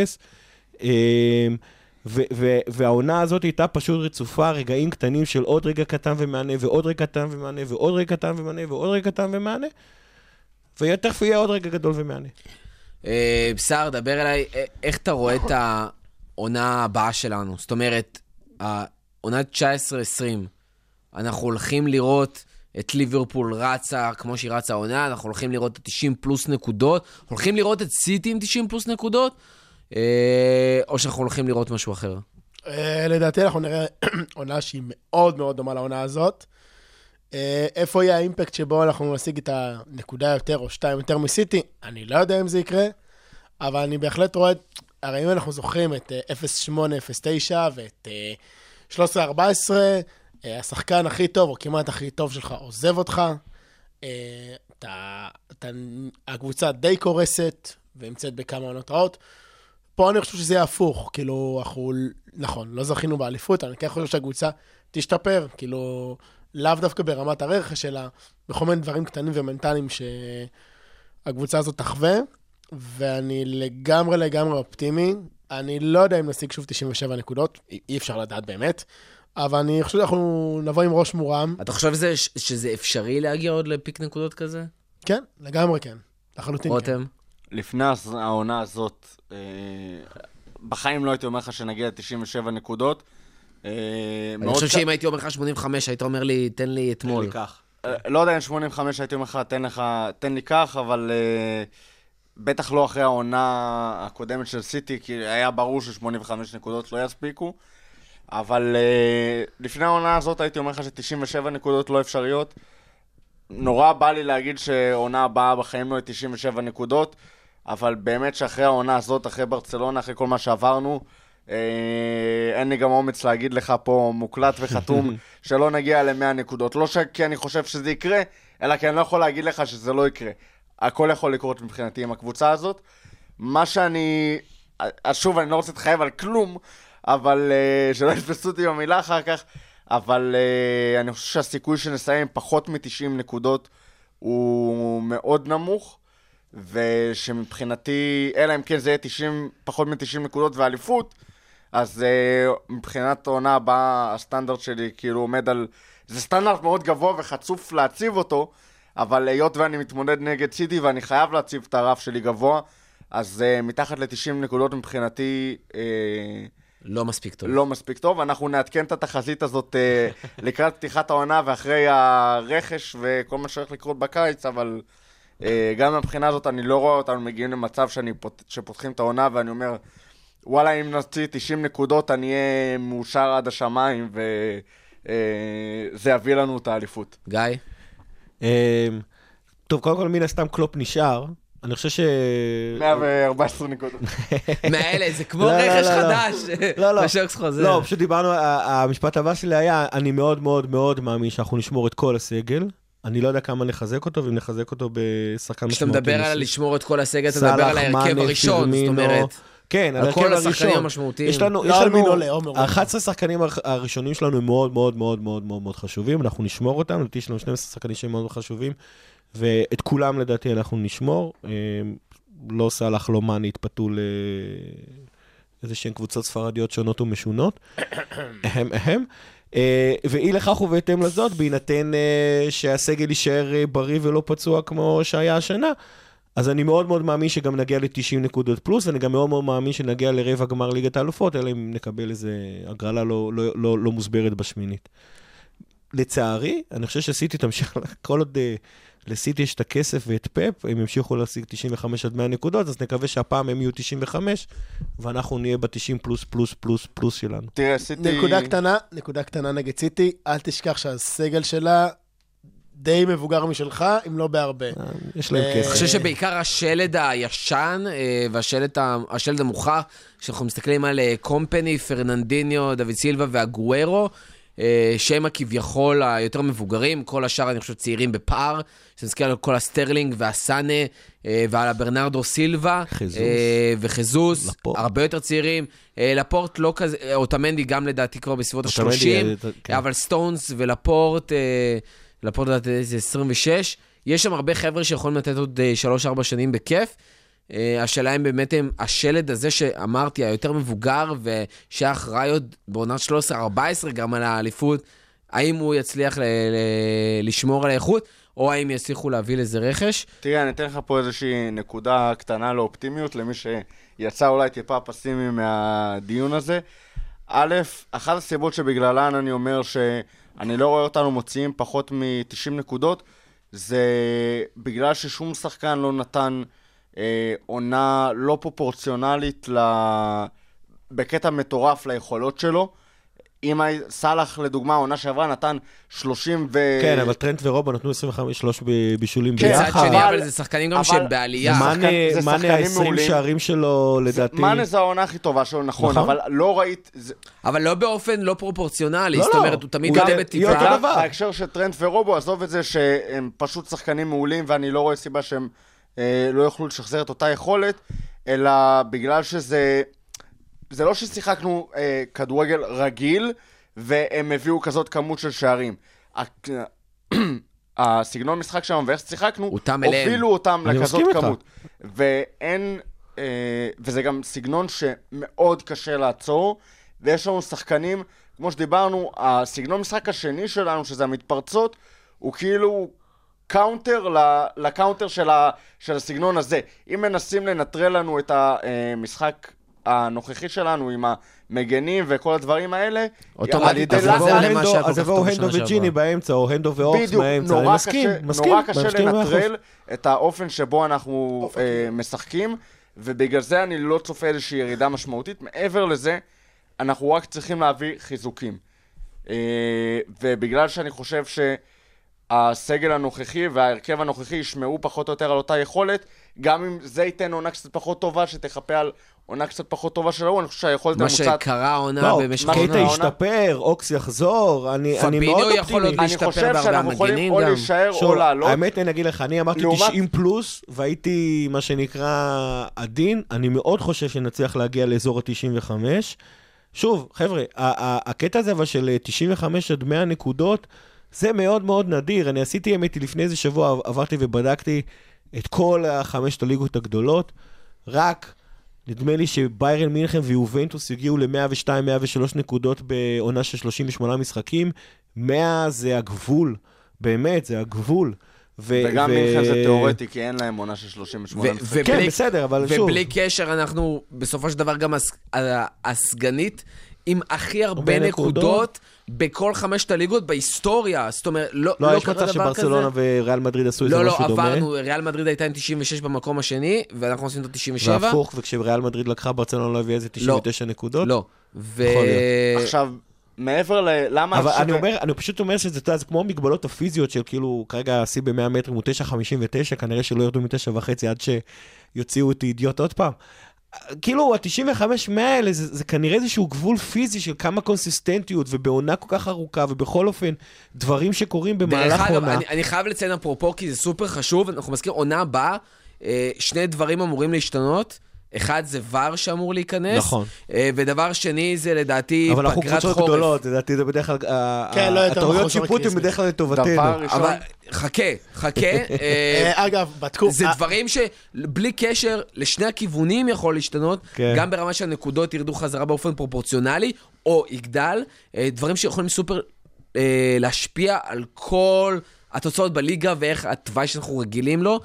אה, ו- ו- והעונה הזאת הייתה פשוט רצופה רגעים קטנים של עוד רגע קטן ומהנה, ועוד רגע קטן ומהנה, ועוד רגע קטן ומהנה, ועוד רגע קטן ומהנה, ותכף יהיה עוד רגע גדול ומענה. אה, בשר, דבר אליי, אה, איך אתה רואה את העונה הבאה שלנו? זאת אומרת, העונת 19-20, אנחנו הולכים לראות את ליברפול רצה כמו שהיא רצה העונה, אנחנו הולכים לראות את 90 פלוס נקודות, הולכים לראות את סיטי עם 90 פלוס נקודות, אה, או שאנחנו הולכים לראות משהו אחר? אה, לדעתי אנחנו נראה עונה שהיא מאוד מאוד דומה לעונה הזאת. אה, איפה יהיה האימפקט שבו אנחנו נשיג את הנקודה יותר או שתיים יותר מסיטי? אני לא יודע אם זה יקרה, אבל אני בהחלט רואה, הרי אם אנחנו זוכרים את אה, 08-09 ואת אה, 13-14, אה, השחקן הכי טוב, או כמעט הכי טוב שלך, עוזב אותך. אה, אתה, אתה, הקבוצה די קורסת ונמצאת בכמה עונות רעות. פה אני חושב שזה יהיה הפוך, כאילו, אנחנו, נכון, לא זכינו באליפות, אני כן חושב שהקבוצה תשתפר, כאילו, לאו דווקא ברמת הרכש, אלא בכל מיני דברים קטנים ומנטליים שהקבוצה הזאת תחווה, ואני לגמרי לגמרי אופטימי. אני לא יודע אם נשיג שוב 97 נקודות, אי אפשר לדעת באמת, אבל אני חושב שאנחנו נבוא עם ראש מורם. אתה חושב שזה, שזה אפשרי להגיע עוד לפיק נקודות כזה? כן, לגמרי כן, לחלוטין כן. רותם? לפני העונה הזאת, אה, בחיים לא הייתי אומר לך שנגיע ל-97 נקודות. אה, אני חושב ק- שאם הייתי אומר לך 85, היית אומר לי, תן לי אתמול. אה, לא יודע אם 85 הייתי אומר לך, תן לך, תן לי כך, אבל אה, בטח לא אחרי העונה הקודמת של סיטי, כי היה ברור ש-85 נקודות לא יספיקו. אבל אה, לפני העונה הזאת הייתי אומר לך ש-97 נקודות לא אפשריות. נורא בא לי להגיד שעונה הבאה בחיים לא יהיה 97 נקודות, אבל באמת שאחרי העונה הזאת, אחרי ברצלונה, אחרי כל מה שעברנו, אה, אין לי גם אומץ להגיד לך פה מוקלט וחתום שלא נגיע ל-100 נקודות. לא. כי אני חושב שזה יקרה, אלא כי אני לא יכול להגיד לך שזה לא יקרה. הכל יכול לקרות מבחינתי עם הקבוצה הזאת. מה שאני... אז שוב, אני לא רוצה להתחייב על כלום, אבל uh, שלא יתפסו אותי במילה אחר כך, אבל uh, אני חושב שהסיכוי שנסיים פחות מ-90 נקודות הוא מאוד נמוך, ושמבחינתי, אלא אם כן זה יהיה 90, פחות מ-90 נקודות ואליפות, אז uh, מבחינת העונה הבאה, הסטנדרט שלי כאילו עומד על... זה סטנדרט מאוד גבוה וחצוף להציב אותו, אבל היות ואני מתמודד נגד סיטי ואני חייב להציב את הרף שלי גבוה, אז uh, מתחת ל-90 נקודות מבחינתי... Uh, לא מספיק טוב. לא מספיק טוב. אנחנו נעדכן את התחזית הזאת אה, לקראת פתיחת העונה ואחרי הרכש וכל מה שהולך לקרות בקיץ, אבל אה, גם מבחינה הזאת אני לא רואה אותנו מגיעים למצב שאני פות... שפותחים את העונה ואני אומר, וואלה, אם נוציא 90 נקודות אני אהיה מאושר עד השמיים וזה יביא לנו את האליפות. גיא? אמ, טוב, קודם כל, מן הסתם קלופ נשאר. אני חושב ש... 114 נקודות. מאלה, זה כמו לא, לא, רכש לא, לא. חדש. לא, לא. בשוקס חוזר. לא, פשוט דיברנו, המשפט הבא שלי היה, אני מאוד מאוד מאוד מאמין שאנחנו נשמור את כל הסגל. אני לא יודע כמה נחזק אותו, ואם נחזק אותו בשחקן כשאתה משמעותי. מדבר על. לשמור את כל הסגל, אתה מדבר על ההרכב הראשון, זאת. אומרת. כן, על כל השחקנים הראשון. המשמעותיים. יש לנו, יש לנו, לא עומר. ה-11 שחקנים הר- הראשונים שלנו הם מאוד מאוד מאוד מאוד מאוד מאוד חשובים, אנחנו נשמור אותם, לדעתי יש לנו 12 שחקנים שהם מאוד חשובים, ואת כולם לדעתי אנחנו נשמור. אה, לא סאלח, לא מאני התפתו לאיזה שהן קבוצות ספרדיות שונות ומשונות. אהם אהם. אה, ואי לכך ובהתאם לזאת, בהינתן אה, שהסגל יישאר אה, בריא ולא פצוע כמו שהיה השנה, אז אני מאוד מאוד מאמין שגם נגיע ל-90 נקודות פלוס, ואני גם מאוד מאוד מאמין שנגיע לרבע גמר ליגת האלופות, אלא אם נקבל איזה הגרלה לא, לא, לא, לא מוסברת בשמינית. לצערי, אני חושב שסיטי תמשיך, כל עוד אה, לסיטי יש את הכסף ואת פאפ, הם ימשיכו להשיג 95 עד 100 נקודות, אז נקווה שהפעם הם יהיו 95, ואנחנו נהיה ב-90 פלוס פלוס פלוס פלוס שלנו. תראה, סיטי... נקודה קטנה, נקודה קטנה נגד סיטי, אל תשכח שהסגל שלה די מבוגר משלך, אם לא בהרבה. אה, יש להם אה, כסף. אני חושב שבעיקר השלד הישן אה, והשלד המוכח, כשאנחנו מסתכלים על קומפני, פרננדיניו, דוד סילבה ואגוארו, שהם הכביכול היותר מבוגרים, כל השאר אני חושב צעירים בפער. כשנסתכל על כל הסטרלינג והסאנה ועל הברנרדו סילבה. חזוס. אה, וחזוס, לפורט. הרבה יותר צעירים. לפורט לא כזה, אוטמנדי גם לדעתי כבר בסביבות אוטמנדי, ה-30, אה, כן. אבל סטונס ולפורט, אה, לפורט לדעתי זה 26. יש שם הרבה חבר'ה שיכולים לתת עוד 3-4 שנים בכיף. אה, השאלה אם באמת הם, השלד הזה שאמרתי, היותר מבוגר, ושהיה אחראי עוד בעונת 13-14 גם על האליפות, האם הוא יצליח ל- ל- לשמור על האיכות, או האם יצליחו להביא לזה רכש? תראה, אני אתן לך פה איזושהי נקודה קטנה לאופטימיות, למי שיצא אולי טיפה פסימי מהדיון הזה. א', אחת הסיבות שבגללן אני אומר שאני לא רואה אותנו מוציאים פחות מ-90 נקודות, זה בגלל ששום שחקן לא נתן אה, עונה לא פרופורציונלית ל... בקטע מטורף ליכולות שלו. אם סאלח, לדוגמה, העונה שעברה נתן 30 ו... כן, אבל טרנט ורובו נתנו 25 בישולים כן, מצד ביחד. שני, אבל- זה שחקנים גם שהם בעלייה. מאנה, שחקן- זה מאנה שחקנים ה-20 מעולים. שערים שלו, לדעתי... מאנה זה העונה הכי טובה שלו, נכון, נכון. אבל לא ראית... אבל לא באופן לא פרופורציונלי, לא, זאת לא. אומרת, הוא תמיד עולה בטיפה. בהקשר של טרנט ורובו, עזוב את זה שהם פשוט שחקנים מעולים, ואני לא רואה סיבה שהם אה, לא יוכלו לשחזר את אותה יכולת, אלא בגלל שזה... זה לא ששיחקנו אה, כדורגל רגיל, והם הביאו כזאת כמות של שערים. הסגנון משחק שלנו ואיך ששיחקנו, אליהם. הובילו אותם לכזאת. כמות. ואין, אה, וזה גם סגנון שמאוד קשה לעצור, ויש לנו שחקנים, כמו שדיברנו, הסגנון משחק השני שלנו, שזה המתפרצות, הוא כאילו counter ל- ל counter של, ה, של הסגנון הזה. אם מנסים לנטרל לנו את המשחק הנוכחי שלנו עם המגנים וכל הדברים האלה, על ידי אז אז יבואו לחץ, אז יבואו הנדו וג'יני. באמצע, או הנדו ואורקס באמצע, אני מסכים, מסכים, נורא קשה. לנטרל את האופן שבו אנחנו אה, משחקים, ובגלל זה אני לא צופה איזושהי ירידה משמעותית. מעבר לזה, אנחנו רק צריכים להביא חיזוקים. אה, ובגלל שאני חושב שהסגל הנוכחי וההרכב הנוכחי ישמעו פחות או יותר על אותה יכולת, גם אם זה ייתן עונה קצת פחות טובה, שתכפה על עונה קצת פחות טובה של ההוא, אני חושב שהיכולת מה הממוצעת... שקרה העונה לא, במשך מה קייטה העונה. העונה? ישתפר, אוקס יחזור, אני אני פביניו מאוד יכול עוד אופטימי. אני להשתפר חושב בהרבה שאנחנו יכולים או גם. להישאר או לעלות. האמת, אני אגיד לך, אני אמרתי לעומת- 90 פלוס, והייתי, מה שנקרא, עדין. אני מאוד חושב שנצליח להגיע לאזור ה-95. שוב, חבר'ה, ה- ה- הקטע הזה אבל של 95 עד 100 נקודות, זה מאוד מאוד נדיר. אני עשיתי, האמת לפני איזה שבוע עברתי ובדקתי את כל החמשת הליגות הגדולות. רק, נדמה לי שביירן מינכן ויובנטוס הגיעו ל-102-103 נקודות בעונה של 38 משחקים. 100 זה הגבול, באמת, זה הגבול. ו- וגם ו- מינכן זה תיאורטי, כי אין להם עונה של 38 ו- משחקים. כן, ובלי- בסדר, אבל שוב. ובלי קשר, אנחנו בסופו של דבר גם הסגנית עם הכי הרבה נקודות נקודות. בכל חמשת הליגות בהיסטוריה. זאת אומרת, לא, לא, לא יש קרה מצב דבר שברצלונה כזה. וריאל מדריד עשו איזה לא, לא, משהו דומה. עברנו, ריאל מדריד הייתה עם 96 במקום השני, ואנחנו עשינו את ה-97. והפוך, וכשריאל מדריד לקחה, ברצלונה לא הביאה איזה 99 נקודות. לא. ו... עכשיו, מעבר ל... למה... אבל שזה- אני אומר, אני פשוט אומר שזה, זה כמו המגבלות הפיזיות של כאילו, כרגע השיא ב-100 מטרים הוא 9.59, כנראה שלא ירדו מ-9.5 עד שיוציאו אותי אידיוט עוד פעם. כאילו, ה-95-100 האלה, זה, זה כנראה איזשהו גבול פיזי של כמה קונסיסטנטיות, ובעונה כל כך ארוכה, ובכל אופן, דברים שקורים דרך במהלך אגב, עונה. אני, אני חייב לציין אפרופו, כי זה סופר חשוב, אנחנו מזכיר, עונה הבאה, אה, שני דברים אמורים להשתנות. אחד זה ור שאמור להיכנס, נכון. אה, ודבר שני זה לדעתי אבל אנחנו פגרת קבוצות חורף. גדולות, לדעתי זה בדרך כלל, ה- כן, לא ה- יותר הטעויות מחוזור שיפוט הן כיסמי. בדרך כלל לטובתנו. דבר ראשון, אבל חכה, חכה. אה, אה, אגב, בדקו... זה אה, דברים שבלי קשר, לשני הכיוונים יכול להשתנות, כן. גם ברמה שהנקודות ירדו חזרה באופן פרופורציונלי, או יגדל, אה, דברים שיכולים סופר אה, להשפיע על כל התוצאות בליגה ואיך התוואי שאנחנו רגילים לו, אה,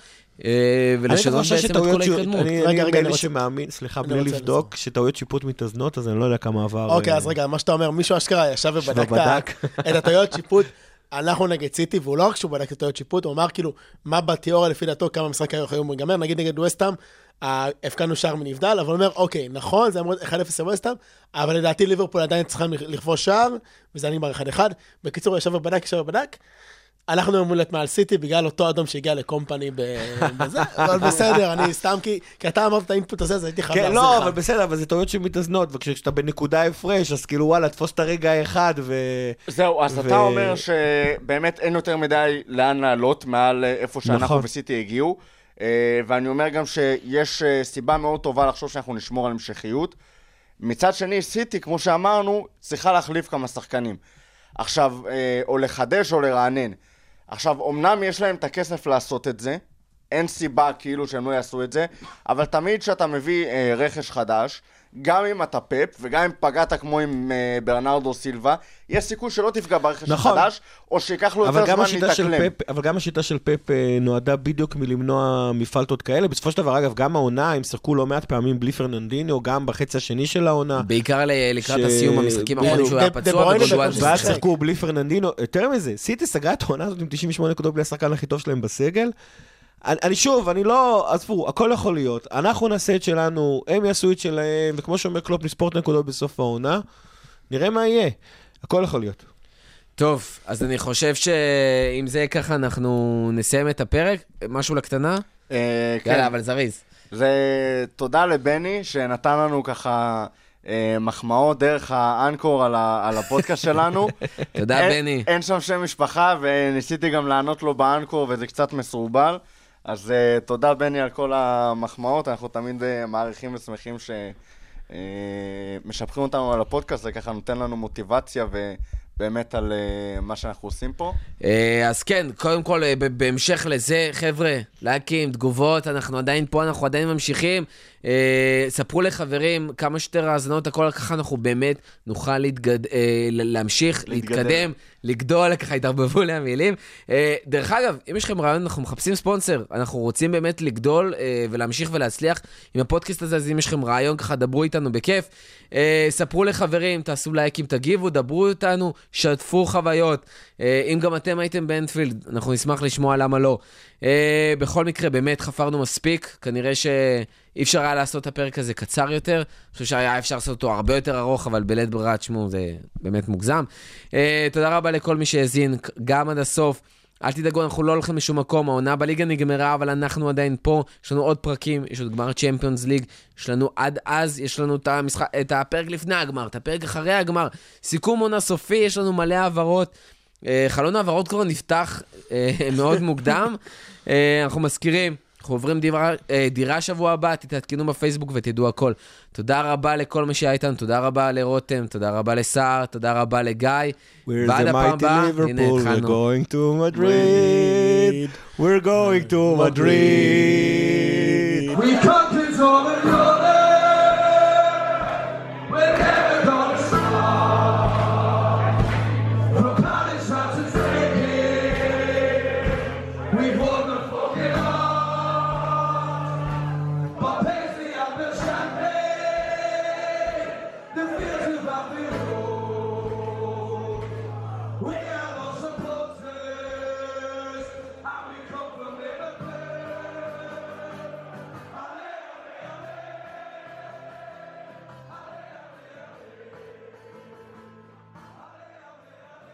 ולשנות חושב בעצם את כל ההתקדמות. אני רגע, אני רגע, אני מאלה שמאמין, סליחה, בלי לבדוק, שטעויות שיפוט מתאזנות, אז אני לא יודע כמה עבר. אוקיי, אה, אז רגע, מה שאתה אומר, מישהו אשכרה ישב ובדק את הטעויות שיפוט. אנחנו נגד סיטי, והוא לא רק שהוא בדק את הטעויות שיפוט, הוא אמר כאילו, מה בתיאוריה לפי דעתו, כמה המשחק היה יכול להיגמר, נגיד נגד ווסטהאם, אה, הפקענו שער מנבדל, אבל הוא אומר, אוקיי, נכון, זה אמור להיות 1-0 לווסטהאם, אבל לדעתי ליברפול עדיין צריכה לכבוש שער, וזה נגמר 1-1. בקיצור, הוא ישב ובדק, ישב ובדק. אנחנו אמורים להיות מעל סיטי בגלל אותו אדום שהגיע לקומפני ב- בזה, אבל בסדר, אני סתם כי, כי אתה אמרת את האינפוט הזה, אז הייתי חייב כן, להחזיר לא, לך. אבל בסדר, אבל זה טעויות שמתאזנות, וכשאתה בנקודה הפרש, אז כאילו וואלה, תפוס את הרגע האחד, ו... זהו, אז ו- אתה אומר שבאמת אין יותר מדי לאן לעלות מעל אה, איפה שאנחנו נכון. וסיטי הגיעו. אה, ואני אומר גם שיש אה, סיבה מאוד טובה לחשוב שאנחנו נשמור על המשכיות. מצד שני, סיטי, כמו שאמרנו, צריכה להחליף כמה שחקנים. עכשיו, או לחדש או לרענן. עכשיו, אמנם יש להם את הכסף לעשות את זה, אין סיבה כאילו שהם לא יעשו את זה, אבל תמיד כשאתה מביא אה, רכש חדש, גם אם אתה פפ, וגם אם פגעת כמו עם אה, ברנרדו סילבה, יש סיכוי שלא תפגע ברכש נכון. החדש, או שייקח לו יותר זמן להתאקלם. אבל גם השיטה של פפ אה, נועדה בדיוק למנוע מפלטות כאלה. בסופו של דבר, אגב, גם העונה, הם שיחקו לא מעט פעמים בלי פרננדיניו, גם בחצי השני של העונה. בעיקר ל- לקראת ש- הסיום המשחקים האחרונים. שהוא היה פצוע, ואז שיחק. שיחקו בלי פרננדיניו. יותר מזה, סיטי סגרה את העונה הזאת עם 98 נקודות בלי השחקן הכי טוב שלהם בסגל. אני, אני שוב, אני לא, עזבו, הכל יכול להיות. אנחנו נעשה את שלנו, הם יעשו את שלהם, וכמו שאומר קלופ, נספור את הנקודות בסוף העונה. נראה מה יהיה. הכל יכול להיות. טוב, אז אני חושב שאם זה יהיה ככה, אנחנו נסיים את הפרק. משהו לקטנה? אה, כן. יאללה, אבל זריז. זה תודה לבני, שנתן לנו ככה אה, מחמאות דרך האנקור על, ה, על הפודקאסט שלנו. תודה, בני. אין שם שם משפחה, וניסיתי גם לענות לו באנקור, וזה קצת מסורבל. אז uh, תודה, בני, על כל המחמאות. אנחנו תמיד uh, מעריכים ושמחים שמשבחים אותנו על הפודקאסט, זה ככה נותן לנו מוטיבציה באמת על אה, מה שאנחנו עושים פה. אה, אז כן, קודם כל, אה, ב- בהמשך לזה, חבר'ה, לייקים, תגובות, אנחנו עדיין פה, אנחנו עדיין ממשיכים. אה, ספרו לחברים כמה שיותר האזנות, הכל ככה אנחנו באמת נוכל להתגד... אה, להמשיך, להתגדל. להתקדם, לגדול, ככה התערבבו לי המילים. אה, דרך אגב, אם יש לכם רעיון, אנחנו מחפשים ספונסר, אנחנו רוצים באמת לגדול אה, ולהמשיך ולהצליח עם הפודקאסט הזה, אז אם יש לכם רעיון, ככה דברו איתנו בכיף. אה, ספרו לחברים, תעשו לייקים, תגיבו, דברו איתנו, שתפו חוויות. אה, אם גם אתם הייתם באנפילד, אנחנו נשמח לשמוע למה לא. אה, בכל מקרה, באמת חפרנו מספיק, כנראה שאי אפשר היה לעשות את הפרק הזה קצר יותר. אני חושב שהיה אפשר לעשות אותו הרבה יותר ארוך, אבל בלית ברירה, תשמעו, זה באמת מוגזם. אה, תודה רבה לכל מי שהאזין, גם עד הסוף. אל תדאגו, אנחנו לא הולכים לשום מקום, העונה בליגה נגמרה, אבל אנחנו עדיין פה, יש לנו עוד פרקים, יש עוד גמר צ'מפיונס ליג, יש לנו עד אז, יש לנו את, המשחק, את הפרק לפני הגמר, את הפרק אחרי הגמר, סיכום עונה סופי, יש לנו מלא העברות. אה, חלון העברות כבר נפתח אה, מאוד מוקדם. אה, אנחנו מזכירים, אנחנו עוברים דירה, דירה שבוע הבא, תתעדכנו בפייסבוק ותדעו הכל. תודה רבה לכל מי שהיה איתנו, תודה רבה לרותם, תודה רבה לסער, תודה רבה לגיא. We're ועד the הפעם mighty הבאה, הנה Liverpool, we're התחלנו. going to Madrid, we're going to Madrid. We captains all the